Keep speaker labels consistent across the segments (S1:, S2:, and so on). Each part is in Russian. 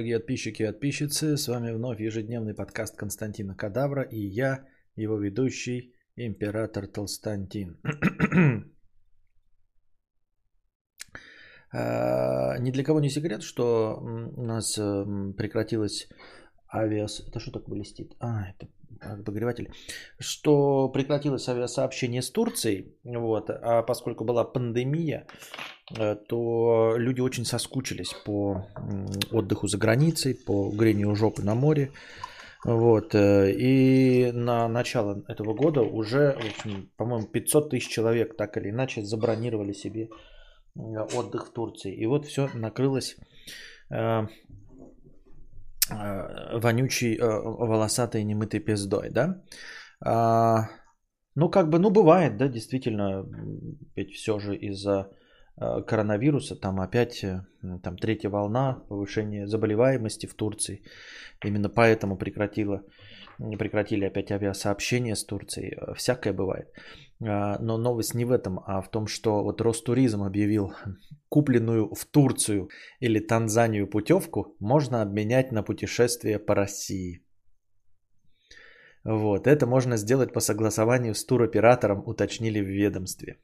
S1: Дорогие подписчики и подписчицы, с вами вновь ежедневный подкаст Константина Кадавра и я, его ведущий, император Толстантин. А, ни для кого не секрет, что у нас прекратилась авиас... Это что так блестит? А, это обогреватель. Что прекратилось авиасообщение с Турцией, вот, а поскольку была пандемия, э, то люди очень соскучились по отдыху за границей, по грению жопы на море. Вот. Э, и на начало этого года уже, в общем, по-моему, 500 тысяч человек так или иначе забронировали себе отдых в Турции. И вот все накрылось э, э, вонючей, э, волосатой, немытой пиздой, да? А, ну, как бы, ну, бывает, да, действительно, ведь все же из-за э, коронавируса, там опять, э, там третья волна, повышение заболеваемости в Турции. Именно поэтому прекратила, прекратили опять авиасообщение с Турцией. Всякое бывает. А, но новость не в этом, а в том, что вот Ростуризм объявил купленную в Турцию или Танзанию путевку можно обменять на путешествие по России. Вот, это можно сделать по согласованию с туроператором, уточнили в ведомстве.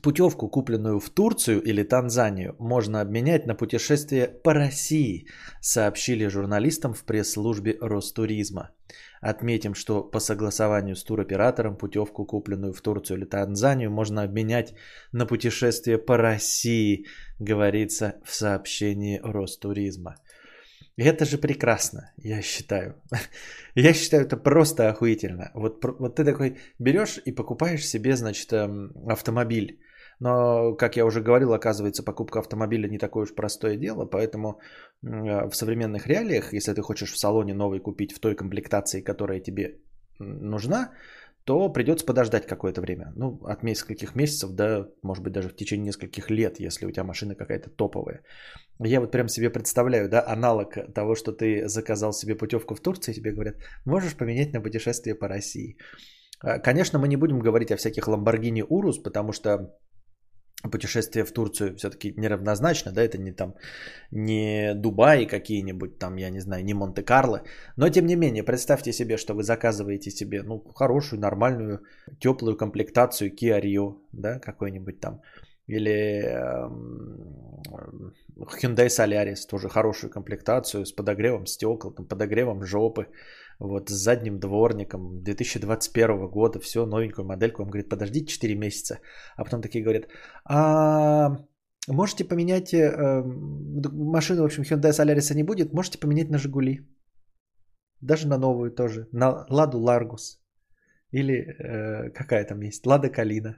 S1: Путевку, купленную в Турцию или Танзанию, можно обменять на путешествие по России, сообщили журналистам в пресс-службе Ростуризма. Отметим, что по согласованию с туроператором путевку, купленную в Турцию или Танзанию, можно обменять на путешествие по России, говорится в сообщении Ростуризма. Это же прекрасно, я считаю. Я считаю, это просто охуительно. Вот, вот ты такой берешь и покупаешь себе, значит, эм, автомобиль. Но, как я уже говорил, оказывается, покупка автомобиля не такое уж простое дело, поэтому в современных реалиях, если ты хочешь в салоне новый купить в той комплектации, которая тебе нужна, то придется подождать какое-то время. Ну, от нескольких месяцев до, может быть, даже в течение нескольких лет, если у тебя машина какая-то топовая. Я вот прям себе представляю, да, аналог того, что ты заказал себе путевку в Турцию, тебе говорят, можешь поменять на путешествие по России. А, конечно, мы не будем говорить о всяких Lamborghini Urus, потому что путешествие в Турцию все-таки неравнозначно, да, это не там, не Дубай какие-нибудь там, я не знаю, не Монте-Карло, но тем не менее, представьте себе, что вы заказываете себе, ну, хорошую, нормальную, теплую комплектацию Kia Rio, да, какой-нибудь там, или э, Hyundai Solaris, тоже хорошую комплектацию с подогревом стекол, там, подогревом жопы, вот с задним дворником 2021 года, все, новенькую модельку. Он говорит, подождите 4 месяца. А потом такие говорят, а можете поменять, э, машину, в общем, Hyundai Solaris не будет, можете поменять на Жигули. Даже на новую тоже, на Ладу Ларгус. Или э, какая там есть, Лада Калина.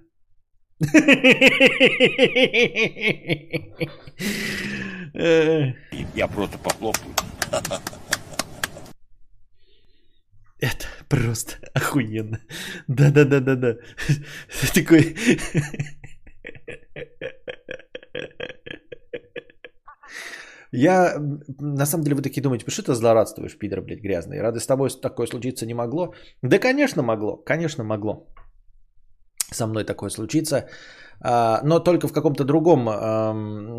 S2: Я просто похлопаю.
S1: Это просто охуенно. Да-да-да-да-да. Такой... Я, на самом деле, вы такие думаете, что ты злорадствуешь, пидор, блядь, грязный. Рады с тобой такое случиться не могло? Да, конечно, могло. Конечно, могло. Со мной такое случиться. А, но только в каком-то другом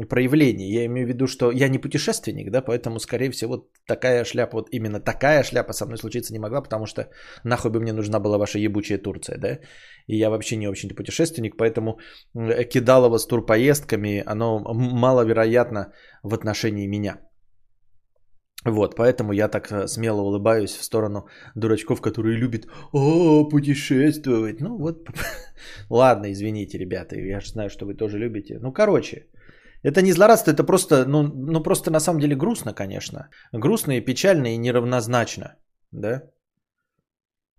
S1: проявлении. Я имею в виду, что я не путешественник, да, поэтому, скорее всего, такая шляпа, вот именно такая шляпа со мной случиться не могла, потому что нахуй бы мне нужна была ваша ебучая Турция, да, и я вообще не очень путешественник, поэтому кидалово с турпоездками, оно маловероятно в отношении меня. Вот, поэтому я так э, смело улыбаюсь в сторону дурачков, которые любят о, путешествовать. Ну вот, ладно, извините, ребята, я же знаю, что вы тоже любите. Ну, короче, это не злорадство, это просто, ну, ну просто на самом деле грустно, конечно. Грустно и печально и неравнозначно, да?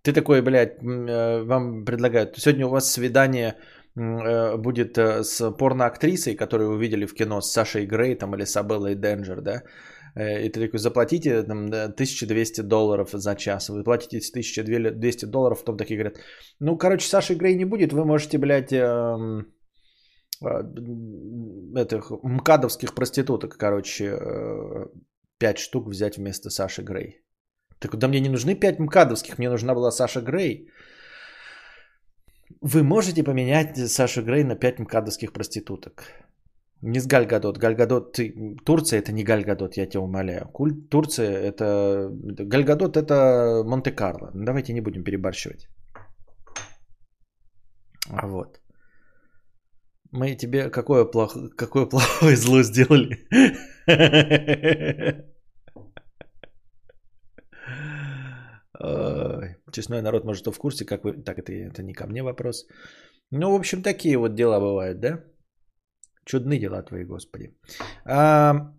S1: Ты такой, блядь, э, вам предлагают, сегодня у вас свидание э, будет с порноактрисой, которую вы видели в кино с Сашей Грей там, или с Абеллой Денджер, да? Э, и ты такой, заплатите там, 1200 долларов за час. Вы платите 1200 долларов, потом такие говорят, ну, короче, Саши Грей не будет, вы можете, блядь, эм, э, этих мкадовских проституток, короче, э, 5 штук взять вместо Саши Грей. Так да мне не нужны 5 мкадовских, мне нужна была Саша Грей. Вы можете поменять Сашу Грей на 5 мкадовских проституток. Не с Гальгадот. Гальгадот, ты... Турция это не Гальгадот, я тебя умоляю. Куль... Турция это... Гальгадот это Монте-Карло. Давайте не будем перебарщивать. А вот. Мы тебе какое, плохо... какое плохое зло сделали? Честной народ, может, в курсе, как вы... Так, это, это не ко мне вопрос. Ну, в общем, такие вот дела бывают, да? Чудные дела твои, Господи. А,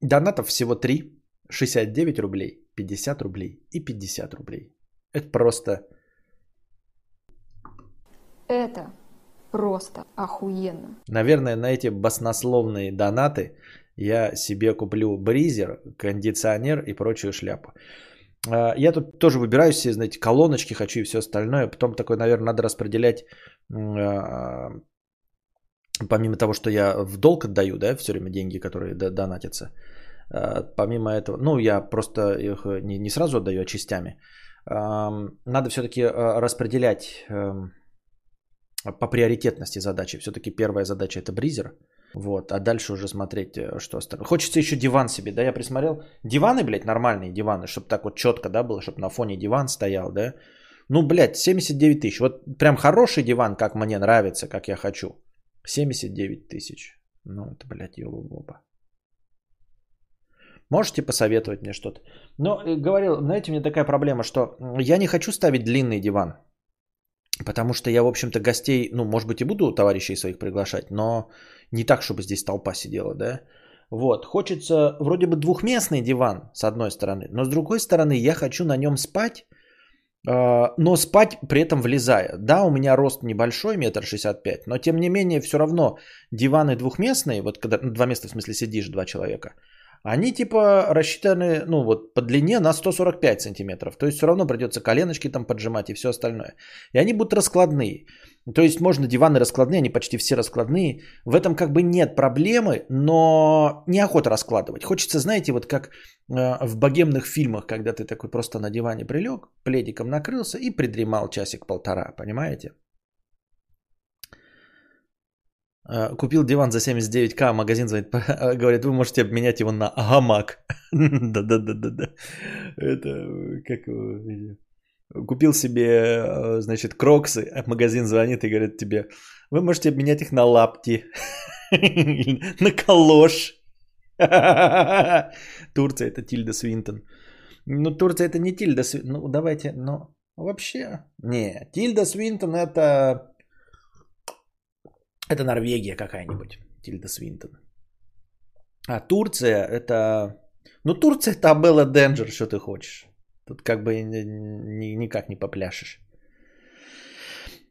S1: донатов всего 3. 69 рублей, 50 рублей и 50 рублей. Это просто...
S2: Это просто охуенно.
S1: Наверное, на эти баснословные донаты я себе куплю бризер, кондиционер и прочую шляпу. А, я тут тоже выбираю себе, знаете, колоночки хочу и все остальное. Потом такой, наверное, надо распределять, а, помимо того, что я в долг отдаю, да, все время деньги, которые донатятся. А, помимо этого, ну, я просто их не, не сразу отдаю, а частями. Надо все-таки распределять эм, по приоритетности задачи. Все-таки первая задача это бризер. Вот, а дальше уже смотреть, э, что остальное. Хочется еще диван себе, да, я присмотрел. Диваны, блядь, нормальные диваны, чтобы так вот четко, да, было, чтобы на фоне диван стоял, да. Ну, блядь, 79 тысяч. Вот прям хороший диван, как мне нравится, как я хочу. 79 тысяч. Ну, это, блядь, его Можете посоветовать мне что-то? Но э, говорил, знаете, у меня такая проблема, что я не хочу ставить длинный диван. Потому что я, в общем-то, гостей, ну, может быть, и буду товарищей своих приглашать, но не так, чтобы здесь толпа сидела, да. Вот, хочется вроде бы двухместный диван, с одной стороны, но с другой стороны, я хочу на нем спать, но спать при этом влезая. Да, у меня рост небольшой, метр шестьдесят пять, но тем не менее, все равно диваны двухместные, вот когда, ну, два места, в смысле, сидишь, два человека – они типа рассчитаны, ну вот по длине на 145 сантиметров. То есть все равно придется коленочки там поджимать и все остальное. И они будут раскладные. То есть можно диваны раскладные, они почти все раскладные. В этом как бы нет проблемы, но неохота раскладывать. Хочется, знаете, вот как э, в богемных фильмах, когда ты такой просто на диване прилег, пледиком накрылся и придремал часик-полтора, понимаете? Э, купил диван за 79к, а магазин звонит, говорит, вы можете обменять его на гамак. Да-да-да-да-да. Это как Купил себе, э, значит, кроксы, магазин звонит и говорит тебе, вы можете обменять их на лапти, на калош. Турция это Тильда Свинтон. Ну, Турция это не Тильда Свинтон. Ну, давайте, ну, вообще. Не, Тильда Свинтон это это Норвегия какая-нибудь, Тильда Свинтон. А Турция это... Ну, Турция это Абелла Денджер, что ты хочешь. Тут как бы ни, никак не попляшешь.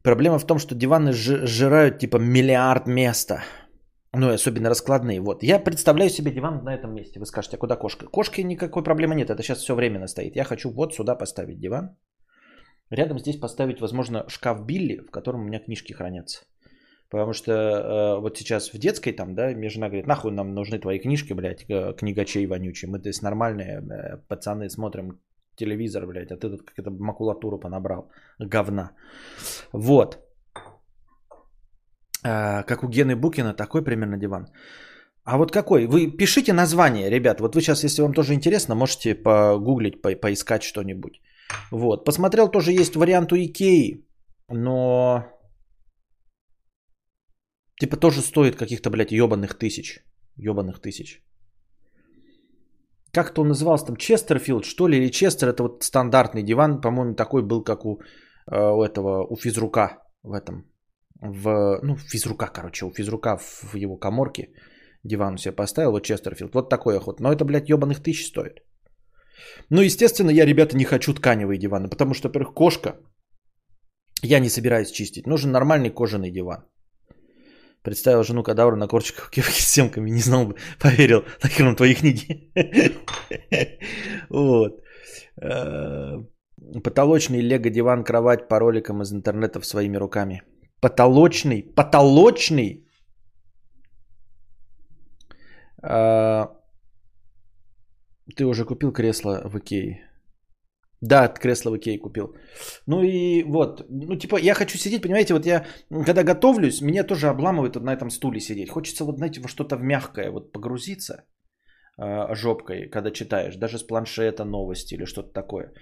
S1: Проблема в том, что диваны сжирают типа миллиард места. Ну, особенно раскладные. Вот. Я представляю себе диван на этом месте. Вы скажете, а куда кошка? Кошки никакой проблемы нет. Это сейчас все временно стоит. Я хочу вот сюда поставить диван. Рядом здесь поставить, возможно, шкаф Билли, в котором у меня книжки хранятся. Потому что э, вот сейчас в детской там, да, мне жена говорит, нахуй нам нужны твои книжки, блядь, э, книгачей вонючие. Мы здесь нормальные э, пацаны смотрим телевизор, блядь, а ты тут какую-то макулатуру понабрал. Говна. Вот. Э, как у Гены Букина, такой примерно диван. А вот какой? Вы пишите название, ребят. Вот вы сейчас, если вам тоже интересно, можете погуглить, по поискать что-нибудь. Вот. Посмотрел, тоже есть вариант у Икеи, но Типа тоже стоит каких-то, блядь, ебаных тысяч. Ебаных тысяч. Как-то он назывался там Честерфилд, что ли, или Честер, это вот стандартный диван, по-моему, такой был, как у, э, у этого, у физрука в этом, в, ну, физрука, короче, у физрука в его коморке диван себе поставил, вот Честерфилд, вот такой охот, но это, блядь, ебаных тысяч стоит. Ну, естественно, я, ребята, не хочу тканевые диваны, потому что, во-первых, кошка, я не собираюсь чистить, нужен нормальный кожаный диван. Представил жену кадавра на корчиках в кепке с семками. Не знал бы, поверил. Нахер твои книги. Вот. Э, потолочный лего-диван, кровать по роликам из интернета своими руками. Потолочный? Потолочный? Э, ты уже купил кресло в Икее? Да, кресло в Икее купил. Ну и вот, ну типа я хочу сидеть, понимаете, вот я когда готовлюсь, меня тоже обламывает вот на этом стуле сидеть. Хочется вот, знаете, во что-то в мягкое вот погрузиться э, жопкой, когда читаешь, даже с планшета новости или что-то такое.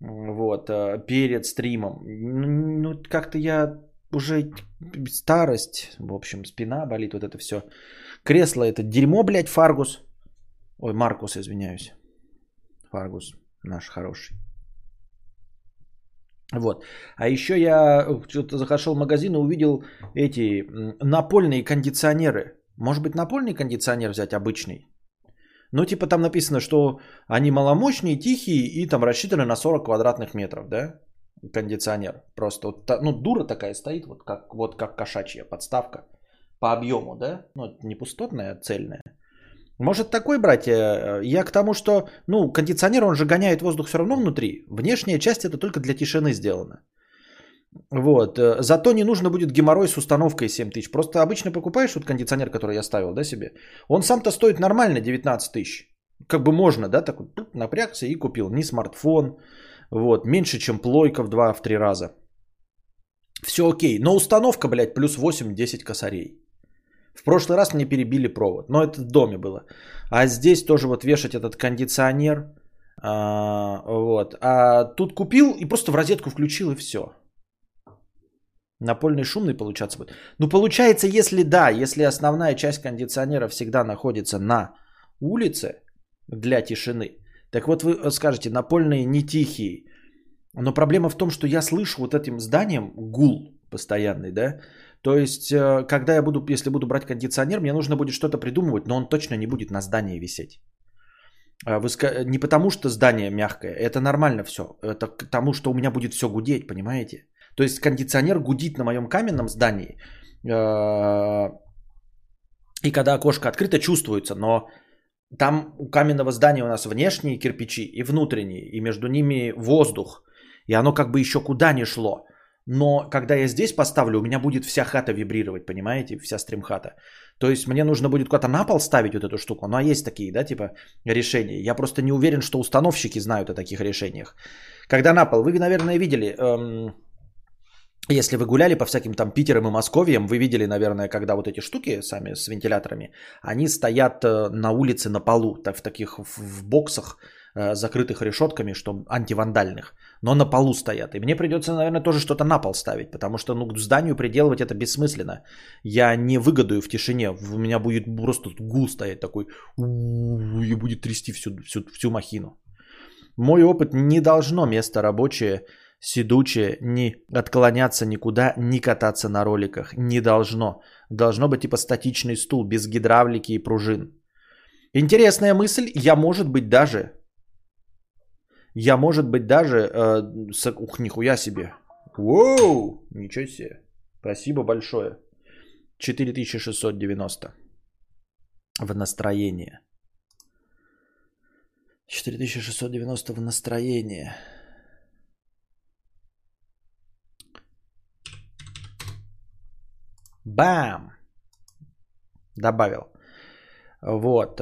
S1: Вот, э, перед стримом. Ну, как-то я уже старость, в общем, спина болит, вот это все. Кресло это дерьмо, блядь, Фаргус. Ой, Маркус, извиняюсь. Фаргус наш хороший. Вот. А еще я что-то захошел в магазин и увидел эти напольные кондиционеры. Может быть, напольный кондиционер взять обычный? Ну, типа там написано, что они маломощные, тихие и там рассчитаны на 40 квадратных метров, да? Кондиционер. Просто вот, ну, дура такая стоит, вот как, вот как кошачья подставка по объему, да? Ну, не пустотная, а цельная. Может такой брать? Э, я к тому, что, ну, кондиционер, он же гоняет воздух все равно внутри. Внешняя часть это только для тишины сделана. Вот. Э, зато не нужно будет геморрой с установкой 7 тысяч. Просто обычно покупаешь вот кондиционер, который я ставил, да, себе. Он сам-то стоит нормально 19 тысяч. Как бы можно, да, так вот напрягся и купил. Не смартфон, вот, меньше, чем плойка в 2-3 раза. Все окей. Но установка, блядь, плюс 8-10 косарей. В прошлый раз мне перебили провод, но это в доме было. А здесь тоже вот вешать этот кондиционер. А, вот. А тут купил и просто в розетку включил и все. Напольный шумный получаться будет. Ну, получается, если да, если основная часть кондиционера всегда находится на улице для тишины, так вот вы скажете, напольные не тихие. Но проблема в том, что я слышу вот этим зданием гул постоянный, да, то есть, э, когда я буду, если буду брать кондиционер, мне нужно будет что-то придумывать, но он точно не будет на здании висеть. А не потому, что здание мягкое, это нормально все. Это к тому, что у меня будет все гудеть, понимаете? То есть кондиционер гудит на моем каменном здании. Э, и когда окошко открыто, чувствуется, но там у каменного здания у нас внешние кирпичи и внутренние, и между ними воздух. И оно как бы еще куда не шло. Но когда я здесь поставлю, у меня будет вся хата вибрировать, понимаете, вся стримхата. То есть мне нужно будет куда-то на пол ставить вот эту штуку. Ну а есть такие, да, типа решения. Я просто не уверен, что установщики знают о таких решениях. Когда на пол, вы, наверное, видели, эм, если вы гуляли по всяким там Питерам и Московиям, вы видели, наверное, когда вот эти штуки сами с вентиляторами, они стоят э, на улице на полу, так, в таких в, боксах, закрытых решетками, что антивандальных но на полу стоят. И мне придется, наверное, тоже что-то на пол ставить, потому что ну, к зданию приделывать это бессмысленно. Я не выгодую в тишине. У меня будет просто гул стоять такой и будет трясти всю, всю, всю махину. Мой опыт не должно место рабочее, седучее, не отклоняться никуда, не кататься на роликах. Не должно. Должно быть типа статичный стул без гидравлики и пружин. Интересная мысль. Я, может быть, даже я, может быть, даже... Э, с... Ух, нихуя себе. Воу! Ничего себе. Спасибо большое. 4690 в настроение. 4690 в настроение. Бам! Добавил. Вот.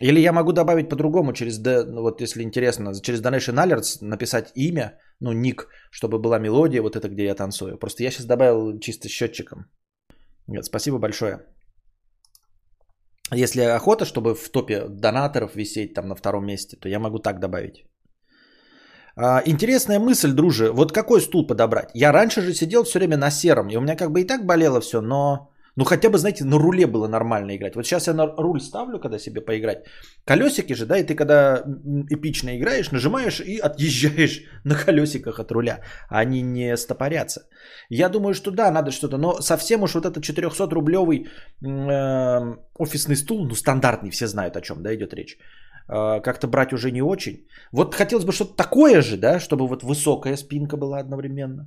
S1: Или я могу добавить по-другому, через, ну, вот если интересно, через Donation Alerts написать имя, ну, ник, чтобы была мелодия, вот это, где я танцую. Просто я сейчас добавил чисто счетчиком. Нет, спасибо большое. Если охота, чтобы в топе донаторов висеть там на втором месте, то я могу так добавить. А, интересная мысль, друже. Вот какой стул подобрать? Я раньше же сидел все время на сером, и у меня как бы и так болело все, но ну хотя бы, знаете, на руле было нормально играть. Вот сейчас я на руль ставлю, когда себе поиграть. Колесики же, да, и ты когда эпично играешь, нажимаешь и отъезжаешь на колесиках от руля. Они не стопорятся. Я думаю, что да, надо что-то. Но совсем уж вот этот 400-рублевый э, офисный стул, ну стандартный, все знают о чем, да, идет речь. Э, как-то брать уже не очень. Вот хотелось бы что-то такое же, да, чтобы вот высокая спинка была одновременно.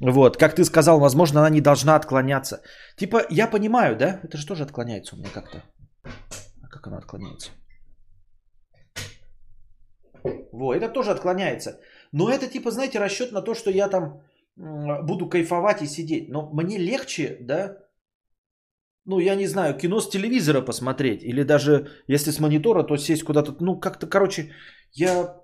S1: Вот, как ты сказал, возможно, она не должна отклоняться. Типа, я понимаю, да? Это же тоже отклоняется у меня как-то. А как она отклоняется? Во, это тоже отклоняется. Но это типа, знаете, расчет на то, что я там буду кайфовать и сидеть. Но мне легче, да, ну, я не знаю, кино с телевизора посмотреть. Или даже если с монитора, то сесть куда-то. Ну, как-то, короче, я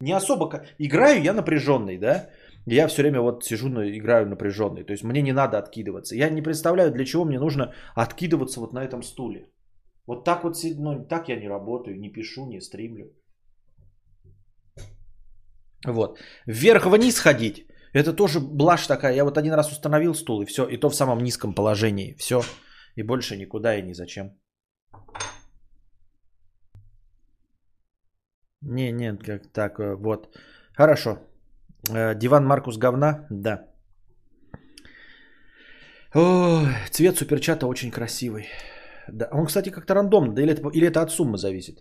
S1: Не особо... Играю я напряженный, да? Я все время вот сижу, играю напряженный. То есть мне не надо откидываться. Я не представляю, для чего мне нужно откидываться вот на этом стуле. Вот так вот, ну, так я не работаю, не пишу, не стримлю. Вот. Вверх-вниз ходить. Это тоже блажь такая. Я вот один раз установил стул, и все. И то в самом низком положении. Все. И больше никуда и ни зачем. Не, нет, как так, э, вот. Хорошо. Э, Диван Маркус говна? Да. Ой, цвет суперчата очень красивый. Да. Он, кстати, как-то рандомно. Да или это, или это от суммы зависит?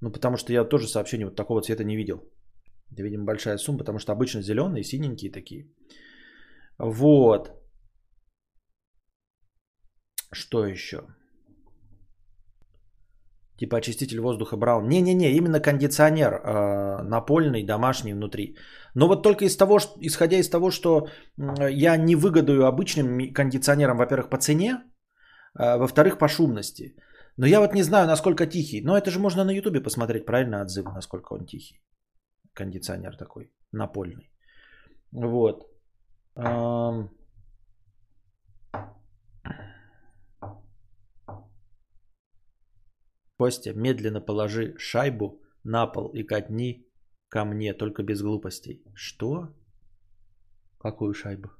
S1: Ну, потому что я тоже сообщение вот такого цвета не видел. Это, видимо, большая сумма, потому что обычно зеленые, синенькие такие. Вот. Что еще? Типа очиститель воздуха Браун. Не-не-не, именно кондиционер э, напольный, домашний внутри. Но вот только из того, что, исходя из того, что я не выгодую обычным кондиционером, во-первых, по цене, а, во-вторых, по шумности. Но я вот не знаю, насколько тихий. Но это же можно на ютубе посмотреть, правильно, отзывы, насколько он тихий. Кондиционер такой, напольный. Вот. Ам. Костя, медленно положи шайбу на пол и катни ко мне, только без глупостей. Что? Какую шайбу?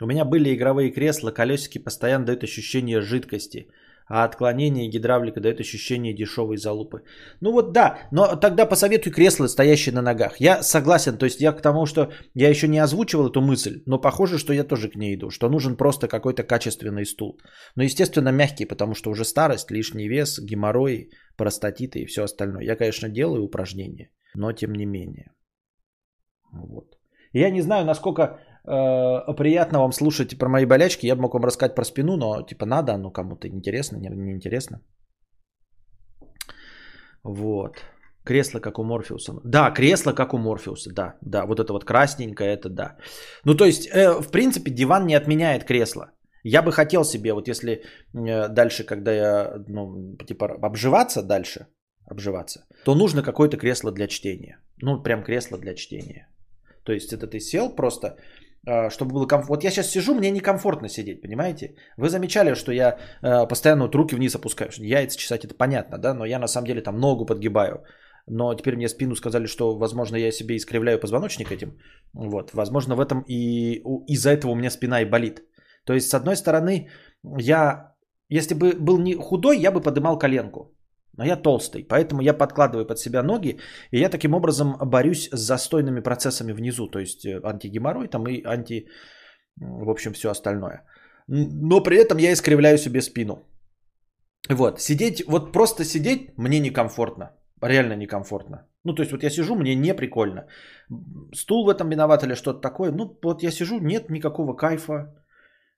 S1: У меня были игровые кресла, колесики постоянно дают ощущение жидкости, а отклонение гидравлика дают ощущение дешевой залупы. Ну вот да, но тогда посоветуй кресло, стоящее на ногах. Я согласен, то есть я к тому, что я еще не озвучивал эту мысль, но похоже, что я тоже к ней иду, что нужен просто какой-то качественный стул. Но естественно мягкий, потому что уже старость, лишний вес, геморрой, простатиты и все остальное. Я, конечно, делаю упражнения, но тем не менее. Вот. Я не знаю, насколько приятно вам слушать про мои болячки. Я бы мог вам рассказать про спину, но типа надо, ну кому-то интересно, не, не интересно. Вот. Кресло, как у Морфеуса. Да, кресло, как у Морфеуса, да. Да, вот это вот красненькое, это да. Ну, то есть, э, в принципе, диван не отменяет кресло. Я бы хотел себе, вот если э, дальше, когда я, ну, типа, обживаться дальше, обживаться, то нужно какое-то кресло для чтения. Ну, прям кресло для чтения. То есть это ты сел просто, чтобы было комфортно. Вот я сейчас сижу, мне некомфортно сидеть, понимаете? Вы замечали, что я а, постоянно вот руки вниз опускаю. Яйца чесать это понятно, да? Но я на самом деле там ногу подгибаю. Но теперь мне спину сказали, что, возможно, я себе искривляю позвоночник этим. Вот, возможно, в этом и из-за этого у меня спина и болит. То есть, с одной стороны, я, если бы был не худой, я бы подымал коленку. Но я толстый, поэтому я подкладываю под себя ноги, и я таким образом борюсь с застойными процессами внизу, то есть э, антигеморрой там и анти, в общем, все остальное. Но при этом я искривляю себе спину. Вот, сидеть, вот просто сидеть мне некомфортно, реально некомфортно. Ну, то есть вот я сижу, мне не прикольно. Стул в этом виноват или что-то такое. Ну, вот я сижу, нет никакого кайфа.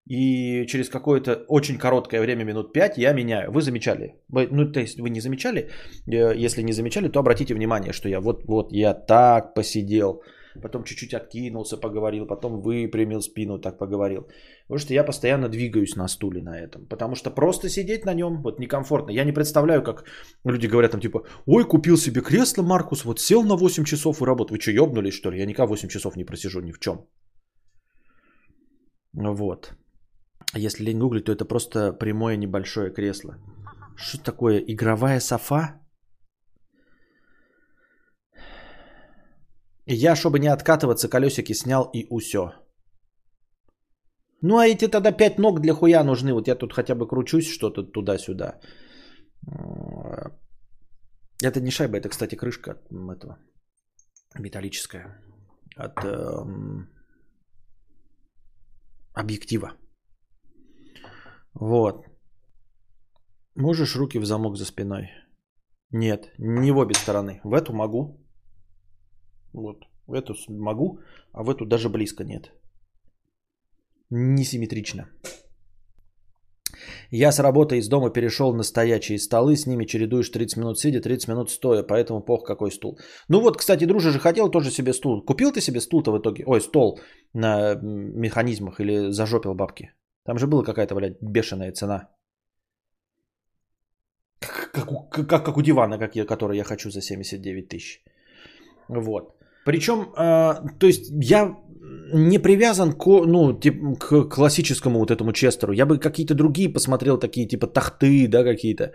S1: И через какое-то очень короткое время, минут 5, я меняю. Вы замечали? Вы, ну, то есть вы не замечали? Э, Если не замечали, то обратите внимание, что я вот, вот я так посидел, потом чуть-чуть откинулся, поговорил, потом выпрямил спину, так поговорил. Потому что я постоянно двигаюсь на стуле на этом. Потому что просто сидеть на нем вот некомфортно. Я не представляю, как люди говорят там типа, ой, купил себе кресло, Маркус, вот сел на 8 часов и работал. Вы что, ебнулись, что ли? Я никогда 8 часов не просижу ни в чем. Вот. Если лень гуглить, то это просто прямое небольшое кресло. Что такое? Игровая софа? Я, чтобы не откатываться, колесики снял и усё. Ну, а эти тогда пять ног для хуя нужны. Вот я тут хотя бы кручусь что-то туда-сюда. Это не шайба, это, кстати, крышка от этого металлическая. От эм, объектива. Вот. Можешь руки в замок за спиной? Нет, не в обе стороны. В эту могу. Вот. В эту могу, а в эту даже близко нет. Несимметрично. Я с работы из дома перешел на стоячие столы, с ними чередуешь 30 минут сидя, 30 минут стоя, поэтому пох какой стул. Ну вот, кстати, дружи же хотел тоже себе стул. Купил ты себе стул-то в итоге? Ой, стол на механизмах или зажопил бабки? Там же была какая-то, блядь, бешеная цена. Как, как у, как, как у дивана, как я, который я хочу за 79 тысяч. Вот. Причем, э, то есть я не привязан к, ну, тип, к классическому вот этому Честеру. Я бы какие-то другие посмотрел, такие типа тахты, да, какие-то.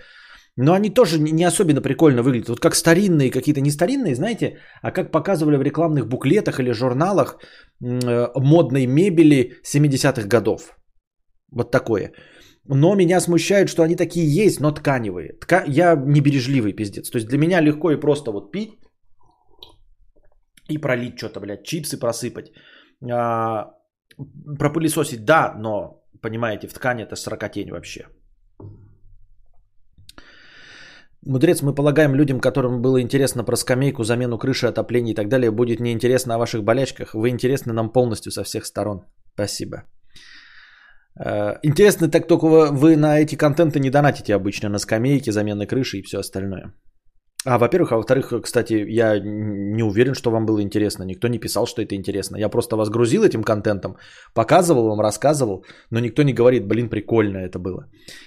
S1: Но они тоже не особенно прикольно выглядят. Вот как старинные, какие-то не старинные, знаете, а как показывали в рекламных буклетах или журналах э, модной мебели 70-х годов. Вот такое. Но меня смущает, что они такие есть, но тканевые. Тка... Я не бережливый пиздец. То есть для меня легко и просто вот пить и пролить что-то, блядь, чипсы просыпать. А, пропылесосить, да, но, понимаете, в ткани это сорокотень вообще. Мудрец, мы полагаем людям, которым было интересно про скамейку, замену крыши, отопление и так далее, будет неинтересно о ваших болячках. Вы интересны нам полностью со всех сторон. Спасибо. Э, интересно так только вы на эти контенты не донатите обычно, на скамейки, замены крыши и все остальное. А, во-первых, а во-вторых, кстати, я не уверен, что вам было интересно. Никто не писал, что это интересно. Я просто вас грузил этим контентом, показывал вам, рассказывал, но никто не говорит, блин, прикольно это было.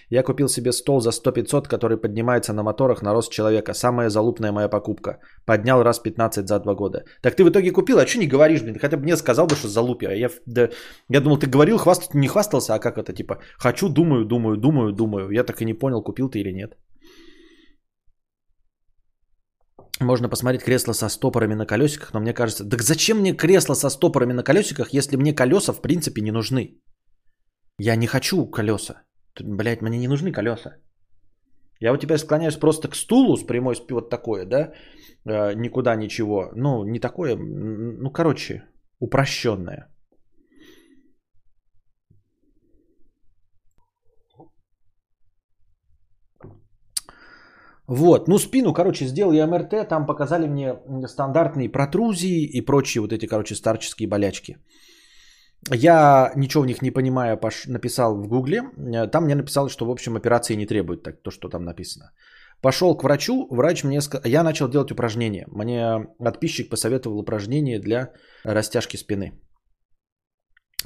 S1: Я купил себе стол за 100-500, который поднимается на моторах на рост человека. Самая залупная моя покупка. Поднял раз 15 за 2 года. Так ты в итоге купил, а что не говоришь, блин? Хотя бы мне сказал бы, что залупя. Я, да, я думал, ты говорил, хваст... не хвастался, а как это, типа, хочу, думаю, думаю, думаю, думаю. Я так и не понял, купил ты или нет. Можно посмотреть кресло со стопорами на колесиках, но мне кажется, так зачем мне кресло со стопорами на колесиках, если мне колеса в принципе не нужны? Я не хочу колеса. Блять, мне не нужны колеса. Я вот теперь склоняюсь просто к стулу с прямой спи вот такое, да, э, никуда ничего. Ну, не такое, ну, короче, упрощенное. Вот, ну спину, короче, сделал я МРТ, там показали мне стандартные протрузии и прочие вот эти, короче, старческие болячки. Я ничего в них не понимая, пош... написал в гугле, э, там мне написал, что, в общем, операции не требует, так, то, что там написано. Пошел к врачу, врач мне сказал, я начал делать упражнения. Мне подписчик посоветовал упражнения для растяжки спины.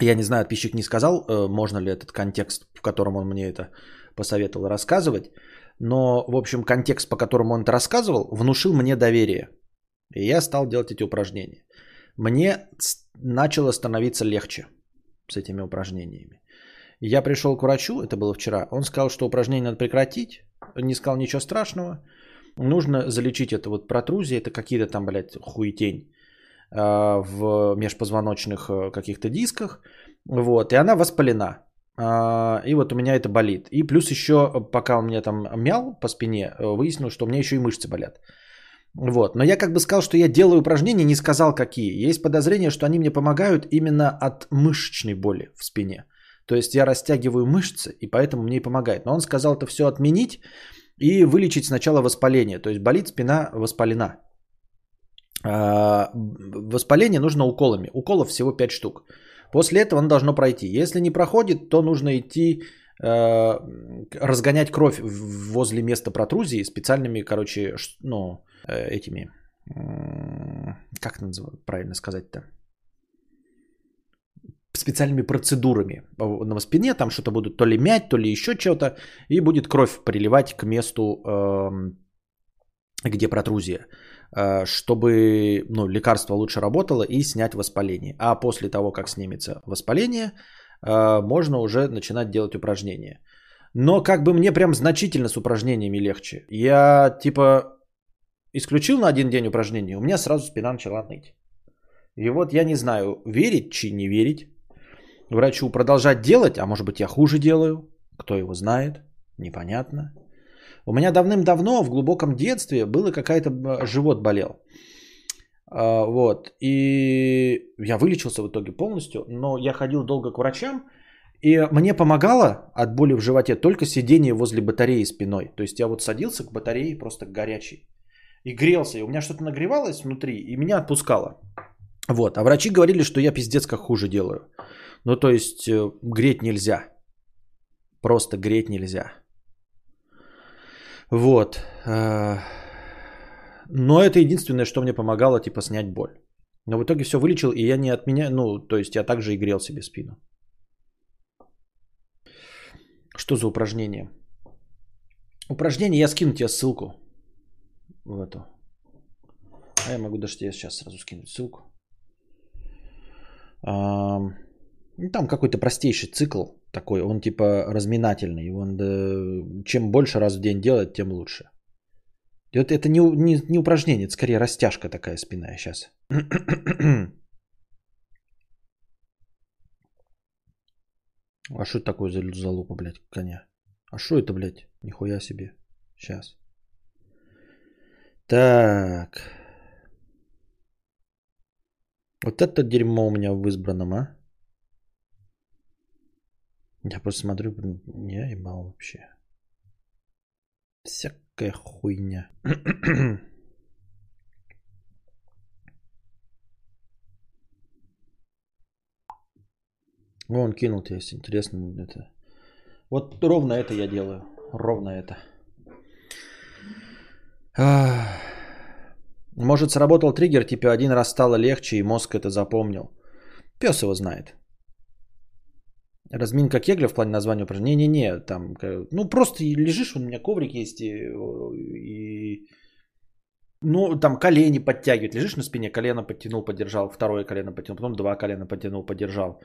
S1: Я не знаю, подписчик не сказал, э, можно ли этот контекст, в котором он мне это посоветовал рассказывать но, в общем, контекст, по которому он это рассказывал, внушил мне доверие. И я стал делать эти упражнения. Мне начало становиться легче с этими упражнениями. Я пришел к врачу, это было вчера, он сказал, что упражнение надо прекратить, не сказал ничего страшного, нужно залечить это вот протрузии, это какие-то там, блядь, хуетень а, в межпозвоночных э, каких-то дисках, вот, и она воспалена. А, и вот у меня это болит. И плюс еще, пока он меня там мял по спине, э, выяснил, что у меня еще и мышцы болят. Вот. Но я как бы сказал, что я делаю упражнения, не сказал какие. Есть подозрение, что они мне помогают именно от мышечной боли в спине. То есть я растягиваю мышцы, и поэтому мне и помогает. Но он сказал это все отменить и вылечить сначала воспаление. То есть болит спина воспалена. А, воспаление нужно уколами. Уколов всего 5 штук. После этого оно должно пройти. Если не проходит, то нужно идти э, разгонять кровь возле места протрузии специальными, короче, ну, э, этими, как называют, правильно сказать-то, специальными процедурами на спине, там что-то будут то ли мять, то ли еще что-то, и будет кровь приливать к месту, э, где протрузия. Э, чтобы ну, лекарство лучше работало и снять воспаление. А после того, как снимется воспаление, э, можно уже начинать делать упражнения. Но как бы мне прям значительно с упражнениями легче. Я типа исключил на один день упражнения, у меня сразу спина начала ныть. И вот я не знаю, верить чи не верить. Врачу продолжать делать, а может быть я хуже делаю, кто его знает, непонятно. У меня давным-давно в глубоком детстве было какая-то живот болел. А, вот. И я вылечился в итоге полностью, но я ходил долго к врачам, и мне помогало от боли в животе только сидение возле батареи спиной. То есть я вот садился к батарее просто горячий и грелся, и у меня что-то нагревалось внутри, и меня отпускало. Вот, а врачи говорили, что я пиздец как хуже делаю. Ну, то есть э, греть нельзя. Просто греть нельзя. Вот. Э, но это единственное, что мне помогало, типа, снять боль. Но в итоге все вылечил, и я не отменяю, ну, то есть я также и грел себе спину. Что за упражнение? Упражнение, я скину тебе ссылку в эту. А я могу даже тебе сейчас сразу скинуть ссылку. А, ну, там какой-то простейший цикл такой, он типа разминательный. Он, да, чем больше раз в день делать, тем лучше. Это, это не, не, не упражнение, это скорее растяжка такая спина сейчас. А что такое за залупа, блядь, коня? А что это, блядь? Нихуя себе. Сейчас. Так. Вот это дерьмо у меня в избранном, а? Я просто смотрю, не ебал вообще. Всякая хуйня. Вон кинул тебе, если интересно. Это. Вот ровно это я делаю. Ровно это. Может, сработал триггер, типа один раз стало легче, и мозг это запомнил. Пес его знает. Разминка кегля в плане названия упражнения? Не-не-не, там, ну просто лежишь, у меня коврик есть, и, и ну, там колени подтягивать. Лежишь на спине, колено подтянул, поддержал, второе колено подтянул, потом два колена подтянул, поддержал.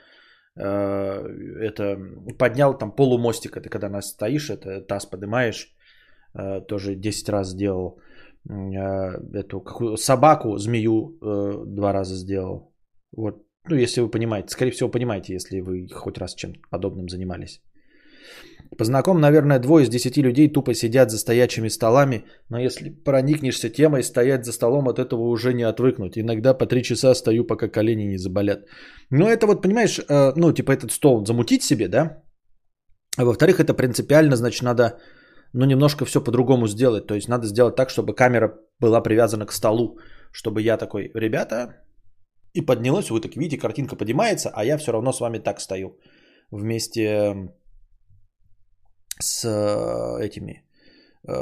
S1: Э, это поднял там полумостик, это когда нас стоишь, это таз поднимаешь, э, тоже 10 раз сделал. Э, эту какую, собаку, змею два раза сделал. Вот, ну, если вы понимаете, скорее всего, понимаете, если вы хоть раз чем подобным занимались. По знаком, наверное, двое из десяти людей тупо сидят за стоячими столами, но если проникнешься темой, стоять за столом от этого уже не отвыкнуть. Иногда по три часа стою, пока колени не заболят. Но это вот, понимаешь, э, ну, типа этот стол замутить себе, да? А во-вторых, это принципиально, значит, надо, ну, немножко все по-другому сделать. То есть надо сделать так, чтобы камера была привязана к столу, чтобы я такой, ребята, и поднялась, вы так видите, картинка поднимается, а я все равно с вами так стою. Вместе с э, этими, э,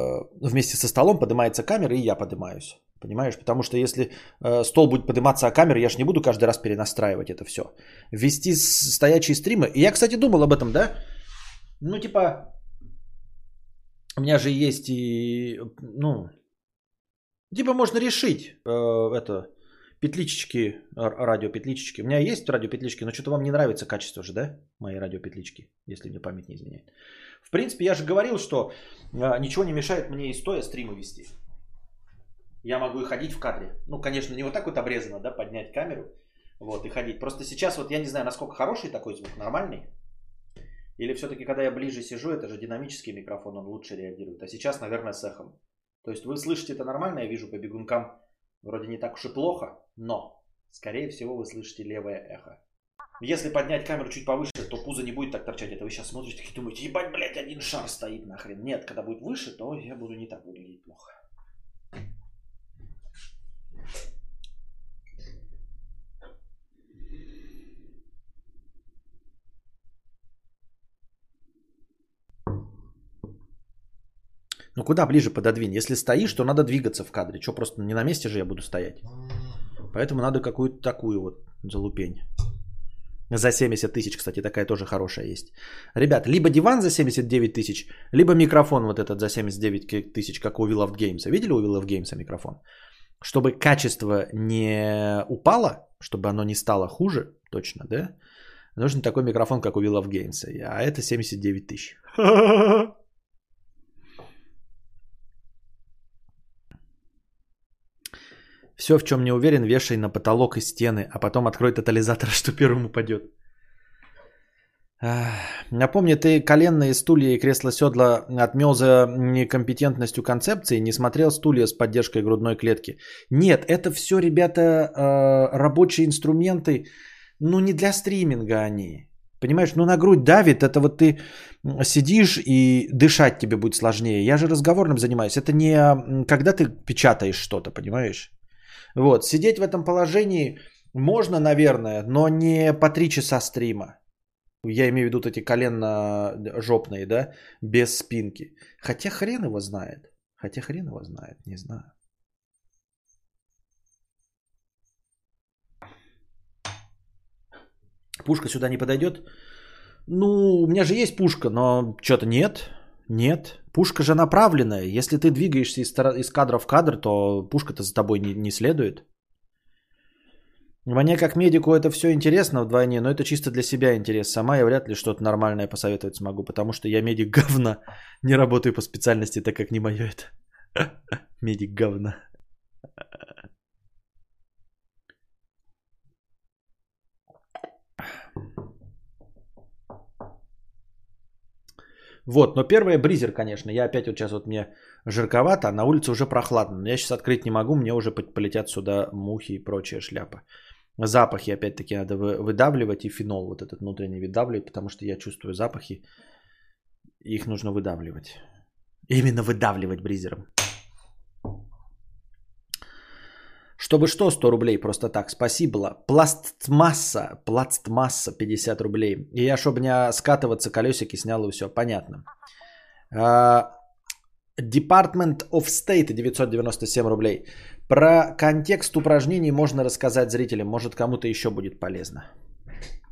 S1: вместе со столом поднимается камера, и я поднимаюсь. Понимаешь? Потому что если э, стол будет подниматься, а камера, я же не буду каждый раз перенастраивать это все. Вести стоячие стримы. И я, кстати, думал об этом, да? Ну, типа, у меня же есть и, ну, типа можно решить э, это, петлички, радиопетлички. У меня есть радиопетлички, но что-то вам не нравится качество же, да? Мои радиопетлички, если мне память не изменяет. В принципе, я же говорил, что а, ничего не мешает мне и стоя стримы вести. Я могу и ходить в кадре. Ну, конечно, не вот так вот обрезано, да, поднять камеру, вот, и ходить. Просто сейчас вот я не знаю, насколько хороший такой звук, нормальный. Или все-таки, когда я ближе сижу, это же динамический микрофон, он лучше реагирует. А сейчас, наверное, с эхом. То есть вы слышите это нормально, я вижу по бегункам вроде не так уж и плохо, но, скорее всего, вы слышите левое эхо. Если поднять камеру чуть повыше, то пузо не будет так торчать. Это вы сейчас смотрите и думаете, ебать, блядь, один шар стоит нахрен. Нет, когда будет выше, то я буду не так выглядеть плохо. Ну куда ближе пододвинь? Если стоишь, то надо двигаться в кадре. Что, просто не на месте же я буду стоять? Поэтому надо какую-то такую вот залупень. За 70 тысяч, кстати, такая тоже хорошая есть. Ребят, либо диван за 79 тысяч, либо микрофон вот этот за 79 тысяч, как у Will of Games. Видели у Will of Games микрофон? Чтобы качество не упало, чтобы оно не стало хуже, точно, да? Нужен такой микрофон, как у Will of Games. А это 79 тысяч. Все, в чем не уверен, вешай на потолок и стены, а потом открой тотализатор, что первым упадет. Напомни, ты коленные стулья и кресло-седла отмел за некомпетентностью концепции, не смотрел стулья с поддержкой грудной клетки. Нет, это все, ребята, э, рабочие инструменты, ну не для стриминга они. Понимаешь, ну на грудь давит, это вот ты сидишь и дышать тебе будет сложнее. Я же разговорным занимаюсь, это не когда ты печатаешь что-то, понимаешь? Вот, сидеть в этом положении можно, наверное, но не по три часа стрима. Я имею в виду эти коленно-жопные, да, без спинки. Хотя хрен его знает. Хотя хрен его знает, не знаю. Пушка сюда не подойдет? Ну, у меня же есть пушка, но что-то нет. Нет. Пушка же направленная. Если ты двигаешься из, из кадра в кадр, то пушка-то за тобой не, не следует. Мне как медику это все интересно вдвойне, но это чисто для себя интерес. Сама я вряд ли что-то нормальное посоветовать смогу, потому что я медик говна. Не работаю по специальности, так как не мое это. Медик говна. Вот, но первое бризер, конечно. Я опять вот сейчас вот мне жарковато, а на улице уже прохладно. Но я сейчас открыть не могу, мне уже полетят сюда мухи и прочая шляпа. Запахи опять-таки надо выдавливать и фенол вот этот внутренний выдавливать, потому что я чувствую запахи. Их нужно выдавливать. Именно выдавливать бризером. Чтобы что, 100 рублей просто так. Спасибо. Пластмасса. Пластмасса 50 рублей. И я, чтобы не скатываться, колесики снял и все. Понятно. А, Department of State 997 рублей. Про контекст упражнений можно рассказать зрителям. Может, кому-то еще будет полезно.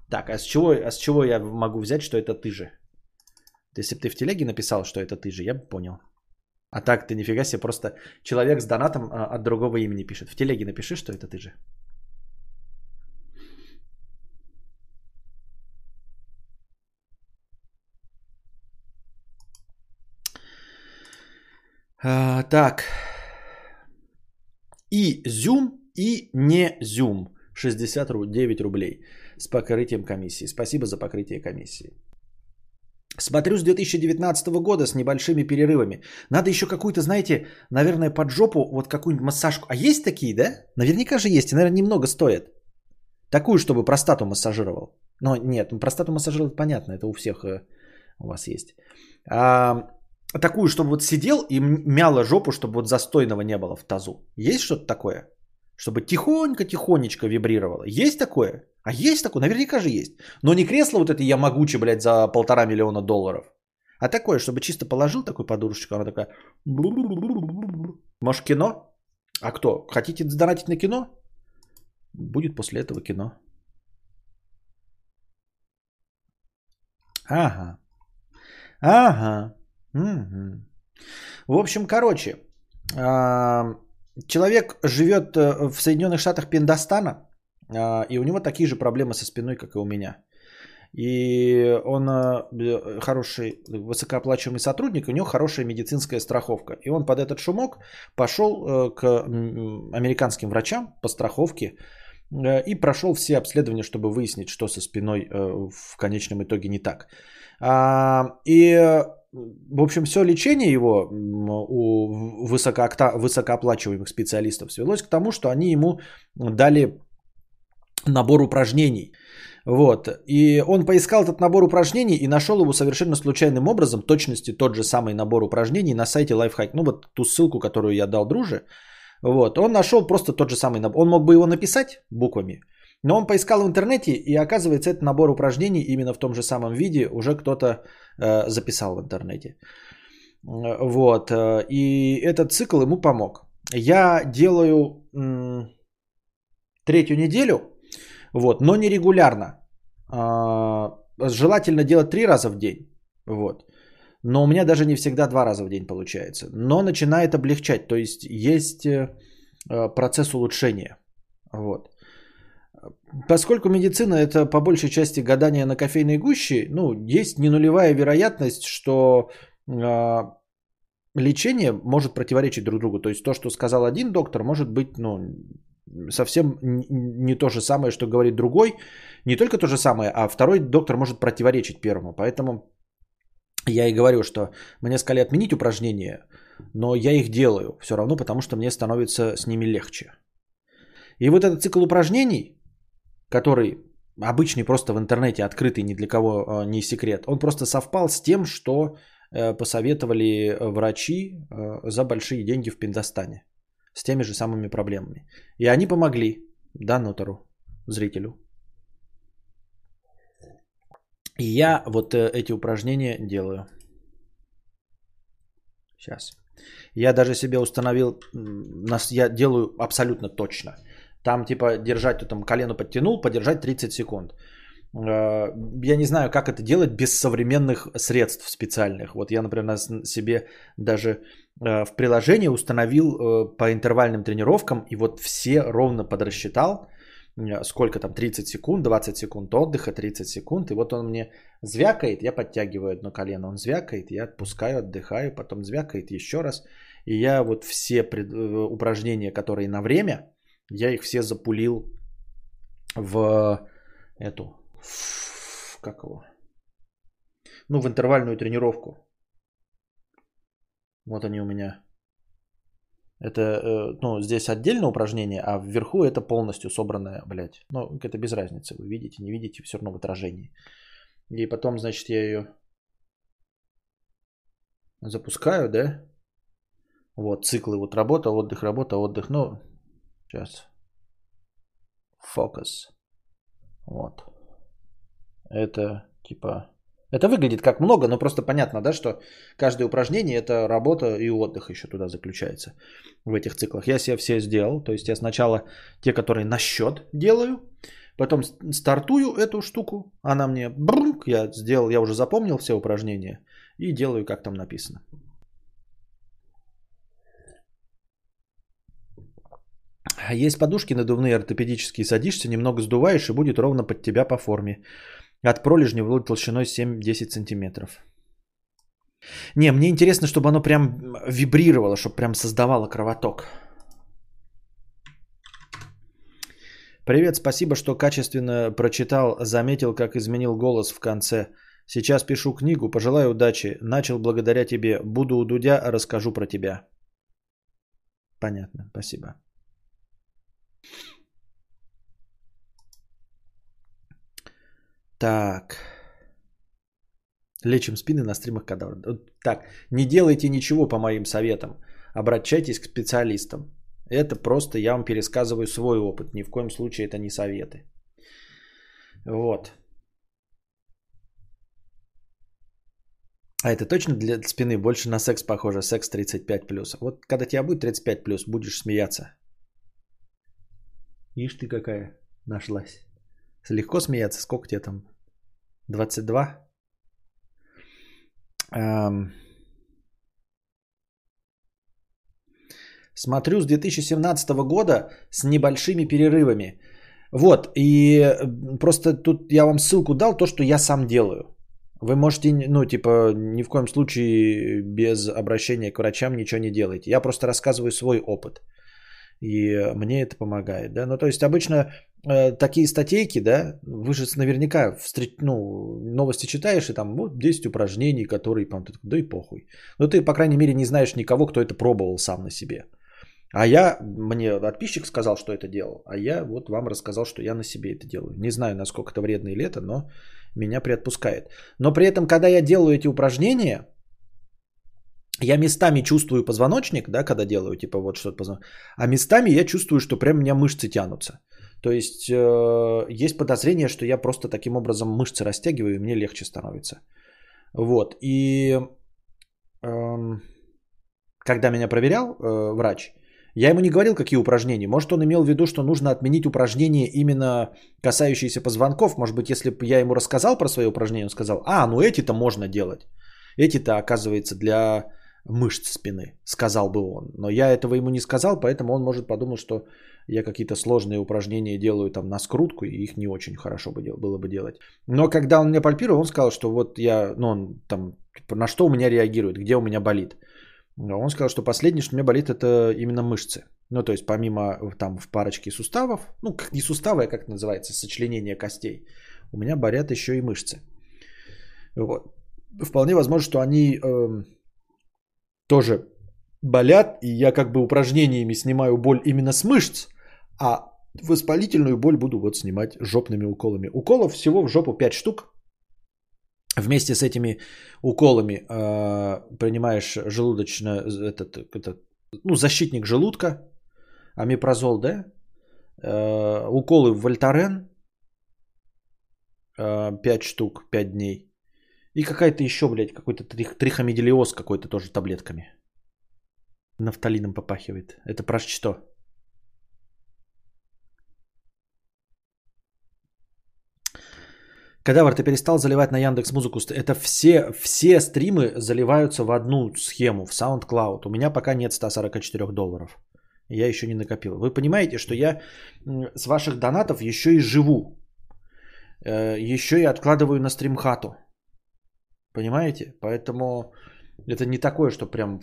S1: Так, а с чего, а с чего я могу взять, что это ты же? Если бы ты в телеге написал, что это ты же, я бы понял. А так ты нифига себе, просто человек с донатом а, от другого имени пишет. В телеге напиши, что это ты же. А, так. И зюм, и не зюм. 69 рублей с покрытием комиссии. Спасибо за покрытие комиссии. Смотрю с 2019 года с небольшими перерывами. Надо еще какую-то, знаете, наверное, под жопу, вот какую-нибудь массажку. А есть такие, да? Наверняка же есть, и, наверное, немного стоят. Такую, чтобы простату массажировал. Но нет, ну, простату массажировать понятно, это у всех э, у вас есть. А, такую, чтобы вот сидел и мяла жопу, чтобы вот застойного не было в тазу. Есть что-то такое? Чтобы тихонько-тихонечко вибрировало. Есть такое? А есть такое? Наверняка же есть. Но не кресло вот это я могуче, блядь, за полтора миллиона долларов. А такое, чтобы чисто положил такую подушечку, она такая... Может, кино? А кто? Хотите донатить на кино? Будет после этого кино. Ага. Ага. Угу. В общем, короче, человек живет э, в Соединенных Штатах Пиндостана, а, и у него такие же проблемы со спиной, как и у меня. И он э, хороший, высокооплачиваемый сотрудник, у него хорошая медицинская страховка. И он под этот шумок пошел э, к американским врачам по страховке э, и прошел все обследования, чтобы выяснить, что со спиной в конечном итоге не так. А, и, в общем, все лечение его у высокооплачиваемых специалистов свелось к тому, что они ему дали набор упражнений. Вот. И он поискал этот набор упражнений и нашел его совершенно случайным образом, точности тот же самый набор упражнений на сайте Lifehack. Ну вот ту ссылку, которую я дал друже. Вот. Он нашел просто тот же самый набор. Он мог бы его написать буквами, но он поискал в интернете и оказывается этот набор упражнений именно в том же самом виде уже кто-то э, записал в интернете. Вот. И этот цикл ему помог. Я делаю м- третью неделю вот, но не регулярно. А, желательно делать три раза в день. Вот. Но у меня даже не всегда два раза в день получается. Но начинает облегчать. То есть есть э, процесс улучшения. Вот. Поскольку медицина это по большей части гадание на кофейной гуще, ну, есть не нулевая вероятность, что э, лечение может противоречить друг другу. То есть то, что сказал один доктор, может быть ну, совсем не то же самое, что говорит другой. Не только то же самое, а второй доктор может противоречить первому. Поэтому я и говорю, что мне сказали отменить упражнения, но я их делаю все равно, потому что мне становится с ними легче. И вот этот цикл упражнений, который обычный просто в интернете открытый, ни для кого э, не секрет, он просто совпал с тем, что э, посоветовали врачи э, за большие деньги в Пиндостане с теми же самыми проблемами. И они помогли донатору, зрителю. И я вот э, эти упражнения делаю. Сейчас. Я даже себе установил, я делаю абсолютно точно. Там типа держать, там колено подтянул, подержать 30 секунд. Э, я не знаю, как это делать без современных средств специальных. Вот я, например, себе даже э, в приложении установил э, по интервальным тренировкам и вот все ровно подрасчитал, сколько там, 30 секунд, 20 секунд отдыха, 30 секунд. И вот он мне звякает, я подтягиваю одно колено, он звякает, я отпускаю, отдыхаю, потом звякает еще раз. И я вот все пред... упражнения, которые на время, я их все запулил в эту как его? Ну, в интервальную тренировку. Вот они у меня. Это, э, ну, здесь отдельное упражнение, а вверху это полностью собранное, блядь. Ну, это без разницы, вы видите, не видите, все равно в отражении. И потом, значит, я ее запускаю, да? Вот, циклы, вот работа, отдых, работа, отдых. Ну, сейчас. Фокус. Вот. Это типа... Это выглядит как много, но просто понятно, да, что каждое упражнение это работа и отдых еще туда заключается в этих циклах. Я себе все сделал, то есть я сначала те, которые на счет делаю, потом стартую эту штуку, она мне брунк, я сделал, я уже запомнил все упражнения и делаю, как там написано. Есть подушки надувные ортопедические, садишься, немного сдуваешь и будет ровно под тебя по форме. От пролежня вплоть толщиной 7-10 сантиметров. Не, мне интересно, чтобы оно прям вибрировало, чтобы прям создавало кровоток. Привет, спасибо, что качественно прочитал, заметил, как изменил голос в конце. Сейчас пишу книгу, пожелаю удачи. Начал благодаря тебе. Буду у Дудя, расскажу про тебя. Понятно, спасибо. Так. Лечим спины на стримах кадавр. Так, не делайте ничего по моим советам. Обращайтесь к специалистам. Это просто я вам пересказываю свой опыт. Ни в коем случае это не советы. Вот. А это точно для спины больше на секс похоже. Секс 35+. Вот когда тебя будет 35+, будешь смеяться. Ишь ты какая нашлась. Легко смеяться. Сколько тебе там? 22. Эм... Смотрю с 2017 года с небольшими перерывами. Вот, и просто тут я вам ссылку дал, то, что я сам делаю. Вы можете, ну, типа, ни в коем случае без обращения к врачам ничего не делайте. Я просто рассказываю свой опыт. И мне это помогает, да. Ну, то есть обычно э, такие статейки, да, вы же наверняка встреч... ну, новости читаешь, и там вот 10 упражнений, которые, да и похуй. Но ты, по крайней мере, не знаешь никого, кто это пробовал сам на себе. А я, мне подписчик сказал, что это делал, а я вот вам рассказал, что я на себе это делаю. Не знаю, насколько это вредно или это, но меня приотпускает. Но при этом, когда я делаю эти упражнения, я местами чувствую позвоночник, да, когда делаю, типа вот что-то позвоночник, а местами я чувствую, что прям у меня мышцы тянутся. То есть э, есть подозрение, что я просто таким образом мышцы растягиваю, и мне легче становится. Вот. И э, когда меня проверял э, врач, я ему не говорил, какие упражнения. Может, он имел в виду, что нужно отменить упражнения именно касающиеся позвонков. Может быть, если бы я ему рассказал про свои упражнения, он сказал, а, ну эти-то можно делать. Эти-то, оказывается, для мышц спины, сказал бы он. Но я этого ему не сказал, поэтому он может подумать, что я какие-то сложные упражнения делаю там на скрутку, и их не очень хорошо бы было бы делать. Но когда он меня пальпировал, он сказал, что вот я, ну он там, типа, на что у меня реагирует, где у меня болит. Он сказал, что последнее, что у меня болит, это именно мышцы. Ну, то есть помимо там в парочке суставов, ну, как не суставы, а как называется, сочленение костей, у меня болят еще и мышцы. Вот. Вполне возможно, что они э, тоже болят, и я как бы упражнениями снимаю боль именно с мышц, а воспалительную боль буду вот снимать жопными уколами. Уколов всего в жопу 5 штук. Вместе с этими уколами э, принимаешь желудочно этот, этот ну, защитник желудка, амипрозол, да? Э, уколы в вольтарен э, 5 штук, 5 дней. И какая-то еще, блядь, какой-то трихомедилиоз какой-то тоже таблетками. Нафталином попахивает. Это про что? Кадавр, ты перестал заливать на Яндекс Музыку. Это все, все стримы заливаются в одну схему, в SoundCloud. У меня пока нет 144 долларов. Я еще не накопил. Вы понимаете, что я с ваших донатов еще и живу. Э, еще и откладываю на стримхату. Понимаете? Поэтому это не такое, что прям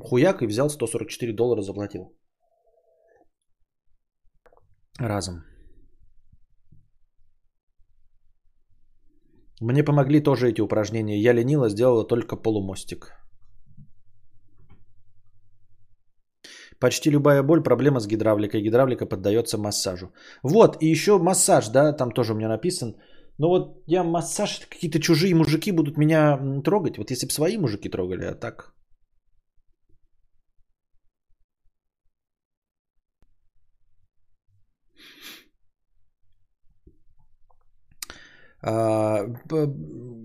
S1: хуяк и взял 144 доллара заплатил. Разом. Мне помогли тоже эти упражнения. Я ленила, сделала только полумостик. Почти любая боль, проблема с гидравликой. Гидравлика поддается массажу. Вот, и еще массаж, да, там тоже у меня написан. Но вот я массаж, какие-то чужие мужики будут меня трогать. Вот если бы свои мужики трогали, а так... А,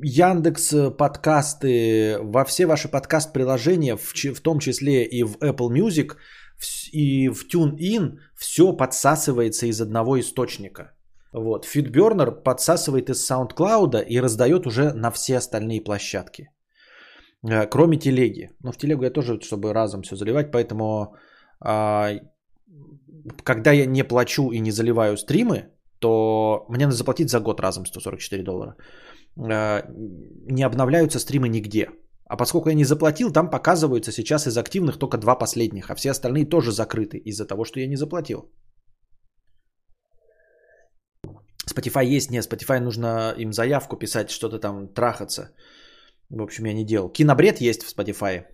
S1: Яндекс подкасты, во все ваши подкаст-приложения, в том числе и в Apple Music и в TuneIn, все подсасывается из одного источника. Вот. FeedBurner подсасывает из SoundCloud и раздает уже на все остальные площадки. Э, кроме телеги. Но в телегу я тоже, чтобы разом все заливать, поэтому а, когда я не плачу и не заливаю стримы, то мне надо заплатить за год разом 144 доллара. Э, не обновляются стримы нигде. А поскольку я не заплатил, там показываются сейчас из активных только два последних, а все остальные тоже закрыты из-за того, что я не заплатил. Spotify есть, нет, Spotify нужно им заявку писать, что-то там трахаться. В общем, я не делал. Кинобред есть в Spotify.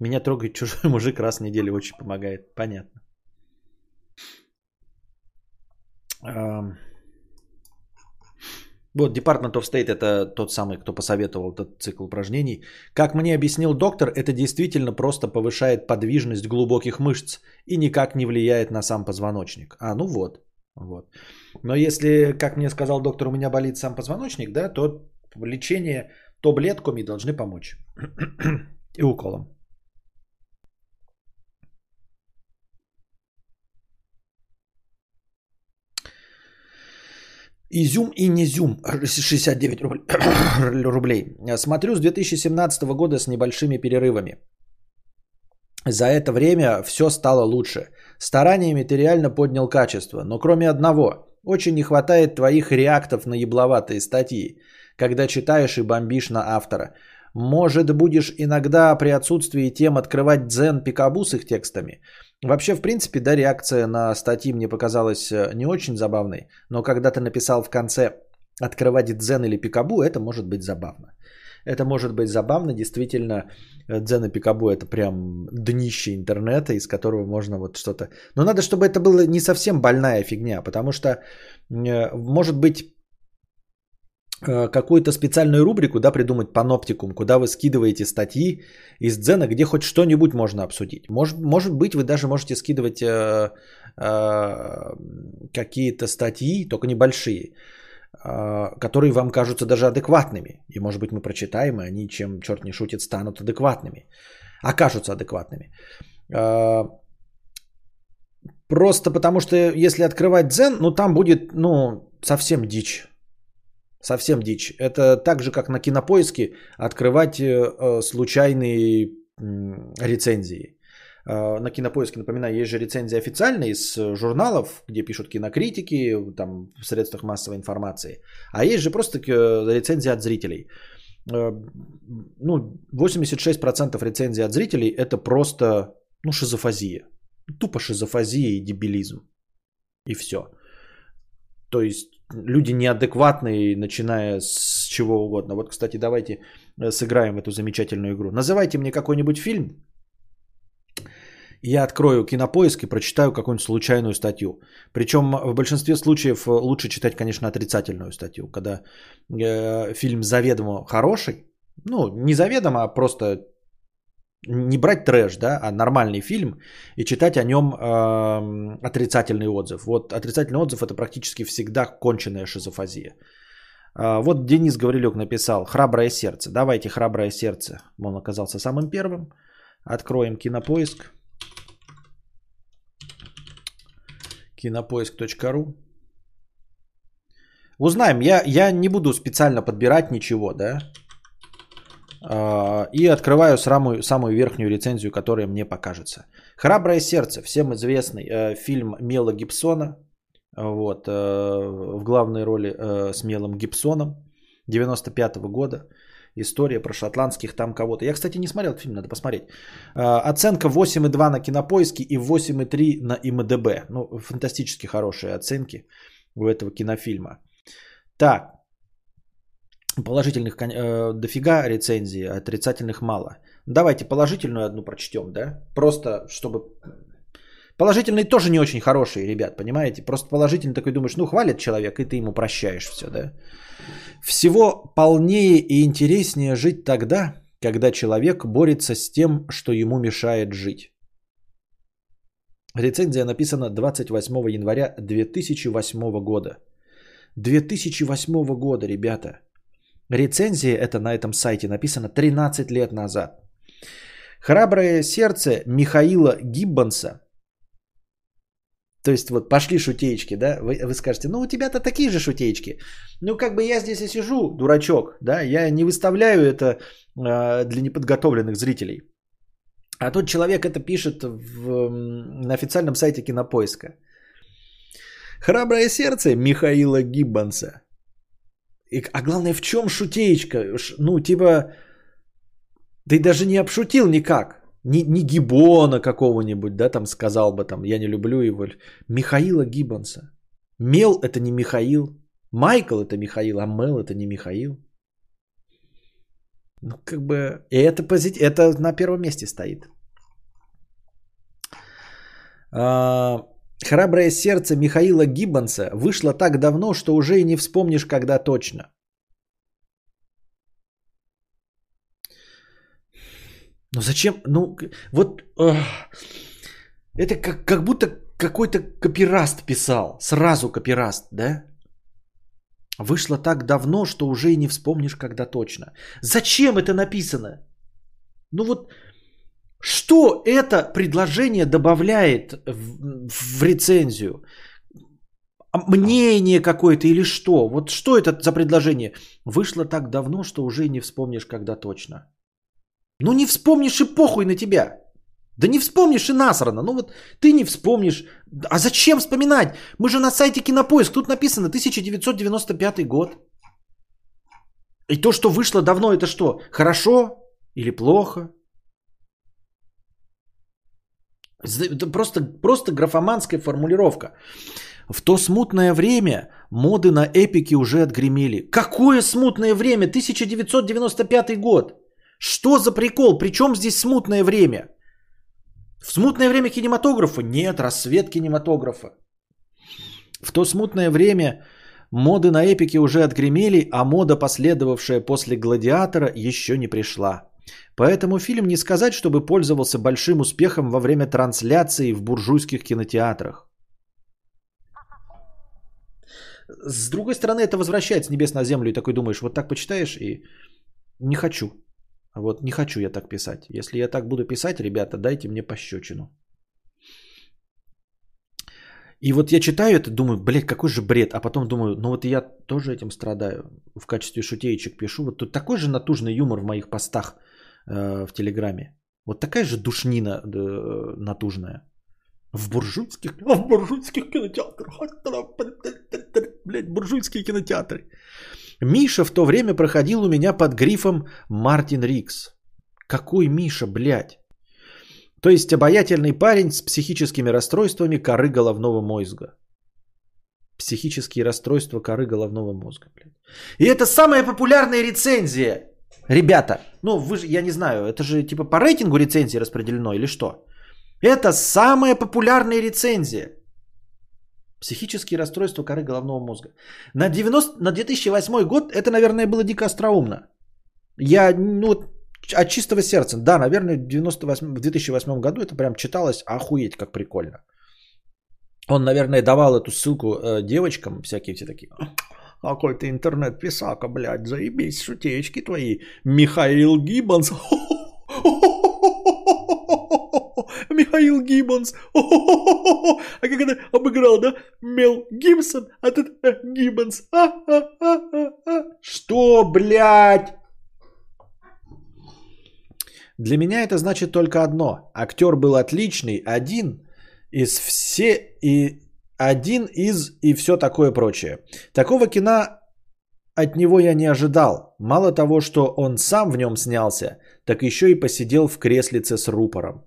S1: Меня трогает чужой мужик раз в неделю, очень помогает. Понятно. Вот, Department of State это тот самый, кто посоветовал этот цикл упражнений. Как мне объяснил доктор, это действительно просто повышает подвижность глубоких мышц и никак не влияет на сам позвоночник. А, ну вот. вот. Но если, как мне сказал доктор, у меня болит сам позвоночник, да, то лечение таблетками должны помочь. и уколом. Изюм и незюм. 69 рублей. Смотрю с 2017 года с небольшими перерывами. За это время все стало лучше. Стараниями ты реально поднял качество. Но кроме одного, очень не хватает твоих реактов на ебловатые статьи, когда читаешь и бомбишь на автора. Может, будешь иногда при отсутствии тем открывать дзен пикабу с их текстами. Вообще, в принципе, да, реакция на статьи мне показалась э, не очень забавной, но когда ты написал в конце «открывать дзен или пикабу», это может быть забавно. Это может быть забавно, действительно, э, дзен и пикабу это прям днище интернета, из которого можно вот что-то... Но надо, чтобы это было не совсем больная фигня, потому что, э, может быть, какую-то специальную рубрику, да, придумать паноптикум, куда вы скидываете статьи из Дзена, где хоть что-нибудь можно обсудить. Может, может быть, вы даже можете скидывать э, э, какие-то статьи, только небольшие, э, которые вам кажутся даже адекватными. И, может быть, мы прочитаем, и они, чем черт не шутит, станут адекватными. Окажутся адекватными. Э, просто потому что, если открывать Дзен, ну, там будет, ну, совсем дичь Совсем дичь. Это так же, как на кинопоиске открывать э, э, случайные рецензии. Э, на кинопоиске, напоминаю, есть же рецензии официальные из журналов, где пишут кинокритики, там, в средствах массовой информации. А есть же просто рецензии от зрителей. Ну, 86% рецензий от зрителей это просто ну, шизофазия. Тупо шизофазия и дебилизм. И все. То есть люди неадекватные, начиная с чего угодно. Вот, кстати, давайте э, сыграем эту замечательную игру. Называйте мне какой-нибудь фильм. Я открою кинопоиск и прочитаю какую-нибудь случайную статью. Причем в большинстве случаев лучше читать, конечно, отрицательную статью, когда э, фильм заведомо хороший. Ну, не заведомо, а просто не брать трэш, да, а нормальный фильм и читать о нем э, отрицательный отзыв. Вот отрицательный отзыв это практически всегда конченная шизофазия. Э, вот Денис Гаврилюк написал «Храброе сердце». Давайте «Храброе сердце». Он оказался самым первым. Откроем кинопоиск. Кинопоиск.ру Узнаем. Я, я не буду специально подбирать ничего, да. А, и открываю самую, самую верхнюю рецензию, которая мне покажется. «Храброе сердце», всем известный э, фильм Мела Гибсона, вот, э, в главной роли э, с Мелом Гибсоном, 95 -го года. История про шотландских там кого-то. Я, кстати, не смотрел этот фильм, надо посмотреть. Оценка 8,2 на кинопоиске и 8,3 на ИМДБ. Ну, фантастически хорошие оценки у этого кинофильма. Так, Положительных э, дофига рецензий, а отрицательных мало. Давайте положительную одну прочтем, да? Просто чтобы... Положительные тоже не очень хорошие, ребят, понимаете? Просто положительный такой думаешь, ну хвалит человек, и ты ему прощаешь все, да? Всего полнее и интереснее жить тогда, когда человек борется с тем, что ему мешает жить. Рецензия написана 28 января 2008 года. 2008 года, ребята. Рецензия это на этом сайте написано 13 лет назад. Храброе сердце Михаила Гиббонса. То есть вот пошли шутеечки, да? Вы, вы скажете, ну у тебя-то такие же шутеечки. Ну как бы я здесь и сижу, дурачок, да? Я не выставляю это э, для неподготовленных зрителей. А тот человек это пишет в, на официальном сайте Кинопоиска. Храброе сердце Михаила Гиббонса. И, а главное, в чем шутеечка? Ну, типа, ты даже не обшутил никак. Ни, ни Гибона какого-нибудь, да, там сказал бы, там, я не люблю его. Михаила Гиббонса. Мел это не Михаил. Майкл это Михаил, а Мел это не Михаил. Ну, как бы, и это, позит... это на первом месте стоит. А, Храброе сердце Михаила Гиббонса вышло так давно, что уже и не вспомнишь, когда точно. Ну зачем? Ну вот это как, как будто какой-то копираст писал. Сразу копираст, да? Вышло так давно, что уже и не вспомнишь, когда точно. Зачем это написано? Ну вот что это предложение добавляет в, в рецензию? А мнение какое-то или что? Вот что это за предложение? Вышло так давно, что уже не вспомнишь, когда точно. Ну не вспомнишь и похуй на тебя. Да не вспомнишь и насрано. Ну вот ты не вспомнишь. А зачем вспоминать? Мы же на сайте Кинопоиск. Тут написано 1995 год. И то, что вышло давно, это что? Хорошо или плохо? Это просто, просто графоманская формулировка. В то смутное время моды на эпики уже отгремели. Какое смутное время? 1995 год. Что за прикол? Причем здесь смутное время? В смутное время кинематографа? Нет, рассвет кинематографа. В то смутное время моды на эпики уже отгремели, а мода, последовавшая после «Гладиатора», еще не пришла. Поэтому фильм не сказать, чтобы пользовался большим успехом во время трансляции в буржуйских кинотеатрах. С другой стороны, это возвращает с небес на землю и такой думаешь, вот так почитаешь и не хочу. Вот не хочу я так писать. Если я так буду писать, ребята, дайте мне пощечину. И вот я читаю это, думаю, блядь, какой же бред. А потом думаю, ну вот я тоже этим страдаю. В качестве шутеечек пишу. Вот тут такой же натужный юмор в моих постах – в Телеграме. Вот такая же душнина э, натужная. В буржуйских, в буржуйских кинотеатрах. Блять, буржуйские кинотеатры. Миша в то время проходил у меня под грифом Мартин Рикс. Какой Миша, блядь? То есть обаятельный парень с психическими расстройствами коры головного мозга. Психические расстройства коры головного мозга, блядь. И это самая популярная рецензия Ребята, ну вы же, я не знаю, это же типа по рейтингу рецензии распределено или что? Это самая популярная рецензия. Психические расстройства коры головного мозга. На, 90, на 2008 год это, наверное, было дико остроумно. Я, ну, от чистого сердца. Да, наверное, в, 98, в 2008 году это прям читалось охуеть, как прикольно. Он, наверное, давал эту ссылку э, девочкам, всякие все такие. Какой ты интернет-писака, блядь, заебись, шутеечки твои. Михаил Гиббонс. Михаил Гиббонс. А как это обыграл, да? Мел Гибсон, а тут э, Гиббонс. Что, блядь? Для меня это значит только одно. Актер был отличный, один из все и один из и все такое прочее. Такого кино от него я не ожидал. Мало того, что он сам в нем снялся, так еще и посидел в креслице с рупором.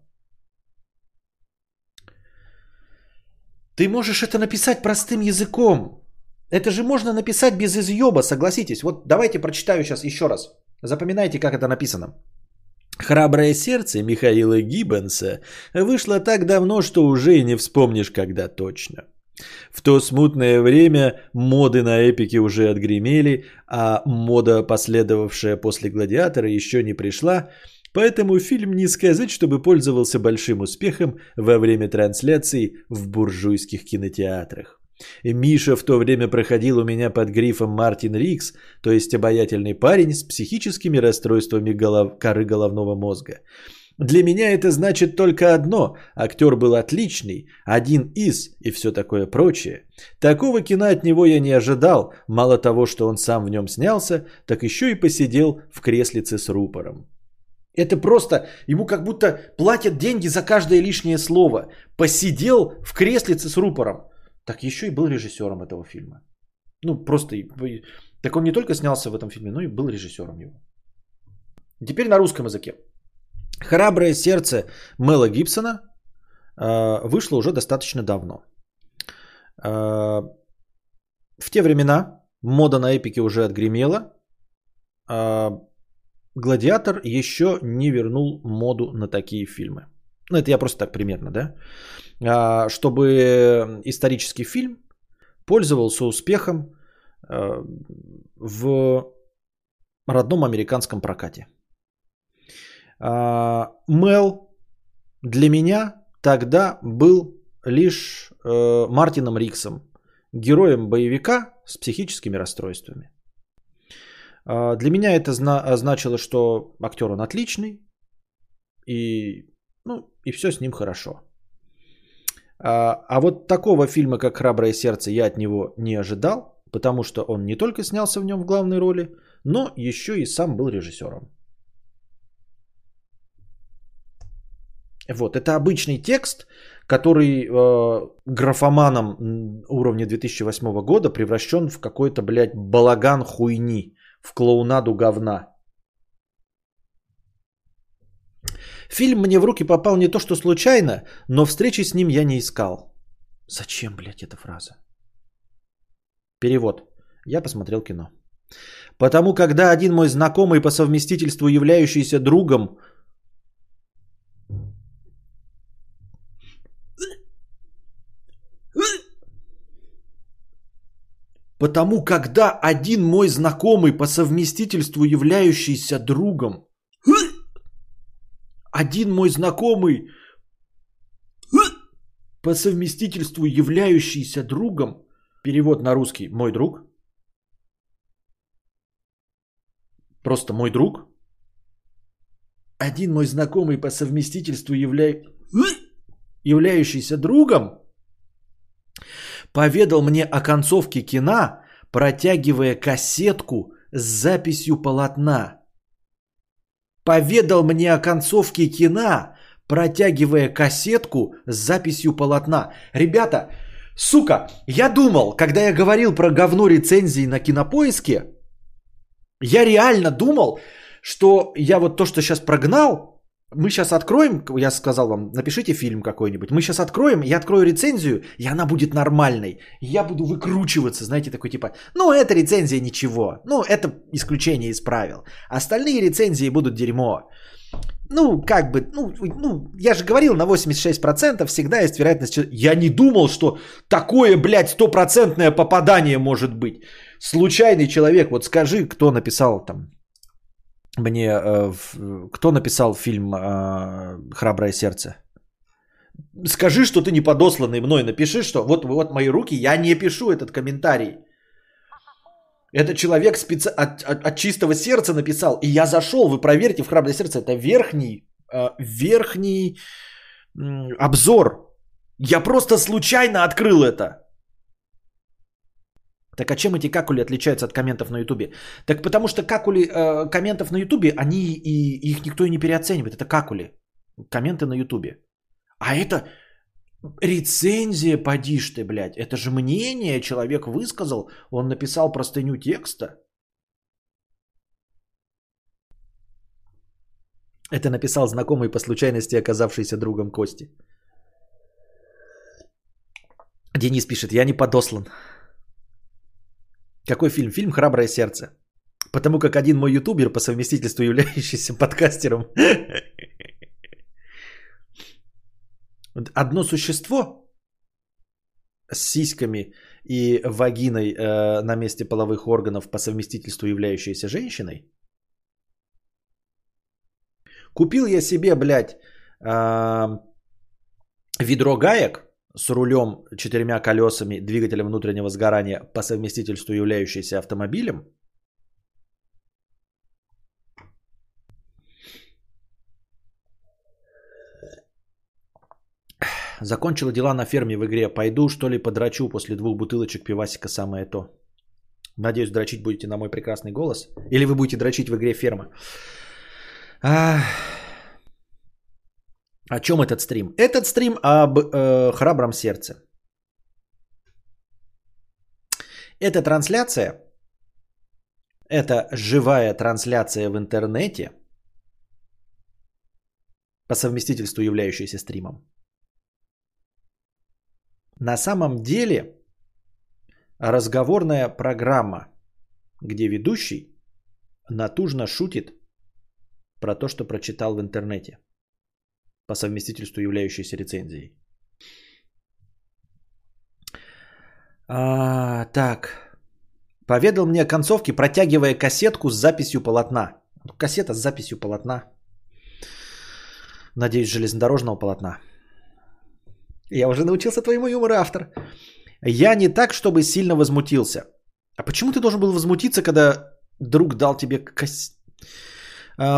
S1: Ты можешь это написать простым языком. Это же можно написать без изъеба, согласитесь. Вот давайте прочитаю сейчас еще раз. Запоминайте, как это написано. Храброе сердце Михаила Гиббенса вышло так давно, что уже и не вспомнишь, когда точно. В то смутное время моды на эпике уже отгремели, а мода, последовавшая после «Гладиатора», еще не пришла, поэтому фильм не сказать, чтобы пользовался большим успехом во время трансляций в буржуйских кинотеатрах. Миша в то время проходил у меня под грифом Мартин Рикс, то есть обаятельный парень с психическими расстройствами голов... коры головного мозга. Для меня это значит только одно. Актер был отличный, один из и все такое прочее. Такого кино от него я не ожидал. Мало того, что он сам в нем снялся, так еще и посидел в креслице с рупором. Это просто, ему как будто платят деньги за каждое лишнее слово. Посидел в креслице с рупором так еще и был режиссером этого фильма. Ну, просто... Так он не только снялся в этом фильме, но и был режиссером его. Теперь на русском языке. «Храброе сердце» Мела Гибсона э, вышло уже достаточно давно. Э, в те времена мода на эпике уже отгремела. Э, Гладиатор еще не вернул моду на такие фильмы. Ну, это я просто так примерно, да? А, чтобы исторический фильм пользовался успехом а, в родном американском прокате. А, Мел для меня тогда был лишь э, Мартином Риксом, героем боевика с психическими расстройствами. Для меня это значило, что актер он отличный, и, ну, и все с ним хорошо. А, а вот такого фильма, как «Храброе сердце», я от него не ожидал, потому что он не только снялся в нем в главной роли, но еще и сам был режиссером. Вот, это обычный текст, который э, графоманом уровня 2008 года превращен в какой-то, блядь, балаган хуйни, в клоунаду говна. Фильм мне в руки попал не то что случайно, но встречи с ним я не искал. Зачем, блядь, эта фраза? Перевод. Я посмотрел кино. Потому когда один мой знакомый по совместительству, являющийся другом, Потому когда один мой знакомый по совместительству, являющийся другом, один мой знакомый, по совместительству являющийся другом, перевод на русский «мой друг», просто «мой друг», один мой знакомый по совместительству явля... являющийся другом, поведал мне о концовке кино, протягивая кассетку с записью полотна – поведал мне о концовке кино, протягивая кассетку с записью полотна. Ребята, сука, я думал, когда я говорил про говно рецензии на кинопоиске, я реально думал, что я вот то, что сейчас прогнал, мы сейчас откроем, я сказал вам, напишите фильм какой-нибудь. Мы сейчас откроем, я открою рецензию, и она будет нормальной. Я буду выкручиваться, знаете, такой типа, ну, эта рецензия ничего. Ну, это исключение из правил. Остальные рецензии будут дерьмо. Ну, как бы, ну, ну, я же говорил, на 86% всегда есть вероятность. Я не думал, что такое, блядь, стопроцентное попадание может быть. Случайный человек, вот скажи, кто написал там мне, э, кто написал фильм э, «Храброе сердце»? Скажи, что ты не подосланный мной. Напиши, что вот, вот мои руки, я не пишу этот комментарий. Это человек специ... от, от, от чистого сердца написал. И я зашел, вы проверьте, в «Храброе сердце» это верхний э, верхний обзор. Я просто случайно открыл это. Так а чем эти какули отличаются от комментов на Ютубе? Так потому что какули э, комментов на Ютубе, они и их никто и не переоценивает. Это какули. Комменты на Ютубе. А это рецензия, подишь ты, блядь. Это же мнение человек высказал. Он написал простыню текста. Это написал знакомый по случайности оказавшийся другом Кости. Денис пишет, я не подослан. Какой фильм? Фильм «Храброе сердце». Потому как один мой ютубер, по совместительству являющийся подкастером, одно существо с сиськами и вагиной э, на месте половых органов, по совместительству являющейся женщиной, купил я себе, блядь, э, ведро гаек, с рулем, четырьмя колесами, двигателем внутреннего сгорания, по совместительству являющийся автомобилем, Закончила дела на ферме в игре. Пойду, что ли, подрачу после двух бутылочек пивасика самое то. Надеюсь, дрочить будете на мой прекрасный голос. Или вы будете дрочить в игре ферма. А... О чем этот стрим? Этот стрим об э, храбром сердце. Эта трансляция, это живая трансляция в интернете, по совместительству являющаяся стримом. На самом деле разговорная программа, где ведущий натужно шутит про то, что прочитал в интернете по совместительству являющейся рецензией. А, так. Поведал мне о концовке, протягивая кассетку с записью полотна. Кассета с записью полотна. Надеюсь, железнодорожного полотна. Я уже научился твоему юмору, автор. Я не так, чтобы сильно возмутился. А почему ты должен был возмутиться, когда друг дал тебе кассету?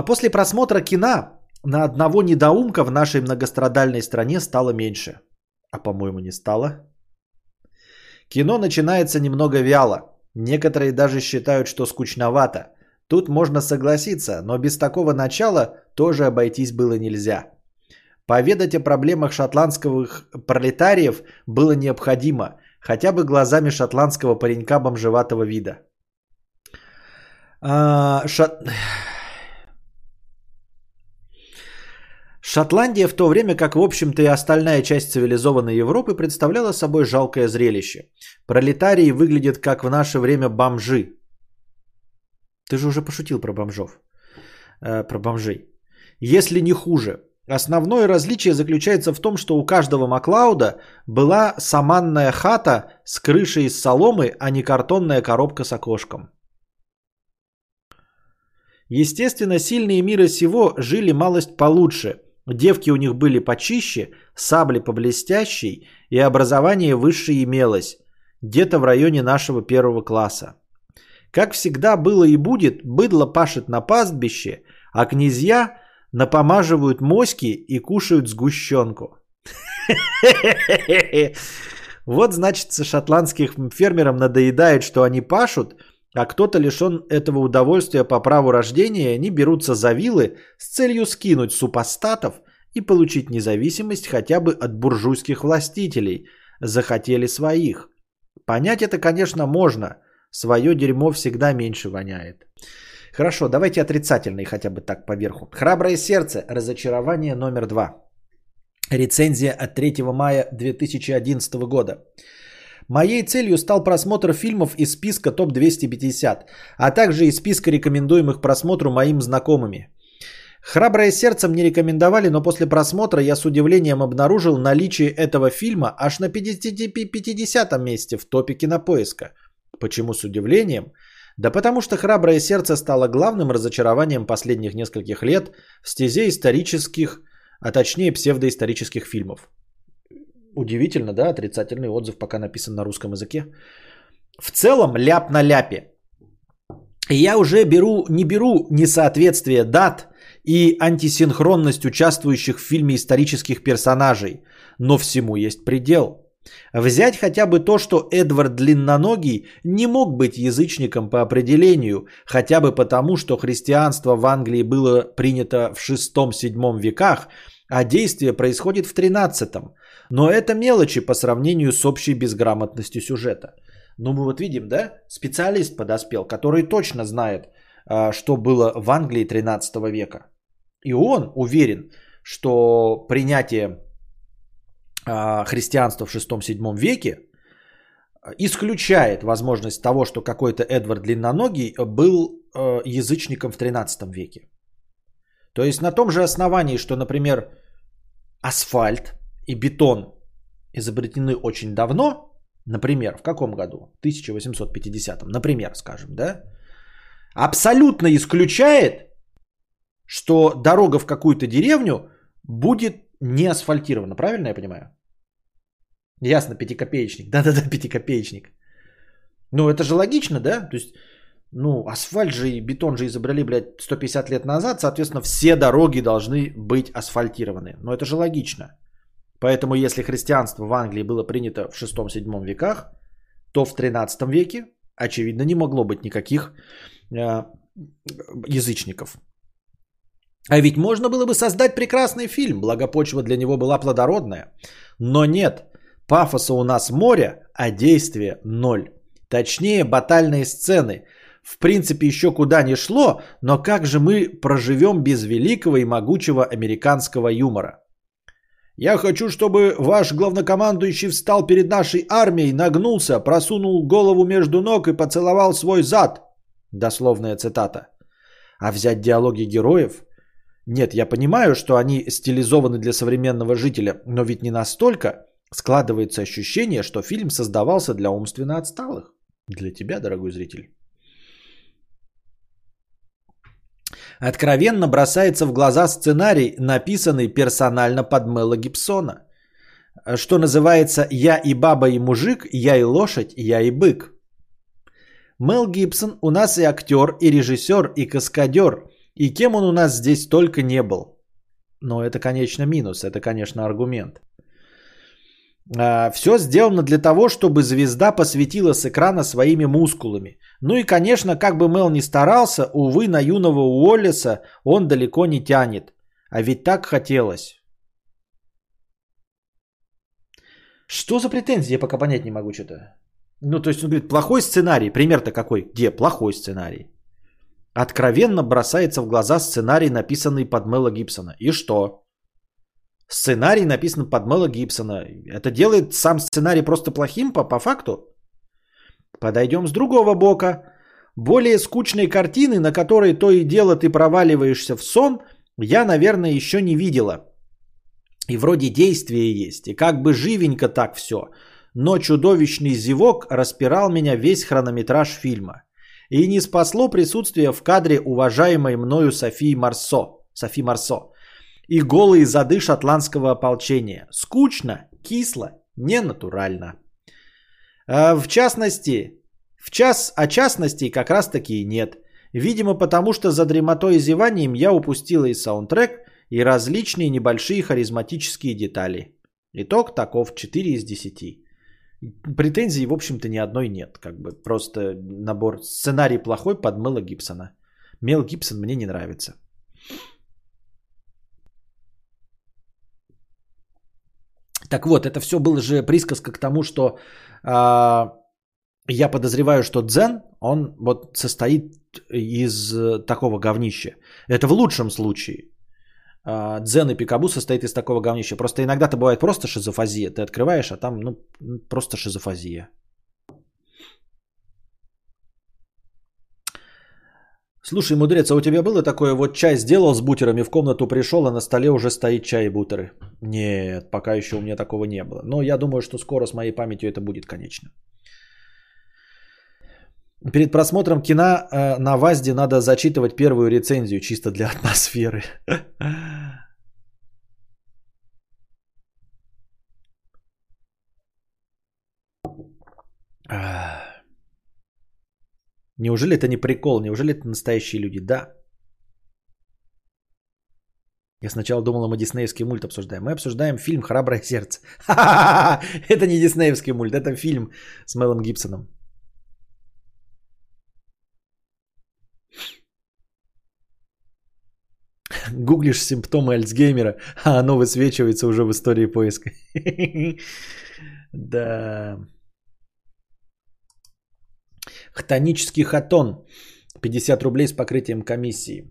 S1: После просмотра кино на одного недоумка в нашей многострадальной стране стало меньше. А по-моему не стало. Кино начинается немного вяло. Некоторые даже считают, что скучновато. Тут можно согласиться, но без такого начала тоже обойтись было нельзя. Поведать о проблемах шотландских пролетариев было необходимо, хотя бы глазами шотландского паренька бомжеватого вида. А, шот... Шотландия в то время, как в общем-то и остальная часть цивилизованной Европы, представляла собой жалкое зрелище. Пролетарии выглядят как в наше время бомжи. Ты же уже пошутил про бомжов. Э, про бомжей. Если не хуже. Основное различие заключается в том, что у каждого Маклауда была саманная хата с крышей из соломы, а не картонная коробка с окошком. Естественно, сильные мира сего жили малость получше – Девки у них были почище, сабли поблестящей и образование высшее имелось, где-то в районе нашего первого класса. Как всегда было и будет, быдло пашет на пастбище, а князья напомаживают моськи и кушают сгущенку. Вот, значит, шотландских фермерам надоедает, что они пашут, а кто-то лишен этого удовольствия по праву рождения, они берутся за вилы с целью скинуть супостатов и получить независимость хотя бы от буржуйских властителей, захотели своих. Понять это, конечно, можно. Свое дерьмо всегда меньше воняет. Хорошо, давайте отрицательный хотя бы так поверху. Храброе сердце. Разочарование номер два. Рецензия от 3 мая 2011 года. Моей целью стал просмотр фильмов из списка ТОП-250, а также из списка рекомендуемых просмотру моим знакомыми. «Храброе сердце» мне рекомендовали, но после просмотра я с удивлением обнаружил наличие этого фильма аж на 50 месте в топе кинопоиска. Почему с удивлением? Да потому что «Храброе сердце» стало главным разочарованием последних нескольких лет в стезе исторических, а точнее псевдоисторических фильмов. Удивительно, да? Отрицательный отзыв пока написан на русском языке. В целом ляп на ляпе. Я уже беру, не беру несоответствие дат и антисинхронность участвующих в фильме исторических персонажей. Но всему есть предел. Взять хотя бы то, что Эдвард Длинноногий не мог быть язычником по определению, хотя бы потому, что христианство в Англии было принято в VI-VII веках, а действие происходит в XIII. Но это мелочи по сравнению с общей безграмотностью сюжета. Ну мы вот видим, да, специалист подоспел, который точно знает, а, что было в Англии 13 века. И он уверен, что принятие а, христианства в 6-7 веке исключает возможность того, что какой-то Эдвард Длинноногий был язычником в 13 веке. То есть на том же основании, что, например, асфальт и бетон изобретены очень давно, например, в каком году? 1850, например, скажем, да? Абсолютно исключает, что дорога в какую-то деревню будет не асфальтирована. Правильно я понимаю? Ясно, пятикопеечник. Да-да-да, пятикопеечник. Ну, это же логично, да? То есть, ну, асфальт же и бетон же изобрели, блядь, 150 лет назад, соответственно, все дороги должны быть асфальтированы. Но это же логично. Поэтому, если христианство в Англии было принято в 6-7 веках, то в 13 веке, очевидно, не могло быть никаких э, язычников. А ведь можно было бы создать прекрасный фильм, благо почва для него была плодородная. Но нет, пафоса у нас море, а действия ноль. Точнее, батальные сцены. В принципе, еще куда ни шло, но как же мы проживем без великого и могучего американского юмора? Я хочу, чтобы ваш главнокомандующий встал перед нашей армией, нагнулся, просунул голову между ног и поцеловал свой зад. Дословная цитата. А взять диалоги героев? Нет, я понимаю, что они стилизованы для современного жителя, но ведь не настолько складывается ощущение, что фильм создавался для умственно отсталых. Для тебя, дорогой зритель. Откровенно бросается в глаза сценарий, написанный персонально под Мэла Гибсона. Что называется «Я и баба, и мужик, я и лошадь, я и бык». Мел Гибсон у нас и актер, и режиссер, и каскадер. И кем он у нас здесь только не был. Но это, конечно, минус, это, конечно, аргумент. А, Все сделано для того, чтобы звезда посветила с экрана своими мускулами. Ну и, конечно, как бы Мел ни старался, увы, на юного Уоллеса он далеко не тянет. А ведь так хотелось. Что за претензии, я пока понять не могу что-то. Ну, то есть он говорит, плохой сценарий. Пример-то какой? Где? Плохой сценарий. Откровенно бросается в глаза сценарий, написанный под Мела Гибсона. И что? Сценарий написан под Мела Гибсона. Это делает сам сценарий просто плохим по, по факту? Подойдем с другого бока. Более скучной картины, на которой то и дело ты проваливаешься в сон, я, наверное, еще не видела. И вроде действия есть, и как бы живенько так все. Но чудовищный зевок распирал меня весь хронометраж фильма. И не спасло присутствие в кадре уважаемой мною Софии Марсо. Софи Марсо. И голые зады шотландского ополчения. Скучно, кисло, ненатурально. А, в частности, в час, а частностей как раз таки нет. Видимо, потому что за дремотой и зеванием я упустила и саундтрек, и различные небольшие харизматические детали. Итог таков 4 из 10. Претензий, в общем-то, ни одной нет. Как бы просто набор сценарий плохой под Мела Гибсона. Мел Гибсон мне не нравится. Так вот, это все было же присказка к тому, что э, я подозреваю, что дзен, он вот состоит из такого говнища. Это в лучшем случае. Э, дзен и пикабу состоит из такого говнища. Просто иногда-то бывает просто шизофазия. Ты открываешь, а там ну, просто шизофазия. Слушай, мудрец, а у тебя было такое, вот чай сделал с бутерами, в комнату пришел, а на столе уже стоит чай и бутеры? Нет, пока еще у меня такого не было. Но я думаю, что скоро с моей памятью это будет, конечно. Перед просмотром кино э, на ВАЗде надо зачитывать первую рецензию чисто для атмосферы. Неужели это не прикол? Неужели это настоящие люди? Да. Я сначала думал, мы диснеевский мульт обсуждаем. Мы обсуждаем фильм «Храброе сердце». Это не диснеевский мульт, это фильм с Мелом Гибсоном. Гуглишь симптомы Альцгеймера, а оно высвечивается уже в истории поиска. Да. Хтонический хатон. 50 рублей с покрытием комиссии.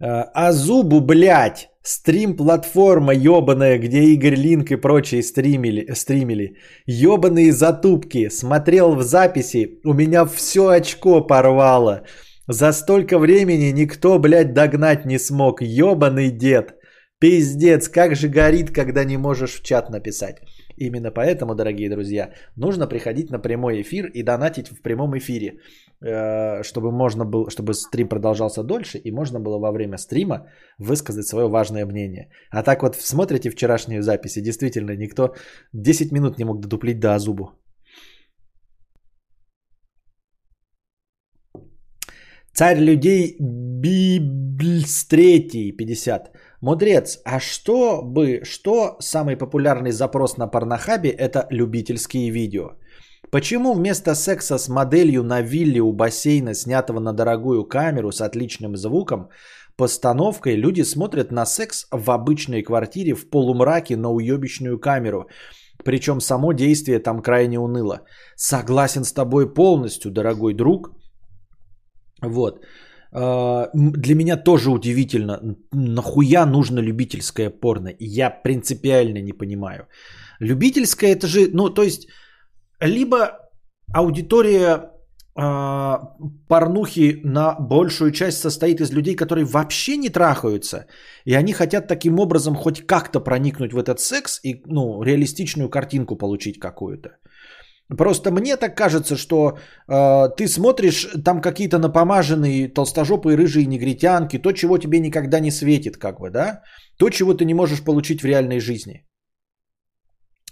S1: А зубу, блядь, стрим-платформа ебаная, где Игорь Линк и прочие стримили, стримили. Ебаные затупки. Смотрел в записи, у меня все очко порвало. За столько времени никто, блядь, догнать не смог. Ебаный дед. Пиздец, как же горит, когда не можешь в чат написать. Именно поэтому, дорогие друзья, нужно приходить на прямой эфир и донатить в прямом эфире, э, чтобы можно было, чтобы стрим продолжался дольше и можно было во время стрима высказать свое важное мнение. А так вот смотрите вчерашние записи, действительно никто 10 минут не мог додуплить до Азубу. Царь людей Библс 3, 50. Мудрец, а что бы, что самый популярный запрос на порнохабе это любительские видео? Почему вместо секса с моделью на вилле у бассейна, снятого на дорогую камеру с отличным звуком, постановкой люди смотрят на секс в обычной квартире в полумраке на уебищную камеру? Причем само действие там крайне уныло. Согласен с тобой полностью, дорогой друг. Вот. А, для меня тоже удивительно, нахуя нужно любительское порно? Я принципиально не понимаю. Любительское это же, ну то есть, либо аудитория э, порнухи на большую часть состоит из людей, которые вообще не трахаются, и они хотят таким образом хоть как-то проникнуть в этот секс и ну, реалистичную картинку получить какую-то. Просто мне так кажется, что э, ты смотришь там какие-то напомаженные толстожопые рыжие негритянки, то, чего тебе никогда не светит, как бы, да? То, чего ты не можешь получить в реальной жизни.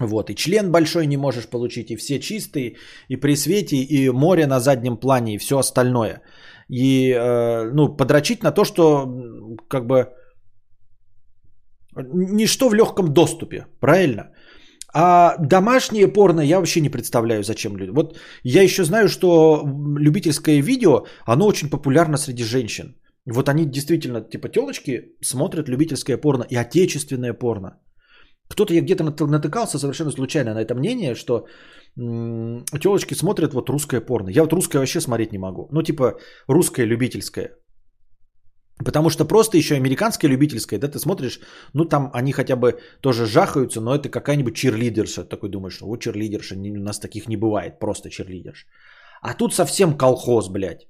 S1: Вот, и член большой не можешь получить, и все чистые, и при свете, и море на заднем плане, и все остальное. И, э, ну, подрочить на то, что, как бы, ничто в легком доступе, правильно? А домашнее порно я вообще не представляю, зачем люди. Вот я еще знаю, что любительское видео, оно очень популярно среди женщин. Вот они действительно, типа, телочки смотрят любительское порно и отечественное порно. Кто-то я где-то натыкался совершенно случайно на это мнение, что телочки смотрят вот русское порно. Я вот русское вообще смотреть не могу. Ну, типа, русское любительское. Потому что просто еще американское любительское, да, ты смотришь, ну там они хотя бы тоже жахаются, но это какая-нибудь чирлидерша. Такой думаешь, вот чирлидерша, у нас таких не бывает, просто чирлидерш. А тут совсем колхоз, блядь.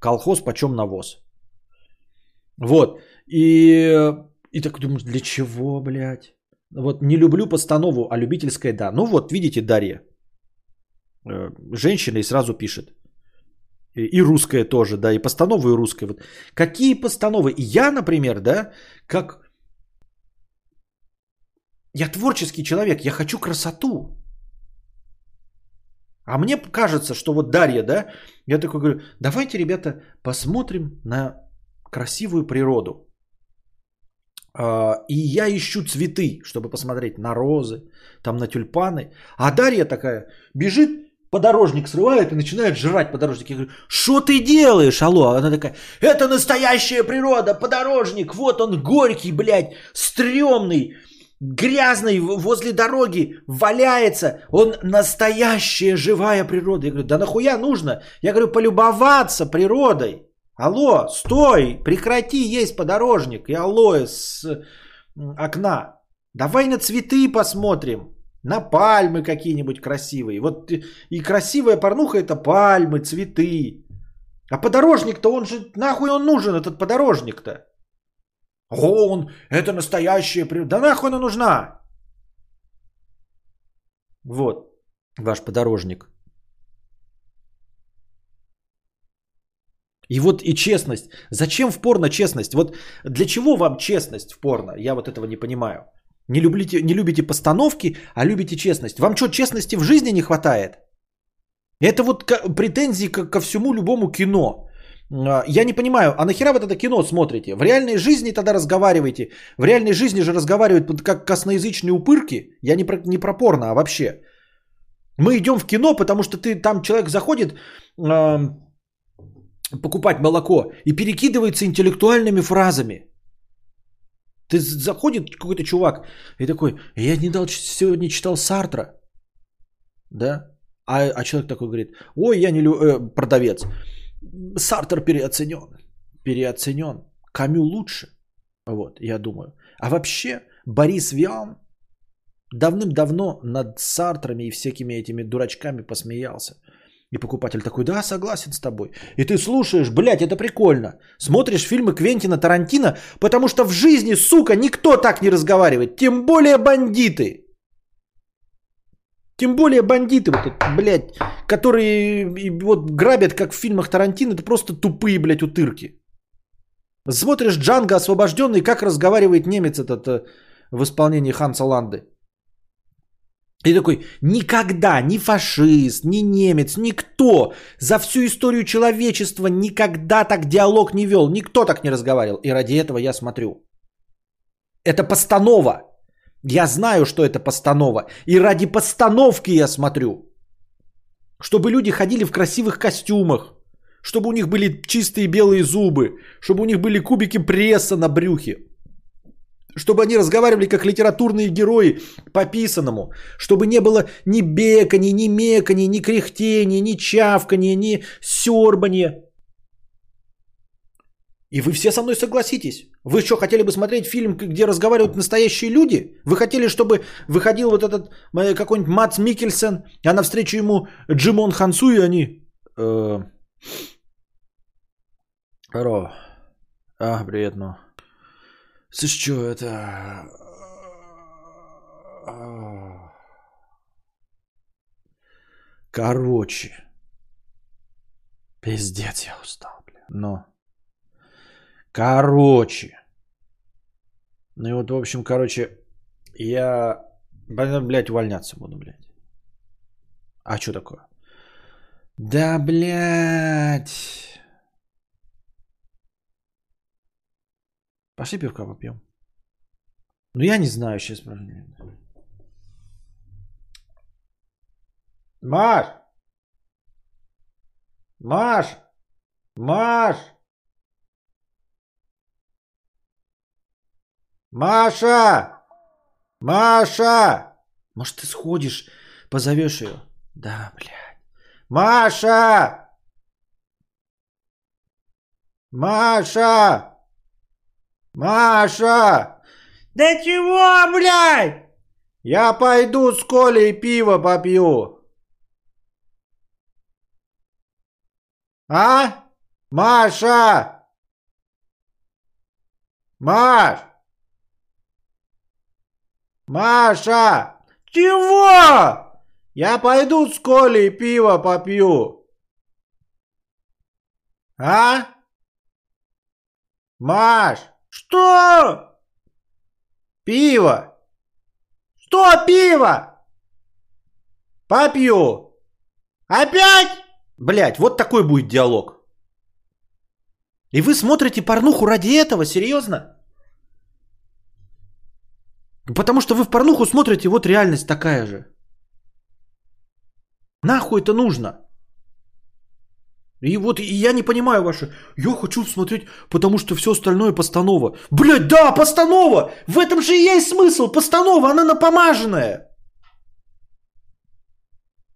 S1: Колхоз почем навоз. Вот. И, и так думаешь, для чего, блядь? Вот не люблю постанову, а любительское да. Ну вот, видите, Дарья. Э, женщина и сразу пишет. И русская тоже, да, и постановы и русская. Вот. Какие постановы? Я, например, да, как... Я творческий человек, я хочу красоту. А мне кажется, что вот Дарья, да, я такой говорю, давайте, ребята, посмотрим на красивую природу. А, и я ищу цветы, чтобы посмотреть на розы, там на тюльпаны. А Дарья такая бежит, подорожник срывает и начинает жрать подорожник. Я говорю, что ты делаешь, алло? Она такая, это настоящая природа, подорожник, вот он горький, блядь, стрёмный, грязный, возле дороги, валяется. Он настоящая живая природа. Я говорю, да нахуя нужно? Я говорю, полюбоваться природой. Алло, стой, прекрати есть подорожник и алоэ с окна. Давай на цветы посмотрим. На пальмы какие-нибудь красивые. Вот и красивая порнуха это пальмы, цветы. А подорожник-то он же, нахуй он нужен, этот подорожник-то? О, он, это настоящая природа. Да нахуй она нужна? Вот, ваш подорожник. И вот и честность. Зачем в порно честность? Вот для чего вам честность в порно? Я вот этого не понимаю. Не любите, не любите постановки, а любите честность. Вам что, честности в жизни не хватает? Это вот претензии ко, ко всему любому кино. А, я не понимаю, а нахера вы тогда кино смотрите? В реальной жизни тогда разговаривайте. В реальной жизни же разговаривают как косноязычные упырки. Я не про, не про порно, а вообще. Мы идем в кино, потому что ты там человек заходит э, покупать молоко и перекидывается интеллектуальными фразами. Ты заходит какой-то чувак и такой, я не дал сегодня читал Сартра, да? А, а человек такой говорит, ой, я не люблю, э, продавец, Сартер переоценен, переоценен, Камю лучше, вот, я думаю. А вообще Борис Виан давным-давно над Сартрами и всякими этими дурачками посмеялся. И покупатель такой, да, согласен с тобой. И ты слушаешь, блядь, это прикольно. Смотришь фильмы Квентина Тарантино, потому что в жизни, сука, никто так не разговаривает. Тем более бандиты. Тем более бандиты, вот, блядь, которые вот грабят, как в фильмах Тарантино, это просто тупые, блядь, утырки. Смотришь Джанго освобожденный, как разговаривает немец этот э, в исполнении Ханса Ланды. И такой, никогда ни фашист, ни немец, никто за всю историю человечества никогда так диалог не вел, никто так не разговаривал. И ради этого я смотрю. Это постанова. Я знаю, что это постанова. И ради постановки я смотрю. Чтобы люди ходили в красивых костюмах. Чтобы у них были чистые белые зубы. Чтобы у них были кубики пресса на брюхе чтобы они разговаривали как литературные герои по писанному, чтобы не было ни бекани, ни мекани, ни кряхтения, ни чавкания, ни сербания. И вы все со мной согласитесь. Вы что, хотели бы смотреть фильм, где разговаривают настоящие люди? Вы хотели, чтобы выходил вот этот э, какой-нибудь Мац Микельсен, а навстречу ему Джимон Хансу, и они... Э... Ро. А, привет, ну. Слышь, что это... Короче. Пиздец, я устал, бля. Но. Короче. Ну и вот, в общем, короче, я, блядь, увольняться буду, блядь. А что такое? Да, блядь. Пошли пивка попьем. Ну, я не знаю сейчас. Маш! Маш! Маш! Маша! Маша! Может, ты сходишь, позовешь ее? Да, блядь. Маша! Маша! Маша! Да чего, блядь? Я пойду с Колей пиво попью. А? Маша! Маш! Маша! Чего? Я пойду с Колей пиво попью. А? Маш! Что? Пиво. Что пиво? Попью. Опять? Блять, вот такой будет диалог. И вы смотрите порнуху ради этого? Серьезно? Потому что вы в порнуху смотрите, вот реальность такая же. Нахуй это нужно? И вот и я не понимаю ваше, я хочу смотреть, потому что все остальное постанова. Блять, да, постанова! В этом же и есть смысл, постанова, она напомаженная.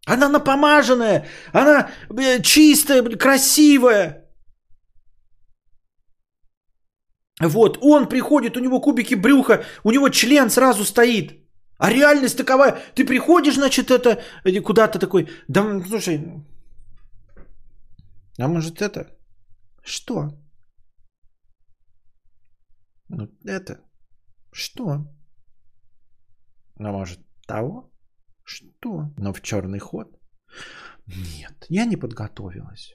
S1: Она напомаженная, она чистая, красивая. Вот, он приходит, у него кубики брюха, у него член сразу стоит. А реальность такова, ты приходишь, значит, это куда-то такой, да, слушай, а может это? Что? Ну это? Что? А может того? Что? Но в черный ход? Нет, я не подготовилась.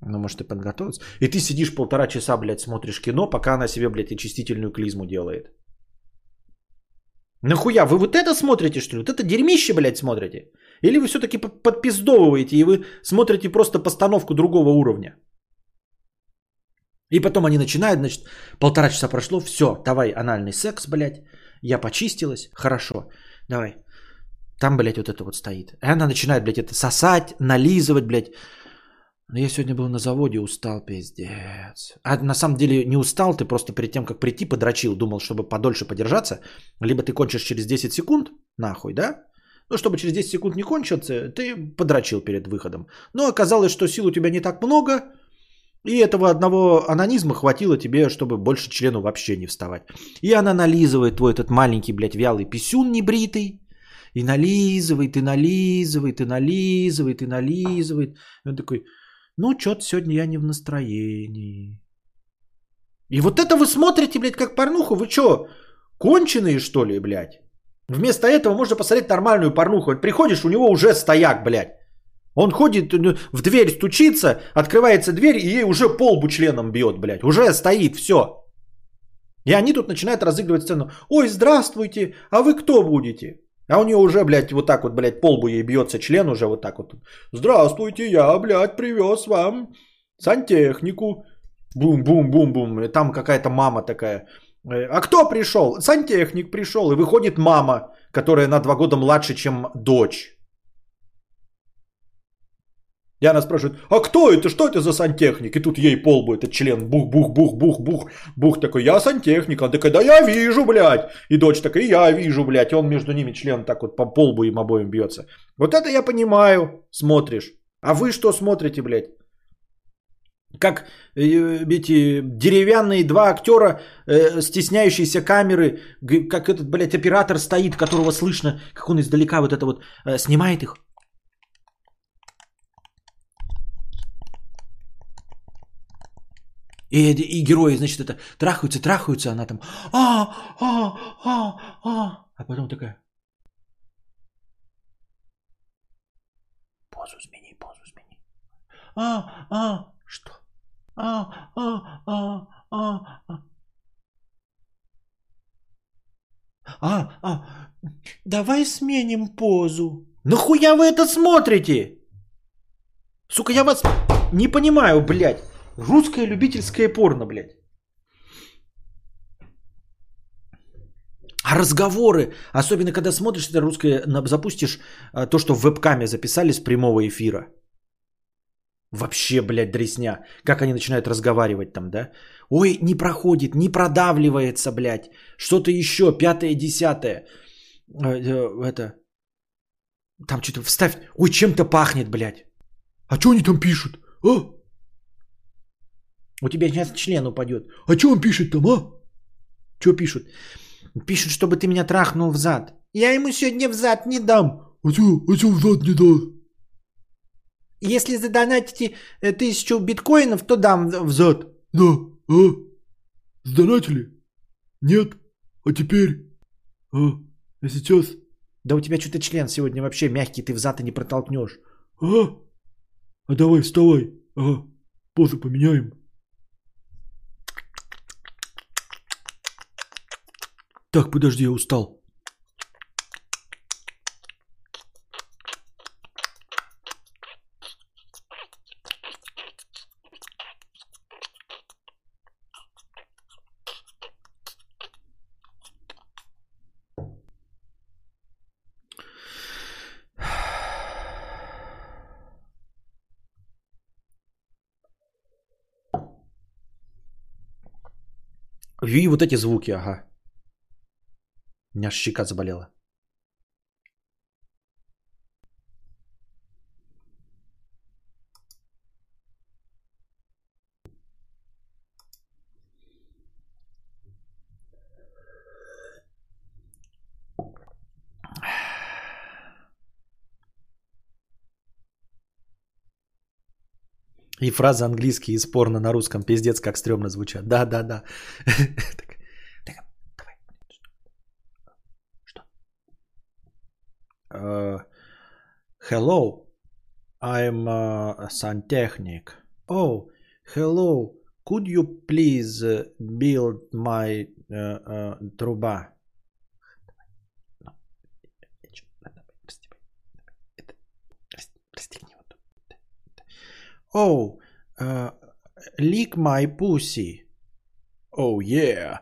S1: Ну, может, ты подготовилась? И ты сидишь полтора часа, блядь, смотришь кино, пока она себе, блядь, очистительную клизму делает. Нахуя? Вы вот это смотрите, что ли? Вот это дерьмище, блядь, смотрите? Или вы все-таки подпиздовываете и вы смотрите просто постановку другого уровня? И потом они начинают, значит, полтора часа прошло, все, давай анальный секс, блядь, я почистилась, хорошо, давай. Там, блядь, вот это вот стоит. И она начинает, блядь, это сосать, нализывать, блядь. Но я сегодня был на заводе, устал, пиздец. А на самом деле не устал, ты просто перед тем, как прийти, подрочил, думал, чтобы подольше подержаться. Либо ты кончишь через 10 секунд, нахуй, да? Ну, чтобы через 10 секунд не кончиться, ты подрочил перед выходом. Но оказалось, что сил у тебя не так много, и этого одного анонизма хватило тебе, чтобы больше члену вообще не вставать. И она нализывает твой этот маленький, блядь, вялый писюн небритый. И нализывает, и нализывает, и нализывает, и нализывает. И он такой, ну, что-то сегодня я не в настроении. И вот это вы смотрите, блядь, как порнуху. Вы что, конченые, что ли, блядь? Вместо этого можно посмотреть нормальную порнуху. Приходишь, у него уже стояк, блядь. Он ходит, ну, в дверь стучится, открывается дверь, и ей уже полбу членом бьет, блядь. Уже стоит, все. И они тут начинают разыгрывать сцену. Ой, здравствуйте, а вы кто будете? А у нее уже, блядь, вот так вот, блядь, полбу ей бьется член уже вот так вот. Здравствуйте, я, блядь, привез вам сантехнику. Бум-бум-бум-бум. Там какая-то мама такая. Э, а кто пришел? Сантехник пришел. И выходит мама, которая на два года младше, чем дочь. И она спрашивает, а кто это, что это за сантехник? И тут ей полбу этот член, бух-бух-бух-бух-бух, бух такой, я сантехник. Он такой, да я вижу, блядь. И дочь такая, я вижу, блядь. И он между ними член так вот по полбу им обоим бьется. Вот это я понимаю, смотришь. А вы что смотрите, блядь? Как э, эти деревянные два актера, э, стесняющиеся камеры, как этот, блядь, оператор стоит, которого слышно, как он издалека вот это вот э, снимает их. И, и герои, значит, это трахаются, трахаются, она там, а, а, а, а, а потом такая, позу смени, позу смени. А, а, что? А, а, а, а, а. А, давай сменим позу. Нахуя вы это смотрите? Сука, я вас не понимаю, блядь. Русское любительское порно, блядь. А разговоры, особенно когда смотришь это русское, запустишь а, то, что в вебкаме записали с прямого эфира. Вообще, блядь, дресня. Как они начинают разговаривать там, да? Ой, не проходит, не продавливается, блядь. Что-то еще, пятое, десятое. Э, э, это... Там что-то вставь. Ой, чем-то пахнет, блядь. А что они там пишут? А? У тебя сейчас член упадет. А что он пишет там, а? Что пишут? Пишут, чтобы ты меня трахнул в зад. Я ему сегодня в зад не дам. А что, а что в зад не дал? Если задонатите э, тысячу биткоинов, то дам в зад. Да, а? Сдонатили? Нет. А теперь? А? А сейчас? Да у тебя что-то член сегодня вообще мягкий, ты в зад и не протолкнешь. А? А давай вставай. Ага. Позу поменяем. Так, подожди, я устал. И вот эти звуки, ага. У меня щека заболела. И фразы английские из порно на русском пиздец как стрёмно звучат. Да, да, да. uh, hello, I'm a santechnic. Oh, hello, could you please build my uh, uh, труба? Oh, uh, lick my pussy. Oh yeah,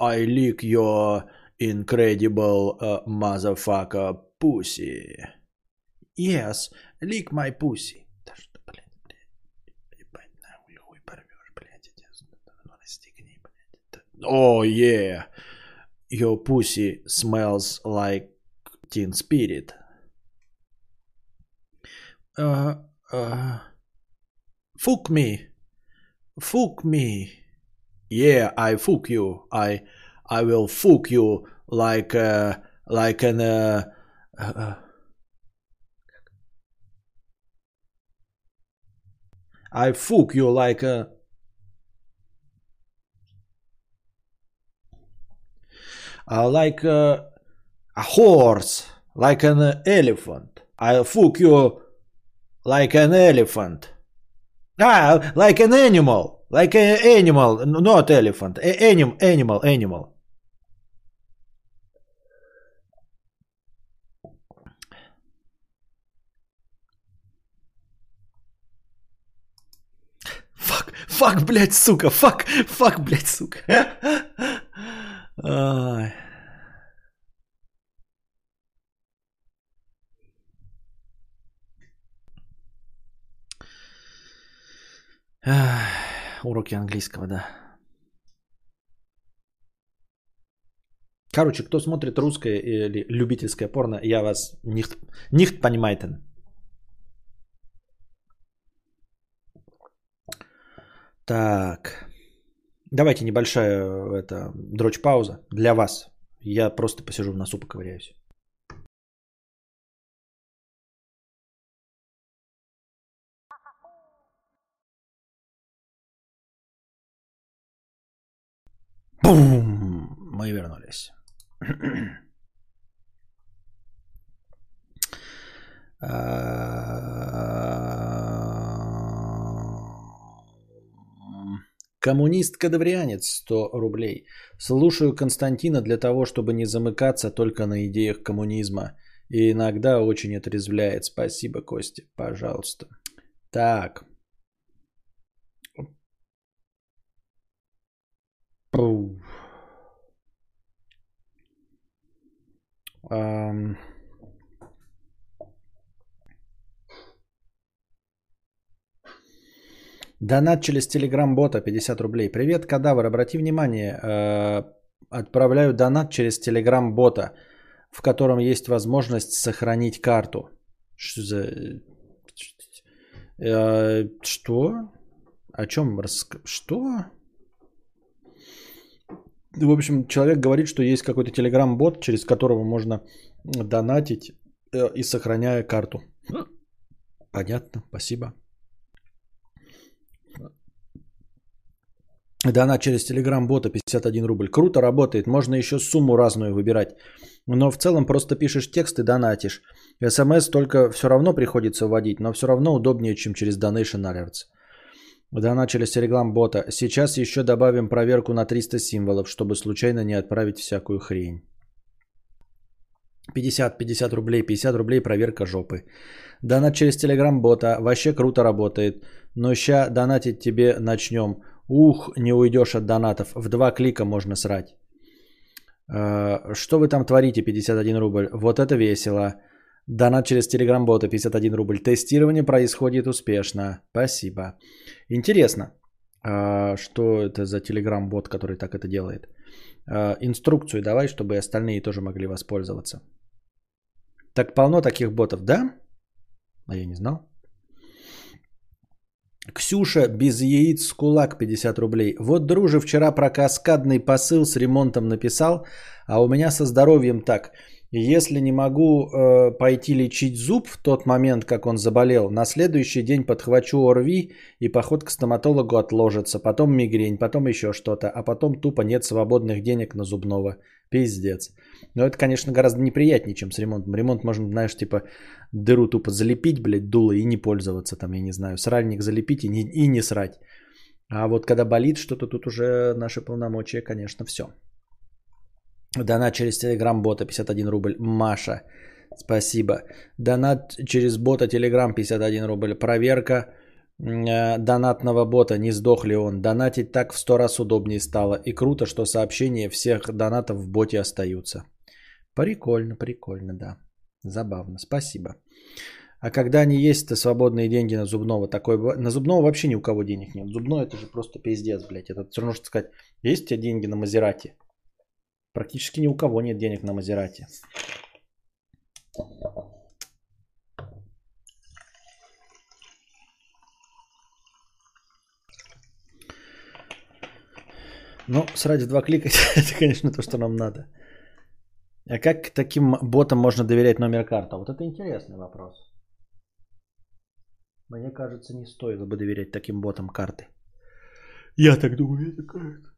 S1: I lick your incredible uh, motherfucker pussy. Yes, lick my pussy. Да что, блин, блядь, ебать, нахуй хуй порвешь, блядь, иди сюда, ну расстегни, блядь. Oh yeah, your pussy smells like teen spirit. Uh, uh, fuck me. Fuck me. Yeah, I fuck you. I I will fuck you like uh, like an uh, uh, I fuck you like a uh, like a, a horse, like an elephant. I fuck you like an elephant. Ah, like an animal, like an animal, not elephant. A- anim, animal, animal. Фак, фак, блядь, сука, фак, фак, блядь, сука. Уроки английского, да. Короче, кто смотрит русское или любительское порно, я вас нихт, нихт понимаете. Так. Давайте небольшая это, дрочь пауза для вас. Я просто посижу в носу поковыряюсь. Бум! Мы вернулись. Коммунист-кадаврианец 100 рублей. Слушаю Константина для того, чтобы не замыкаться только на идеях коммунизма. И иногда очень отрезвляет. Спасибо, Костя, пожалуйста. Так. Донат через Телеграм-бота 50 рублей. Привет, кадавр. Обрати внимание, э, отправляю донат через Телеграм-бота, в котором есть возможность сохранить карту. Что за... Э, Что? О чем? Что? В общем, человек говорит, что есть какой-то Телеграм-бот, через которого можно донатить э, и сохраняя карту. Понятно, спасибо. Донат через Телеграм-бота 51 рубль. Круто работает, можно еще сумму разную выбирать. Но в целом просто пишешь текст и донатишь. СМС только все равно приходится вводить, но все равно удобнее, чем через Donation Alerts. Донат через Телеграм-бота. Сейчас еще добавим проверку на 300 символов, чтобы случайно не отправить всякую хрень. 50, 50 рублей, 50 рублей проверка жопы. Донат через Телеграм-бота. Вообще круто работает. Но ща донатить тебе начнем. Ух, не уйдешь от донатов. В два клика можно срать. Э, Что вы там творите, 51 рубль? Вот это весело. Донат через Телеграм-бота, 51 рубль. Тестирование происходит успешно. Спасибо. Интересно, э, что это за Телеграм-бот, который так это делает. Э, Инструкцию давай, чтобы остальные тоже могли воспользоваться. Так полно таких ботов, да? А я не знал. Ксюша без яиц с кулак 50 рублей. Вот, друже, вчера про каскадный посыл с ремонтом написал, а у меня со здоровьем так. Если не могу э, пойти лечить зуб в тот момент, как он заболел, на следующий день подхвачу ОРВИ и поход к стоматологу отложится, потом мигрень, потом еще что-то, а потом тупо нет свободных денег на зубного. Пиздец. Но это, конечно, гораздо неприятнее, чем с ремонтом. Ремонт можно, знаешь, типа дыру тупо залепить, блядь, дуло и не пользоваться там, я не знаю, сральник залепить и не, и не срать. А вот когда болит что-то, тут уже наши полномочия, конечно, все. Донат через Телеграм-бота 51 рубль. Маша, спасибо. Донат через бота Телеграм 51 рубль. Проверка э, донатного бота, не сдох ли он. Донатить так в сто раз удобнее стало. И круто, что сообщения всех донатов в боте остаются. Прикольно, прикольно, да. Забавно, спасибо. А когда они есть-то свободные деньги на зубного? Такой, на зубного вообще ни у кого денег нет. Зубной это же просто пиздец, блядь. Это все равно, что сказать, есть у тебя деньги на Мазерати? Практически ни у кого нет денег на Мазерати. Ну, срать в два клика, это, конечно, то, что нам надо. А как таким ботам можно доверять номер карты? Вот это интересный вопрос. Мне кажется, не стоило бы доверять таким ботам карты. Я так думаю, это как.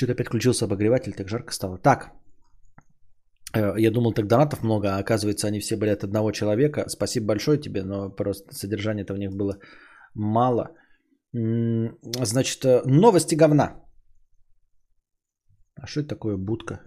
S1: Что-то опять включился обогреватель, так жарко стало. Так, э, я думал, так донатов много, а оказывается, они все были от одного человека. Спасибо большое тебе, но просто содержание-то в них было мало. Значит, э, новости говна. А что это такое будка?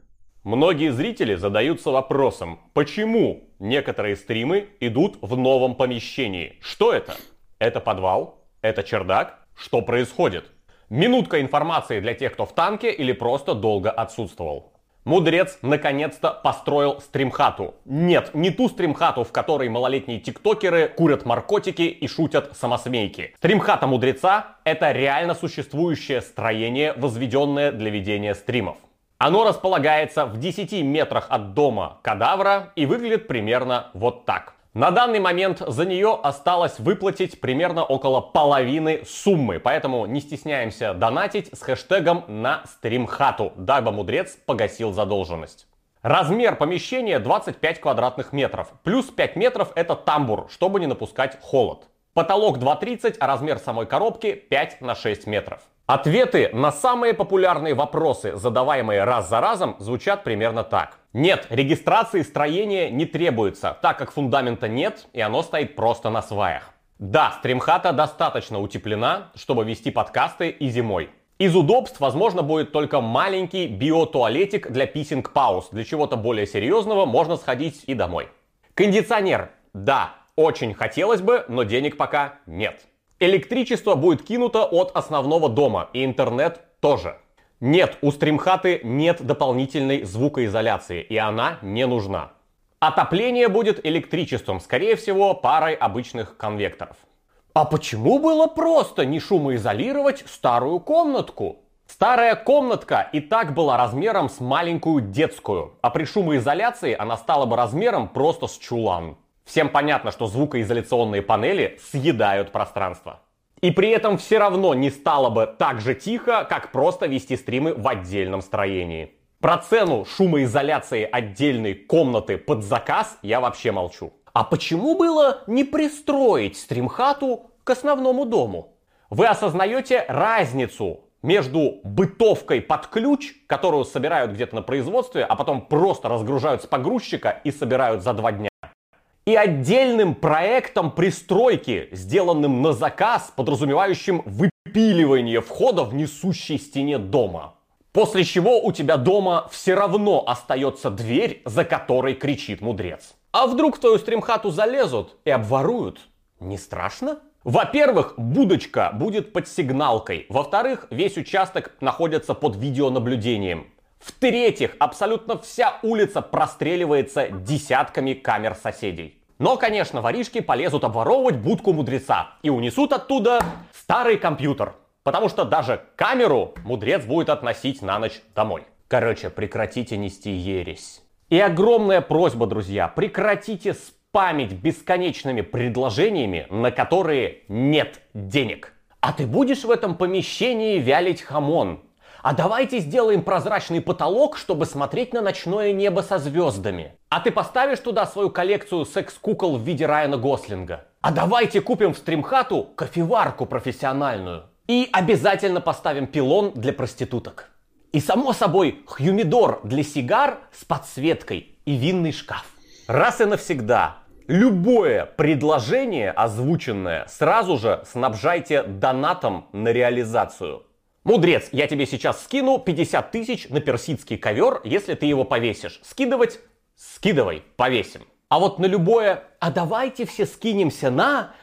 S3: Многие зрители задаются вопросом, почему некоторые стримы идут в новом помещении. Что это? Это подвал? Это чердак? Что происходит? Минутка информации для тех, кто в танке или просто долго отсутствовал. Мудрец наконец-то построил стримхату. Нет, не ту стримхату, в которой малолетние тиктокеры курят наркотики и шутят самосмейки. Стримхата мудреца – это реально существующее строение, возведенное для ведения стримов. Оно располагается в 10 метрах от дома кадавра и выглядит примерно вот так. На данный момент за нее осталось выплатить примерно около половины суммы, поэтому не стесняемся донатить с хэштегом на стримхату, дабы мудрец погасил задолженность. Размер помещения 25 квадратных метров, плюс 5 метров это тамбур, чтобы не напускать холод. Потолок 2,30, а размер самой коробки 5 на 6 метров. Ответы на самые популярные вопросы, задаваемые раз за разом, звучат примерно так. Нет, регистрации строения не требуется, так как фундамента нет и оно стоит просто на сваях. Да, стримхата достаточно утеплена, чтобы вести подкасты и зимой. Из удобств, возможно, будет только маленький биотуалетик для писинг-пауз. Для чего-то более серьезного можно сходить и домой. Кондиционер. Да, очень хотелось бы, но денег пока нет. Электричество будет кинуто от основного дома и интернет тоже. Нет, у стримхаты нет дополнительной звукоизоляции и она не нужна. Отопление будет электричеством, скорее всего, парой обычных конвекторов. А почему было просто не шумоизолировать старую комнатку? Старая комнатка и так была размером с маленькую детскую, а при шумоизоляции она стала бы размером просто с чулан. Всем понятно, что звукоизоляционные панели съедают пространство. И при этом все равно не стало бы так же тихо, как просто вести стримы в отдельном строении. Про цену шумоизоляции отдельной комнаты под заказ я вообще молчу. А почему было не пристроить стримхату к основному дому? Вы осознаете разницу между бытовкой под ключ, которую собирают где-то на производстве, а потом просто разгружают с погрузчика и собирают за два дня, и отдельным проектом пристройки, сделанным на заказ, подразумевающим выпиливание входа в несущей стене дома. После чего у тебя дома все равно остается дверь, за которой кричит мудрец. А вдруг в твою стримхату залезут и обворуют? Не страшно? Во-первых, будочка будет под сигналкой. Во-вторых, весь участок находится под видеонаблюдением. В-третьих, абсолютно вся улица простреливается десятками камер соседей. Но, конечно, воришки полезут обворовывать будку мудреца и унесут оттуда старый компьютер. Потому что даже камеру мудрец будет относить на ночь домой. Короче, прекратите нести ересь. И огромная просьба, друзья, прекратите спамить бесконечными предложениями, на которые нет денег. А ты будешь в этом помещении вялить хамон? А давайте сделаем прозрачный потолок, чтобы смотреть на ночное небо со звездами. А ты поставишь туда свою коллекцию секс-кукол в виде Райана Гослинга. А давайте купим в стримхату кофеварку профессиональную. И обязательно поставим пилон для проституток. И само собой хюмидор для сигар с подсветкой и винный шкаф. Раз и навсегда Любое предложение озвученное сразу же снабжайте донатом на реализацию. Мудрец, я тебе сейчас скину 50 тысяч на персидский ковер, если ты его повесишь. Скидывать? Скидывай, повесим. А вот на любое, а давайте все скинемся на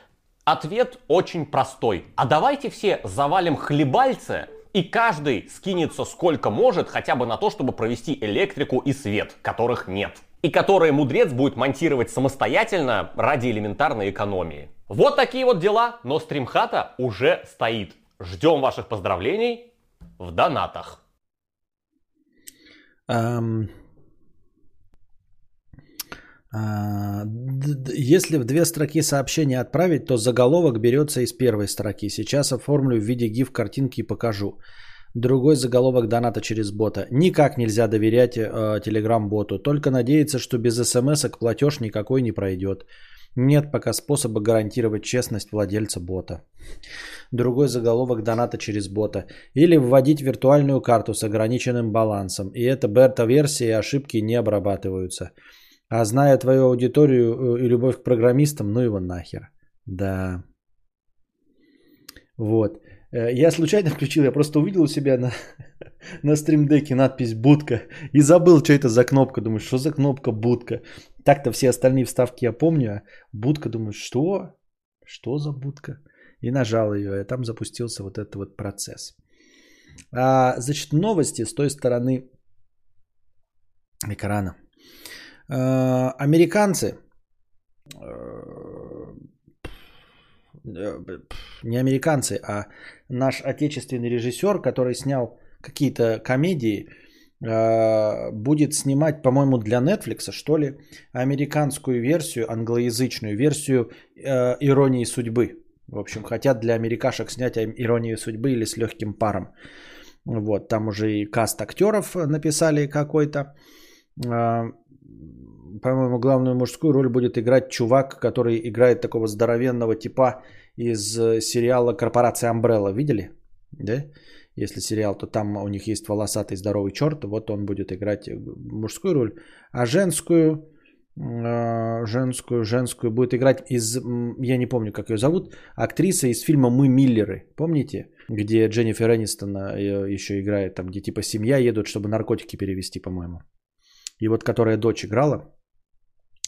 S3: Ответ очень простой. А давайте все завалим хлебальца и каждый скинется сколько может хотя бы на то, чтобы провести электрику и свет, которых нет. И которые мудрец будет монтировать самостоятельно ради элементарной экономии. Вот такие вот дела, но стримхата уже стоит. Ждем ваших поздравлений в донатах.
S1: Um, если в две строки сообщения отправить, то заголовок берется из первой строки. Сейчас оформлю в виде гиф картинки и покажу. Другой заголовок доната через бота. Никак нельзя доверять э, телеграм-боту. Только надеяться, что без смс платеж никакой не пройдет. Нет пока способа гарантировать честность владельца бота. Другой заголовок доната через бота. Или вводить виртуальную карту с ограниченным балансом. И это бета-версия и ошибки не обрабатываются. А зная твою аудиторию э, и любовь к программистам, ну его нахер. Да. Вот. Э, я случайно включил, я просто увидел у себя на, на стримдеке надпись «Будка» и забыл, что это за кнопка. Думаю, что за кнопка «Будка»? Так-то все остальные вставки я помню, а «Будка» думаю, что? Что за «Будка»? И нажал ее, и там запустился вот этот вот процесс. А, значит, новости с той стороны экрана. А, американцы э, не американцы, а наш отечественный режиссер, который снял какие-то комедии, будет снимать, по-моему, для Netflix, что ли, американскую версию, англоязычную версию э, «Иронии судьбы». В общем, хотят для америкашек снять «Иронию судьбы» или «С легким паром». Вот, там уже и каст актеров написали какой-то. А, по-моему, главную мужскую роль будет играть чувак, который играет такого здоровенного типа из э, сериала «Корпорация Амбрелла». Видели? Да? Если сериал, то там у них есть волосатый здоровый черт, вот он будет играть мужскую роль. А женскую, э, женскую, женскую будет играть из, я не помню, как ее зовут, актриса из фильма «Мы Миллеры». Помните? Где Дженнифер Энистон еще играет, там, где типа семья едут, чтобы наркотики перевести, по-моему. И вот которая дочь играла,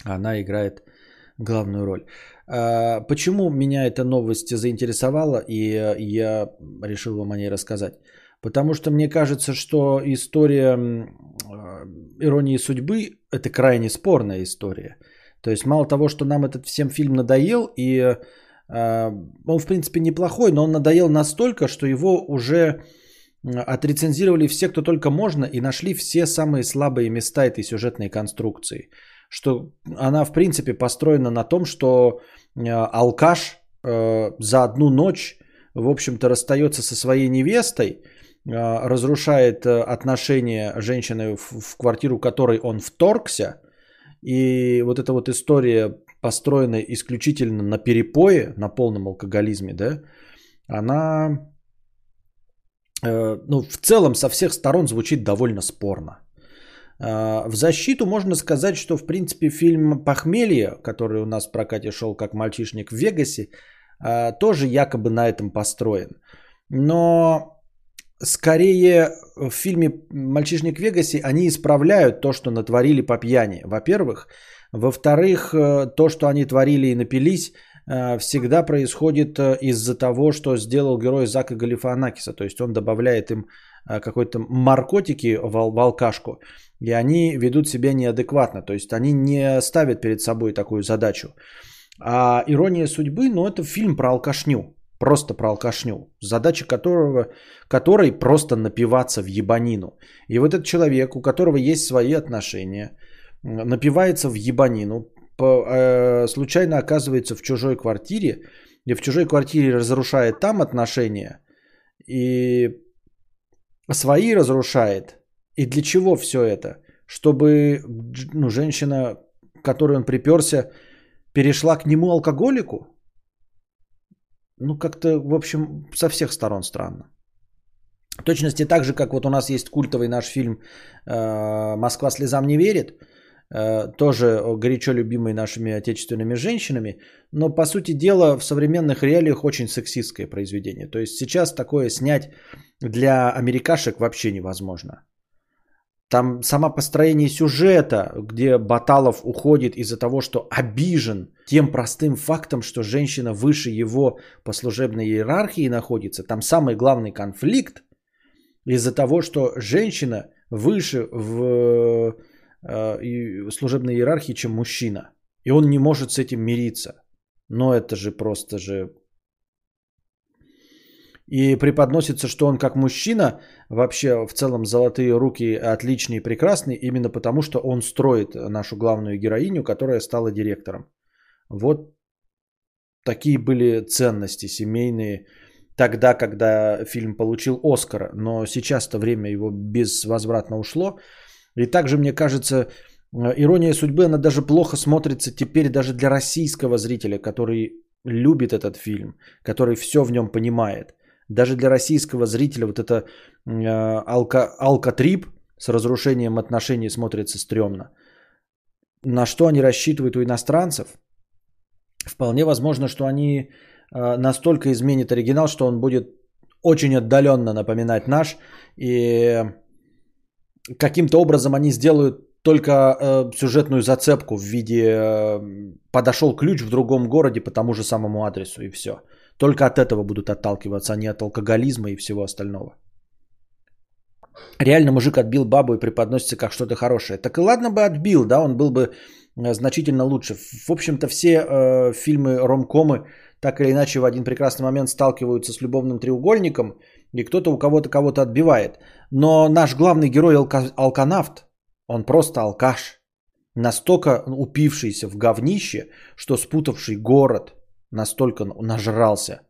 S1: она играет главную роль. А, почему меня эта новость заинтересовала, и я решил вам о ней рассказать? Потому что мне кажется, что история иронии судьбы – это крайне спорная история. То есть мало того, что нам этот всем фильм надоел, и а, он в принципе неплохой, но он надоел настолько, что его уже отрецензировали все, кто только можно, и нашли все самые слабые места этой сюжетной конструкции – что она в принципе построена на том, что э, алкаш э, за одну ночь, в общем-то, расстается со своей невестой, э, разрушает отношения женщины в квартиру, которой он вторгся. И вот эта вот история, построена исключительно на перепое, на полном алкоголизме, да, она ну, в целом со всех сторон звучит довольно спорно. А, в защиту можно сказать, что в принципе фильм «Похмелье», который у нас в прокате шел как «Мальчишник в Вегасе», а, тоже якобы на этом построен. Но скорее в фильме «Мальчишник в Вегасе» они исправляют то, что натворили по пьяни, во-первых. Во-вторых, э, то, что они творили и напились, э, всегда происходит э, из-за того, что сделал герой Зака Галифанакиса. То есть он добавляет им какой-то наркотики в алкашку, и они ведут себя неадекватно. То есть они не ставят перед собой такую задачу. А «Ирония судьбы», ну это фильм про алкашню. Просто про алкашню. Задача которого, которой просто напиваться в ебанину. И вот этот человек, у которого есть свои отношения, напивается в ебанину, э, случайно оказывается в чужой квартире, и в чужой квартире разрушает там отношения, и свои разрушает – и для чего все это? Чтобы ну, женщина, которой он приперся, перешла к нему алкоголику? Ну, как-то, в общем, со всех сторон странно. В точности так же, как вот у нас есть культовый наш фильм э, «Москва слезам не верит», тоже горячо любимый нашими отечественными женщинами, но, по сути дела, в современных реалиях очень сексистское произведение. То есть сейчас такое снять для америкашек вообще невозможно. Там само построение сюжета, где Баталов уходит из-за того, что обижен тем простым фактом, что женщина выше его по служебной иерархии находится. Там самый главный конфликт из-за того, что женщина выше в э, служебной иерархии, чем мужчина. И он не может с этим мириться. Но это же просто же... И преподносится, что он как мужчина, вообще в целом золотые руки отличные и прекрасные, именно потому, что он строит нашу главную героиню, которая стала директором. Вот такие были ценности семейные тогда, когда фильм получил Оскара. Но сейчас-то время его безвозвратно ушло. И также, мне кажется, Э, Ирония судьбы, она даже плохо смотрится теперь даже для российского зрителя, который любит этот фильм, который все в нем понимает. Даже для российского зрителя вот это э, алка, алкотрип с разрушением отношений смотрится стрёмно. На что они рассчитывают у иностранцев? Вполне возможно, что они э, настолько изменят оригинал, что он будет очень отдаленно напоминать наш. И каким-то образом они сделают только э, сюжетную зацепку в виде э, подошел ключ в другом городе по тому же самому адресу и все. Только от этого будут отталкиваться, а не от алкоголизма и всего остального. Реально мужик отбил бабу и преподносится как что-то хорошее. Так и ладно бы отбил, да, он был бы э, значительно лучше. В общем-то, все э, фильмы ромкомы так или иначе в один прекрасный момент сталкиваются с любовным треугольником, и кто-то у кого-то кого-то отбивает. Но наш главный герой алка- алканавт, он просто алкаш. Настолько упившийся в говнище, что спутавший город настолько нажрался.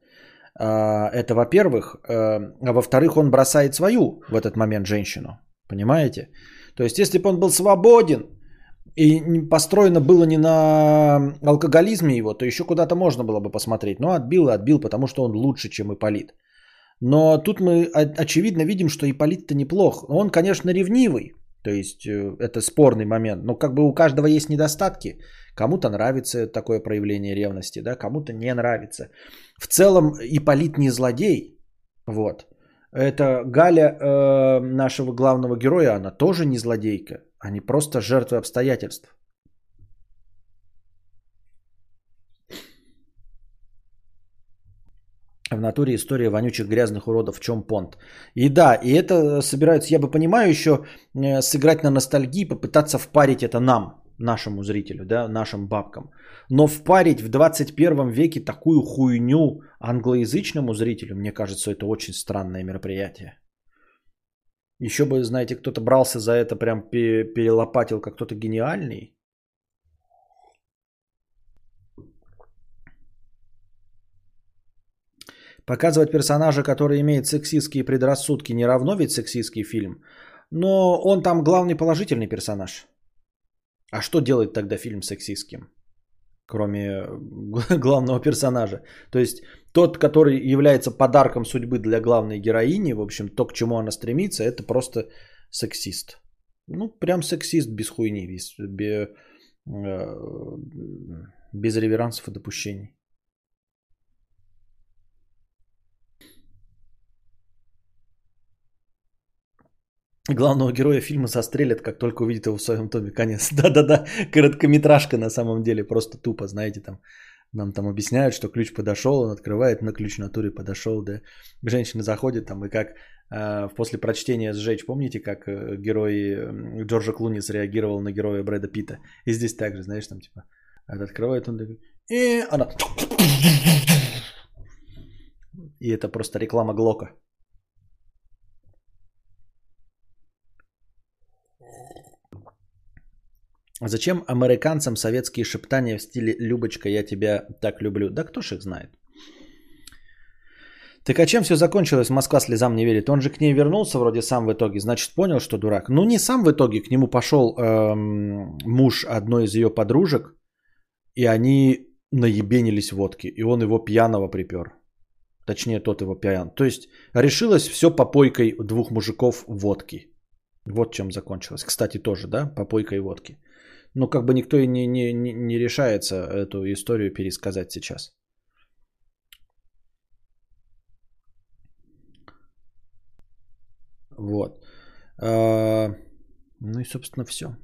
S1: А, это во-первых. Э, а во-вторых, он бросает свою в этот момент женщину. Понимаете? То есть, если бы он был свободен, и построено было не на алкоголизме его, то еще куда-то можно было бы посмотреть. Но отбил и отбил, потому что он лучше, чем Иполит. Но тут мы очевидно видим, что Иполит-то неплох. Он, конечно, ревнивый. То есть э, это спорный момент. Но как бы у каждого есть недостатки. Кому-то нравится такое проявление ревности, да, кому-то не нравится. В целом Иполит не злодей. Вот. Это Галя э, нашего главного героя, она тоже не злодейка. Они просто жертвы обстоятельств. В натуре история вонючих грязных уродов, в чем понт. И да, и это собираются, я бы понимаю, еще э, сыграть на ностальгии, попытаться впарить это нам, нашему зрителю, да, нашим бабкам. Но впарить в 21 веке такую хуйню англоязычному зрителю, мне кажется, это очень странное мероприятие. Еще бы, знаете, кто-то брался за это, прям перелопатил как кто-то гениальный. Показывать персонажа, который имеет сексистские предрассудки, не равно ведь сексистский фильм. Но он там главный положительный персонаж. А что делает тогда фильм сексистским? Кроме главного персонажа. То есть тот, который является подарком судьбы для главной героини, в общем, то, к чему она стремится, это просто сексист. Ну, прям сексист без хуйни, без, без, э, без реверансов и допущений. Главного героя фильма застрелят, как только увидит его в своем томе. Конец. Да-да-да, короткометражка на самом деле, просто тупо, знаете, там нам там объясняют, что ключ подошел, он открывает, на ключ на туре подошел, да. Женщина заходит там, и как э, после прочтения «Сжечь», помните, как э, герой Джорджа Клуни среагировал на героя Брэда Питта? И здесь также, знаешь, там типа, открывает он и она... И это просто реклама Глока. Зачем американцам советские шептания в стиле «Любочка, я тебя так люблю»? Да кто ж их знает? Так а чем все закончилось? Москва слезам не верит. Он же к ней вернулся вроде сам в итоге, значит понял, что дурак. Ну не сам в итоге, к нему пошел эм, муж одной из ее подружек, и они наебенились водки, и он его пьяного припер. Точнее, тот его пьян. То есть решилось все попойкой двух мужиков водки. Вот чем закончилось. Кстати, тоже, да, попойкой водки. Но как бы никто и не, не, не решается эту историю пересказать сейчас. Вот. А, Ну и, собственно, все.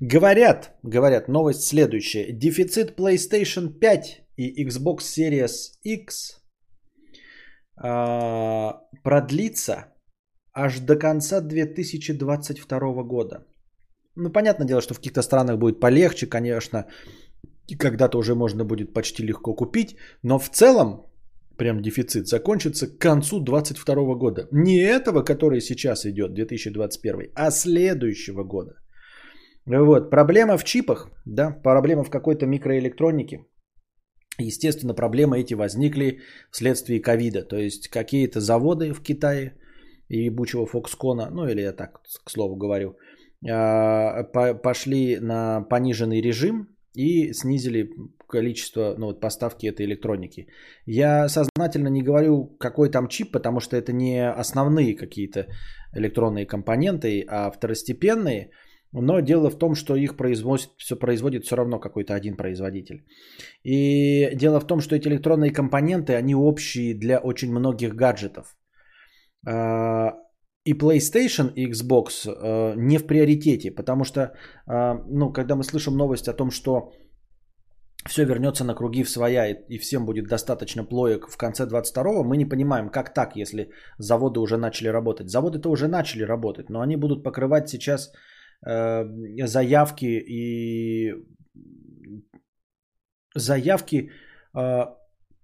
S1: Говорят, говорят, новость следующая. Дефицит PlayStation 5 и Xbox Series X а, продлится аж до конца 2022 года. Ну, понятное дело, что в каких-то странах будет полегче, конечно, и когда-то уже можно будет почти легко купить, но в целом прям дефицит закончится к концу 2022 года. Не этого, который сейчас идет, 2021, а следующего года. Вот. Проблема в чипах, да, проблема в какой-то микроэлектронике. Естественно, проблемы эти возникли вследствие ковида. То есть какие-то заводы в Китае и ебучего Фокскона, ну или я так, к слову говорю, пошли на пониженный режим и снизили количество ну, вот, поставки этой электроники. Я сознательно не говорю, какой там чип, потому что это не основные какие-то электронные компоненты, а второстепенные. Но дело в том, что их производит, все производит все равно какой-то один производитель. И дело в том, что эти электронные компоненты, они общие для очень многих гаджетов. И PlayStation, и Xbox э, не в приоритете, потому что, э, ну, когда мы слышим новость о том, что все вернется на круги в своя и, и всем будет достаточно плоек в конце 22-го, мы не понимаем, как так, если заводы уже начали работать. Заводы-то уже начали работать, но они будут покрывать сейчас э, заявки и заявки э,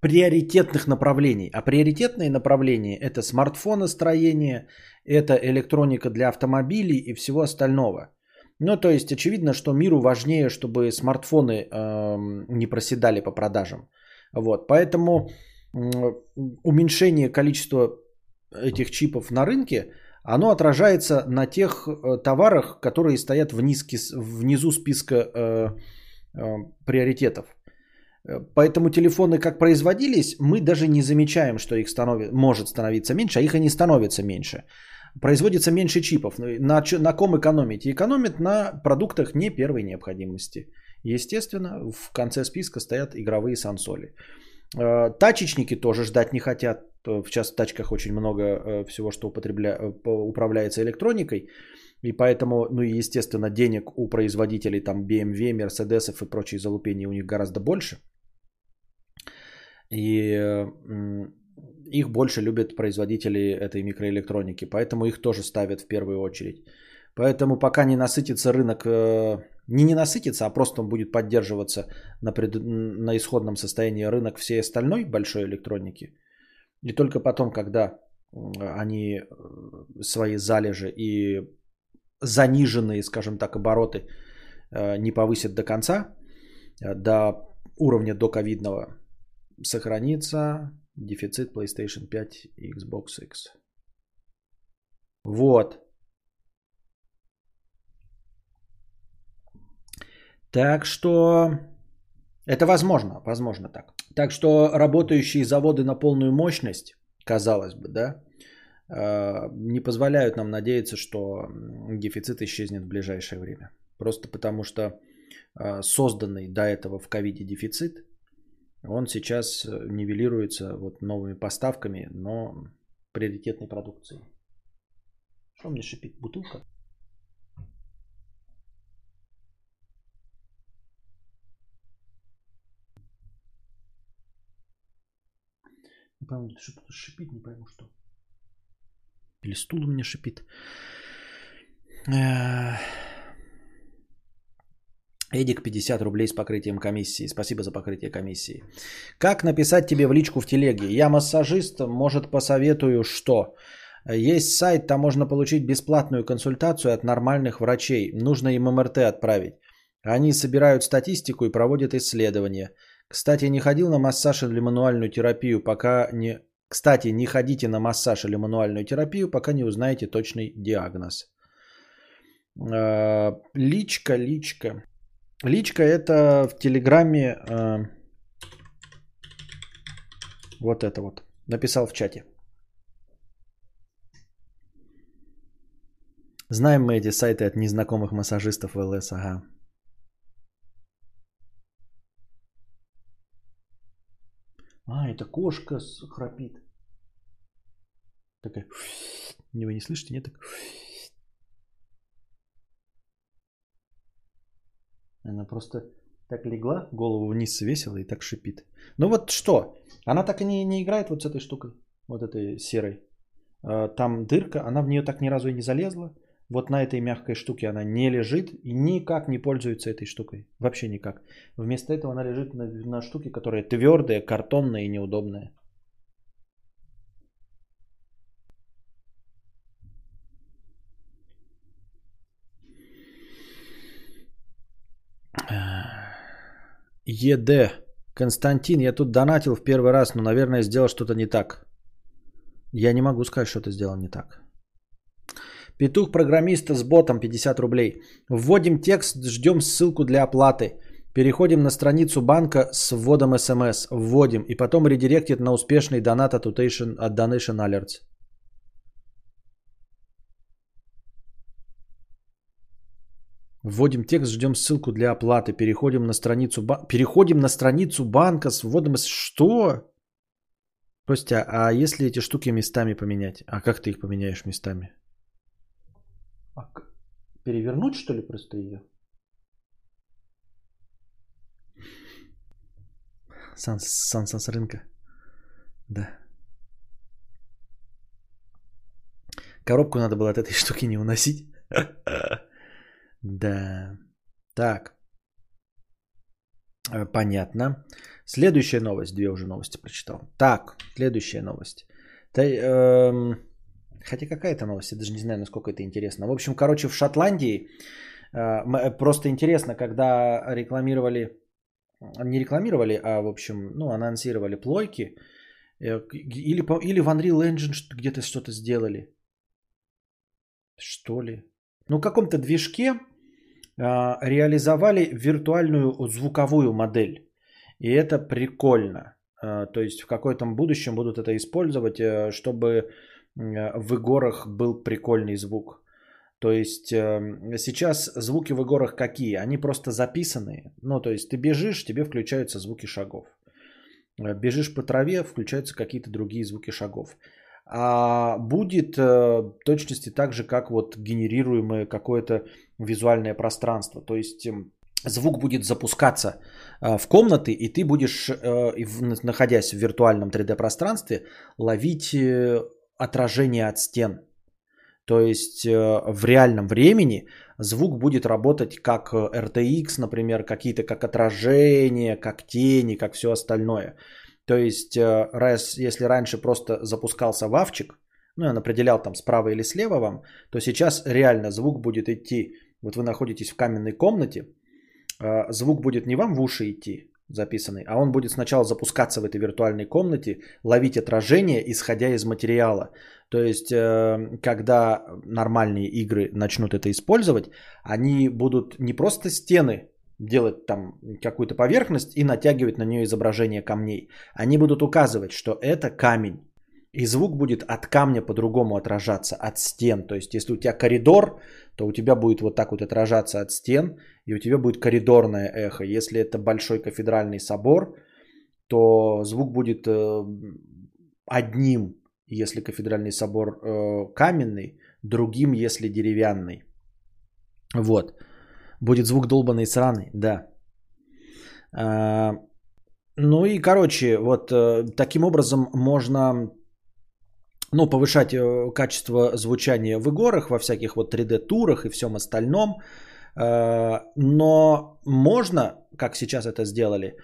S1: приоритетных направлений. А приоритетные направления это смартфоностроение, это электроника для автомобилей и всего остального. Ну, то есть очевидно, что миру важнее, чтобы смартфоны э, не проседали по продажам. Вот, поэтому э, уменьшение количества этих чипов на рынке, оно отражается на тех э, товарах, которые стоят в низки, внизу списка э, э, приоритетов. Поэтому телефоны как производились, мы даже не замечаем, что их станови, может становиться меньше, а их и не становится меньше производится меньше чипов. Ну, на, на ком экономить? Экономит на продуктах не первой необходимости. Естественно, в конце списка стоят игровые сансоли. Э, тачечники тоже ждать не хотят. В частности, в тачках очень много э, всего, что употребля... Э, управляется электроникой. И поэтому, ну и естественно, денег у производителей там BMW, Mercedes и прочие залупения у них гораздо больше. И их больше любят производители этой микроэлектроники, поэтому их тоже ставят в первую очередь. Поэтому пока не насытится рынок, э, не не насытится, а просто он будет поддерживаться на, пред, на исходном состоянии рынок всей остальной большой электроники. И только потом, когда они э, свои залежи и заниженные, скажем так, обороты э, не повысят до конца, до уровня до ковидного, сохранится Дефицит PlayStation 5 и Xbox X. Вот. Так что это возможно, возможно так. Так что работающие заводы на полную мощность, казалось бы, да, э, не позволяют нам надеяться, что дефицит исчезнет в ближайшее время. Просто потому что э, созданный до этого в ковиде дефицит – он сейчас э, нивелируется вот новыми поставками, но приоритетной продукцией. Что мне шипит? Бутылка? Не пойму, что-то шипит, не пойму что. Или стул у меня шипит. Эдик 50 рублей с покрытием комиссии. Спасибо за покрытие комиссии. Как написать тебе в личку в телеге? Я массажист, может посоветую что? Есть сайт, там можно получить бесплатную консультацию от нормальных врачей. Нужно им МРТ отправить. Они собирают статистику и проводят исследования. Кстати, не ходил на массаж или мануальную терапию, пока не... Кстати, не ходите на массаж или мануальную терапию, пока не узнаете точный диагноз. Э, личка, личка. Личка это в Телеграме э, вот это вот. Написал в чате. Знаем мы эти сайты от незнакомых массажистов в ЛС, ага. А, это кошка храпит. Такая. Вы не слышите, нет? Так... Она просто так легла, голову вниз свесила и так шипит. Ну вот что? Она так и не, не играет вот с этой штукой, вот этой серой. А, там дырка, она в нее так ни разу и не залезла. Вот на этой мягкой штуке она не лежит и никак не пользуется этой штукой. Вообще никак. Вместо этого она лежит на, на штуке, которая твердая, картонная и неудобная. ЕД. Константин, я тут донатил в первый раз, но, наверное, сделал что-то не так. Я не могу сказать, что ты сделал не так. Петух программиста с ботом 50 рублей. Вводим текст, ждем ссылку для оплаты. Переходим на страницу банка с вводом смс. Вводим. И потом редиректит на успешный донат от Donation Alerts. Вводим текст, ждем ссылку для оплаты. Переходим на страницу, ба... Переходим на страницу банка с вводом... Что? Костя, а если эти штуки местами поменять? А как ты их поменяешь местами? А перевернуть, что ли, просто ее? Санс, санса с рынка. Да. Коробку надо было от этой штуки не уносить. Да. Так. Э, понятно. Следующая новость. Две уже новости прочитал. Так, следующая новость. Та, эм, хотя какая это новость? Я даже не знаю, насколько это интересно. В общем, короче, в Шотландии э, э просто интересно, когда рекламировали, не рекламировали, а, в общем, ну, анонсировали плойки, э, или, или в Unreal Engine где-то что-то сделали. Что ли? Ну, в каком-то движке реализовали виртуальную звуковую модель. И это прикольно. А, то есть в какой-то будущем будут это использовать, э, чтобы в игорах был прикольный звук. То есть э, сейчас звуки в игорах какие? Они просто записаны. Ну, то есть ты бежишь, тебе включаются звуки шагов. Э, бежишь по траве, включаются какие-то другие звуки шагов а будет э, точности так же, как вот генерируемое какое-то визуальное пространство. То есть э, звук будет запускаться э, в комнаты, и ты будешь, э, находясь в виртуальном 3D-пространстве, ловить э, отражение от стен. То есть в реальном времени звук будет работать как RTX, например, какие-то как отражения, как тени, как все остальное. То есть, э, раз, если раньше просто запускался вавчик, ну, он определял там справа или слева вам, то сейчас реально звук будет идти. Вот вы находитесь в каменной комнате, э, звук будет не вам в уши идти записанный, а он будет сначала запускаться в этой виртуальной комнате, ловить отражение, исходя из материала. То есть, э, когда нормальные игры начнут это использовать, они будут не просто стены делать там какую-то поверхность и натягивать на нее изображение камней. Они будут указывать, что это камень. И звук будет от камня по-другому отражаться, от стен. То есть, если у тебя коридор, то у тебя будет вот так вот отражаться от стен, и у тебя будет коридорное эхо. Если это большой кафедральный собор, то звук будет э, одним, если кафедральный собор э, каменный, другим, если деревянный. Вот. Будет звук долбанный сраный, да. А, ну и, короче, вот э, таким образом можно ну, повышать э, качество звучания в играх, во всяких вот 3D-турах и всем остальном. А, но можно, как сейчас это сделали,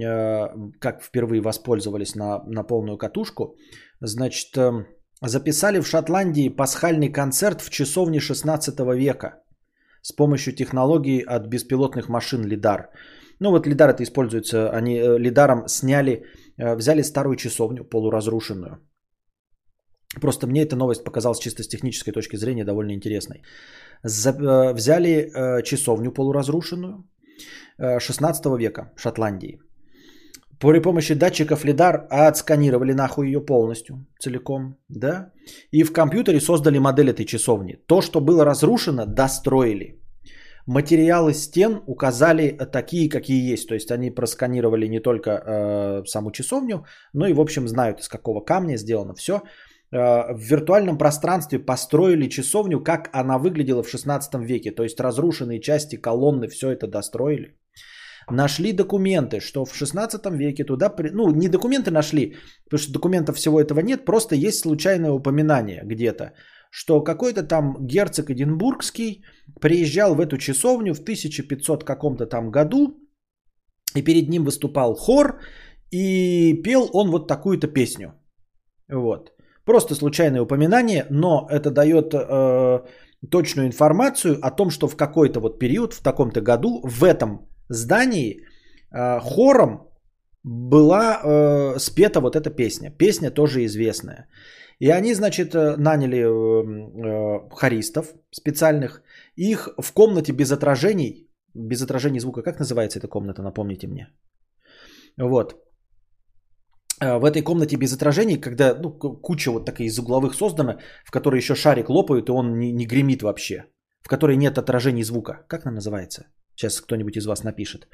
S1: э, как впервые воспользовались на, на полную катушку, значит, записали в Шотландии пасхальный концерт в часовне 16 века с помощью технологий от беспилотных машин лидар. Ну вот лидар это используется, они э, лидаром сняли, э, взяли старую часовню полуразрушенную. Просто мне эта новость показалась чисто с технической точки зрения довольно интересной. Э, взяли часовню полуразрушенную 16 века Шотландии. При помощи датчиков лидар отсканировали нахуй ее полностью, целиком, да? И в компьютере создали модель этой часовни. То, что было разрушено, достроили. Материалы стен указали такие, какие есть. То есть они просканировали не только э, саму часовню, но и, в общем, знают, из какого камня сделано все. в виртуальном пространстве построили часовню, как она выглядела в 16 веке. То есть разрушенные части, колонны, все это достроили. Нашли документы, что в 16 веке туда... Ну, не документы нашли, потому что документов всего этого нет, просто есть случайное упоминание где-то, что какой-то там герцог Эдинбургский приезжал в эту часовню в 1500 каком-то там году, и перед ним выступал хор, и пел он вот такую-то песню. Вот. Просто случайное упоминание, но это дает э, точную информацию о том, что в какой-то вот период, в таком-то году, в этом здании э, хором была э, спета вот эта песня. Песня тоже известная. И они, значит, э, наняли э, э, хористов специальных. Их в комнате без отражений, без отражений звука, как называется эта комната, напомните мне. Вот. В этой комнате без отражений, когда ну, куча вот таких из угловых создана, в которой еще шарик лопают, и он не, не гремит вообще, в которой нет отражений звука. Как она называется? Сейчас кто-нибудь из вас напишет.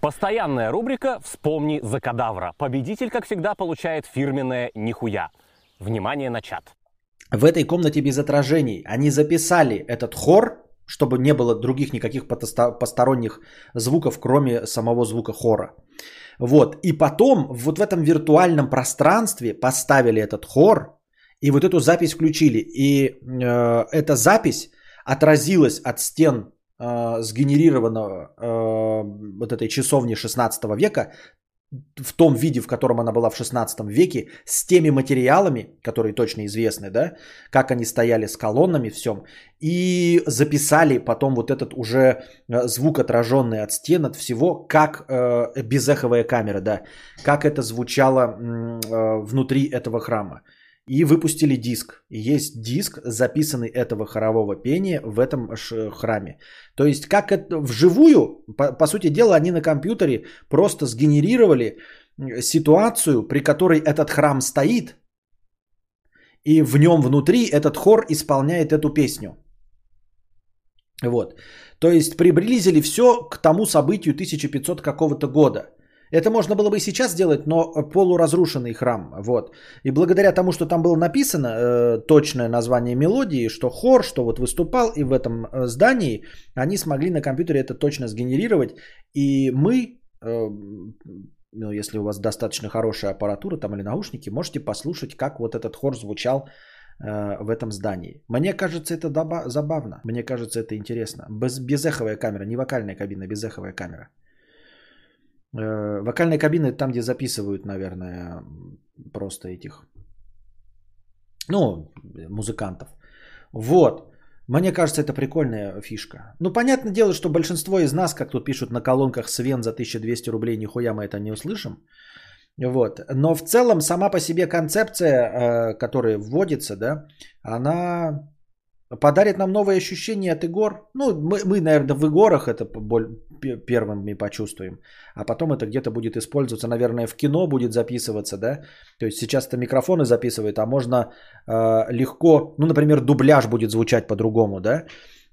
S3: Постоянная рубрика «Вспомни за кадавра». Победитель, как всегда, получает фирменное «Нихуя». Внимание на чат.
S1: В этой комнате без отражений они записали этот хор, чтобы не было других никаких посторонних звуков, кроме самого звука хора. Вот. И потом вот в этом виртуальном пространстве поставили этот хор и вот эту запись включили. И э, эта запись отразилась от стен э, сгенерированного э, вот этой часовни 16 века в том виде, в котором она была в 16 веке, с теми материалами, которые точно известны, да, как они стояли с колоннами, всем, и записали потом вот этот уже э, звук, отраженный от стен, от всего, как э, безэховая камера, да, как это звучало э, внутри этого храма и выпустили диск. есть диск, записанный этого хорового пения в этом храме. То есть, как это вживую, по, по сути дела, они на компьютере просто сгенерировали ситуацию, при которой этот храм стоит, и в нем внутри этот хор исполняет эту песню. Вот. То есть приблизили все к тому событию 1500 какого-то года – это можно было бы и сейчас сделать, но полуразрушенный храм. Вот. И благодаря тому, что там было написано э, точное название мелодии, что хор, что вот выступал, и в этом э, здании, они смогли на компьютере это точно сгенерировать. И мы, э, ну, если у вас достаточно хорошая аппаратура там или наушники, можете послушать, как вот этот хор звучал э, в этом здании. Мне кажется, это доба- забавно. Мне кажется, это интересно. Без, безэховая камера, не вокальная кабина, безэховая камера. Э, вокальные кабины там, где записывают, наверное, просто этих, ну, музыкантов. Вот. Мне кажется, это прикольная фишка. Ну, понятное дело, что большинство из нас, как тут пишут на колонках Свен за 1200 рублей, нихуя мы это не услышим. Вот. Но в целом сама по себе концепция, э, которая вводится, да, она подарит нам новые ощущения от игр. Ну, мы, мы наверное, в игорах это первыми почувствуем. А потом это где-то будет использоваться, наверное, в кино будет записываться, да. То есть сейчас это микрофоны записывают, а можно э, легко, ну, например, дубляж будет звучать по-другому, да.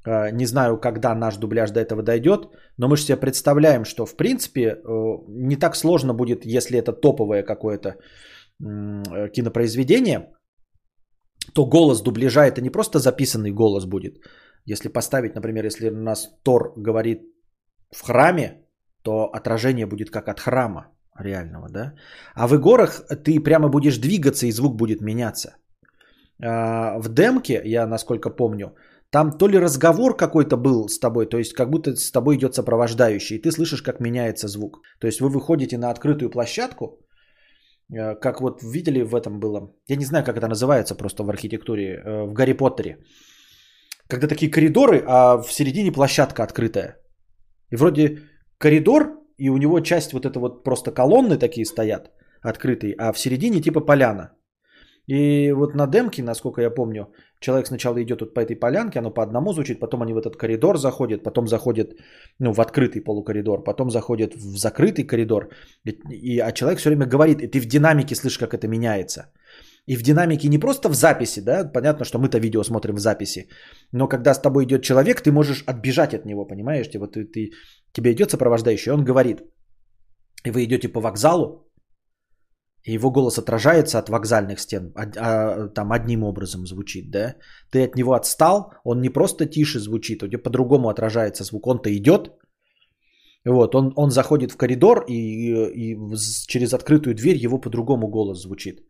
S1: Э, не знаю, когда наш дубляж до этого дойдет, но мы же себе представляем, что, в принципе, э, не так сложно будет, если это топовое какое-то э, кинопроизведение, то голос дубляжа это не просто записанный голос будет. Если поставить, например, если у нас Тор говорит в храме, то отражение будет как от храма реального, да? А в игорах ты прямо будешь двигаться и звук будет меняться. А, в демке, я насколько помню, там то ли разговор какой-то был с тобой, то есть как будто с тобой идет сопровождающий, и ты слышишь, как меняется звук. То есть вы выходите на открытую площадку, как вот видели в этом было, я не знаю, как это называется просто в архитектуре, э, в Гарри Поттере. Когда такие коридоры, а в середине площадка открытая. И вроде коридор, и у него часть вот это вот просто колонны такие стоят открытые, а в середине типа поляна. И вот на демке, насколько я помню, человек сначала идет вот по этой полянке, оно по одному звучит, потом они в этот коридор заходят, потом заходят ну, в открытый полукоридор, потом заходят в закрытый коридор, и, и, а человек все время говорит, и ты в динамике слышишь, как это меняется. И в динамике не просто в записи, да, понятно, что мы-то видео смотрим в записи, но когда с тобой идет человек, ты можешь отбежать от него, понимаешь? Вот ты, ты, тебе идет сопровождающий, он говорит, и вы идете по вокзалу, и его голос отражается от вокзальных стен, а, а, там одним образом звучит, да, ты от него отстал, он не просто тише звучит, у тебя по-другому отражается звук, он-то идет, вот, он, он заходит в коридор, и, и, и через открытую дверь его по-другому голос звучит.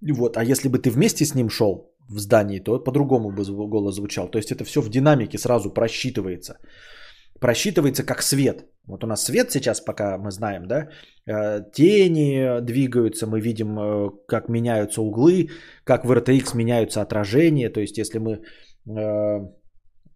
S1: Вот, а если бы ты вместе с ним шел в здании, то по-другому бы голос звучал. То есть это все в динамике сразу просчитывается. Просчитывается как свет. Вот у нас свет сейчас, пока мы знаем, да, э, тени двигаются, мы видим, э, как меняются углы, как в RTX меняются отражения. То есть если мы э,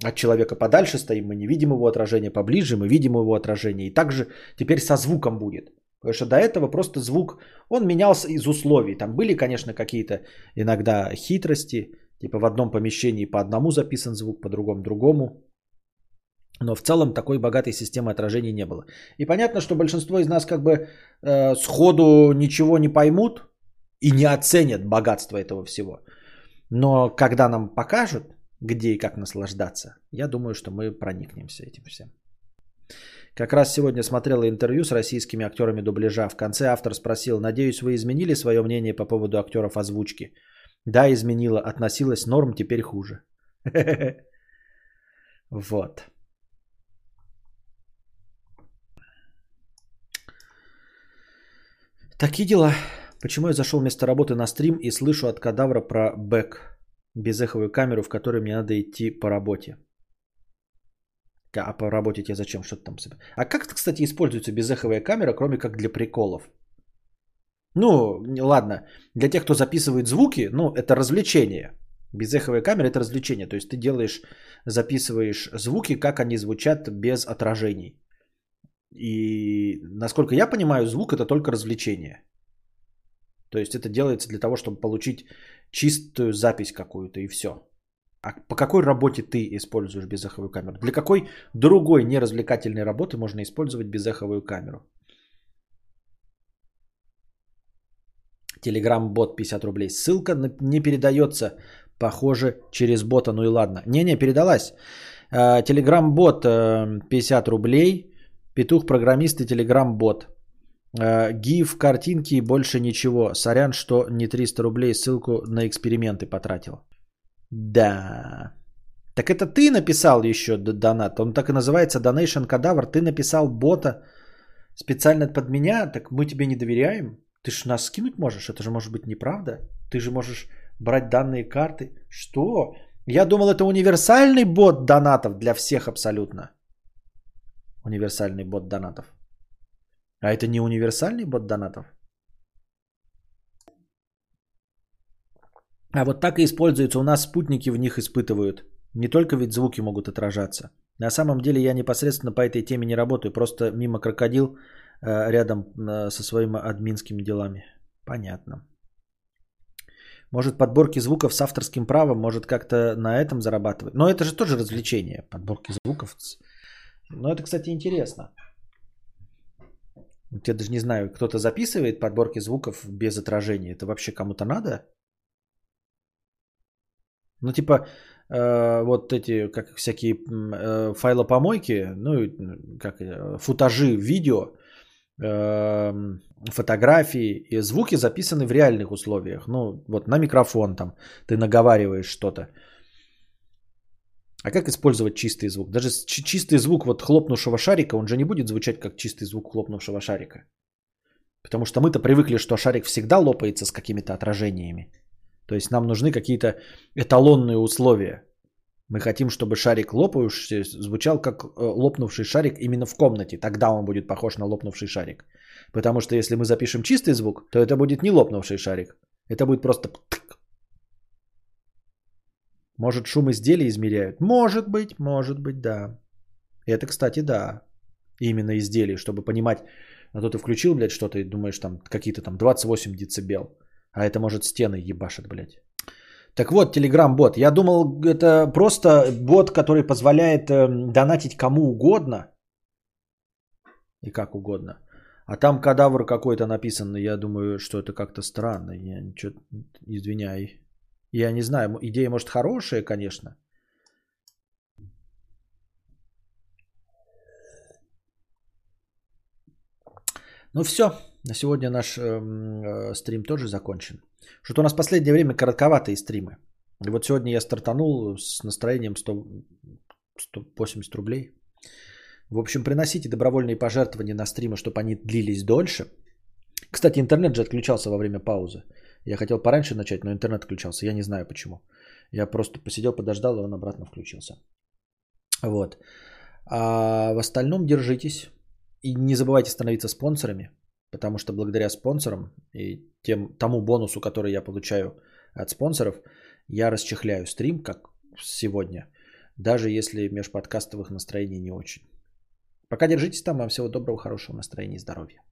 S1: от человека подальше стоим, мы не видим его отражение, поближе мы видим его отражение. И также теперь со звуком будет. Потому что до этого просто звук, он менялся из условий. Там были, конечно, какие-то иногда хитрости, типа в одном помещении по одному записан звук, по другому другому. Но в целом такой богатой системы отражений не было. И понятно, что большинство из нас как бы э, сходу ничего не поймут и не оценят богатство этого всего. Но когда нам покажут, где и как наслаждаться, я думаю, что мы проникнемся этим всем. Как раз сегодня смотрела интервью с российскими актерами дубляжа. В конце автор спросил, надеюсь, вы изменили свое мнение по поводу актеров озвучки? Да, изменила. Относилась норм, теперь хуже. Вот. Такие дела. Почему я зашел вместо работы на стрим и слышу от кадавра про бэк, безэховую камеру, в которой мне надо идти по работе? А по работе тебе зачем что-то там себе? А как, кстати, используется безэховая камера, кроме как для приколов? Ну, ладно, для тех, кто записывает звуки, ну, это развлечение. Безэховая камера – это развлечение. То есть ты делаешь, записываешь звуки, как они звучат без отражений. И, насколько я понимаю, звук – это только развлечение. То есть это делается для того, чтобы получить чистую запись какую-то и все. А по какой работе ты используешь безэховую камеру? Для какой другой неразвлекательной работы можно использовать безэховую камеру? Телеграм-бот 50 рублей. Ссылка не передается, похоже, через бота. Ну и ладно. Не-не, передалась. Э, телеграм-бот 50 э, рублей. Петух-программист и телеграм-бот. Э, гиф, картинки и больше ничего. Сорян, что не 300 рублей ссылку на эксперименты потратил. Да. Так это ты написал еще донат. Он так и называется Donation Кадавр. Ты написал бота специально под меня. Так мы тебе не доверяем. Ты же нас скинуть можешь. Это же может быть неправда. Ты же можешь брать данные карты. Что? Я думал, это универсальный бот донатов для всех абсолютно. Универсальный бот донатов. А это не универсальный бот донатов? А вот так и используется. У нас спутники в них испытывают. Не только ведь звуки могут отражаться. На самом деле я непосредственно по этой теме не работаю. Просто мимо крокодил э, рядом э, со своими админскими делами. Понятно. Может подборки звуков с авторским правом, может как-то на этом зарабатывать. Но это же тоже развлечение. Подборки звуков. Но это, кстати, интересно. Я даже не знаю, кто-то записывает подборки звуков без отражения. Это вообще кому-то надо? Ну, типа, э, вот эти, как всякие э, файлопомойки, ну, как э, футажи видео, э, фотографии и звуки записаны в реальных условиях. Ну, вот на микрофон там ты наговариваешь что-то. А как использовать чистый звук? Даже чистый звук вот хлопнувшего шарика, он же не будет звучать как чистый звук хлопнувшего шарика. Потому что мы-то привыкли, что шарик всегда лопается с какими-то отражениями. То есть нам нужны какие-то эталонные условия. Мы хотим, чтобы шарик лопающий звучал как э, лопнувший шарик именно в комнате. Тогда он будет похож на лопнувший шарик. Потому что если мы запишем чистый звук, то это будет не лопнувший шарик. Это будет просто... Может, шум изделия измеряют? Может быть, может быть, да. Это, кстати, да. Именно изделие, чтобы понимать, а то ты включил, блядь, что-то и думаешь, там какие-то там 28 децибел. А это может стены ебашит, блядь. Так вот, Telegram-бот. Я думал, это просто бот, который позволяет э, донатить кому угодно. И как угодно. А там кадавр какой-то написан. Я думаю, что это как-то странно. Я ничего, извиняй. Я не знаю, идея может хорошая, конечно. Ну все, На сегодня наш эм, э, стрим тоже закончен. Что-то у нас в последнее время коротковатые стримы. И вот сегодня я стартанул с настроением 100, 180 рублей. В общем, приносите добровольные пожертвования на стримы, чтобы они длились дольше. Кстати, интернет же отключался во время паузы. Я хотел пораньше начать, но интернет отключался. Я не знаю почему. Я просто посидел, подождал, и он обратно включился. Вот. А в остальном держитесь. И не забывайте становиться спонсорами, потому что благодаря спонсорам и тем, тому бонусу, который я получаю от спонсоров, я расчехляю стрим, как сегодня, даже если межподкастовых настроений не очень. Пока держитесь там, вам всего доброго, хорошего настроения и здоровья.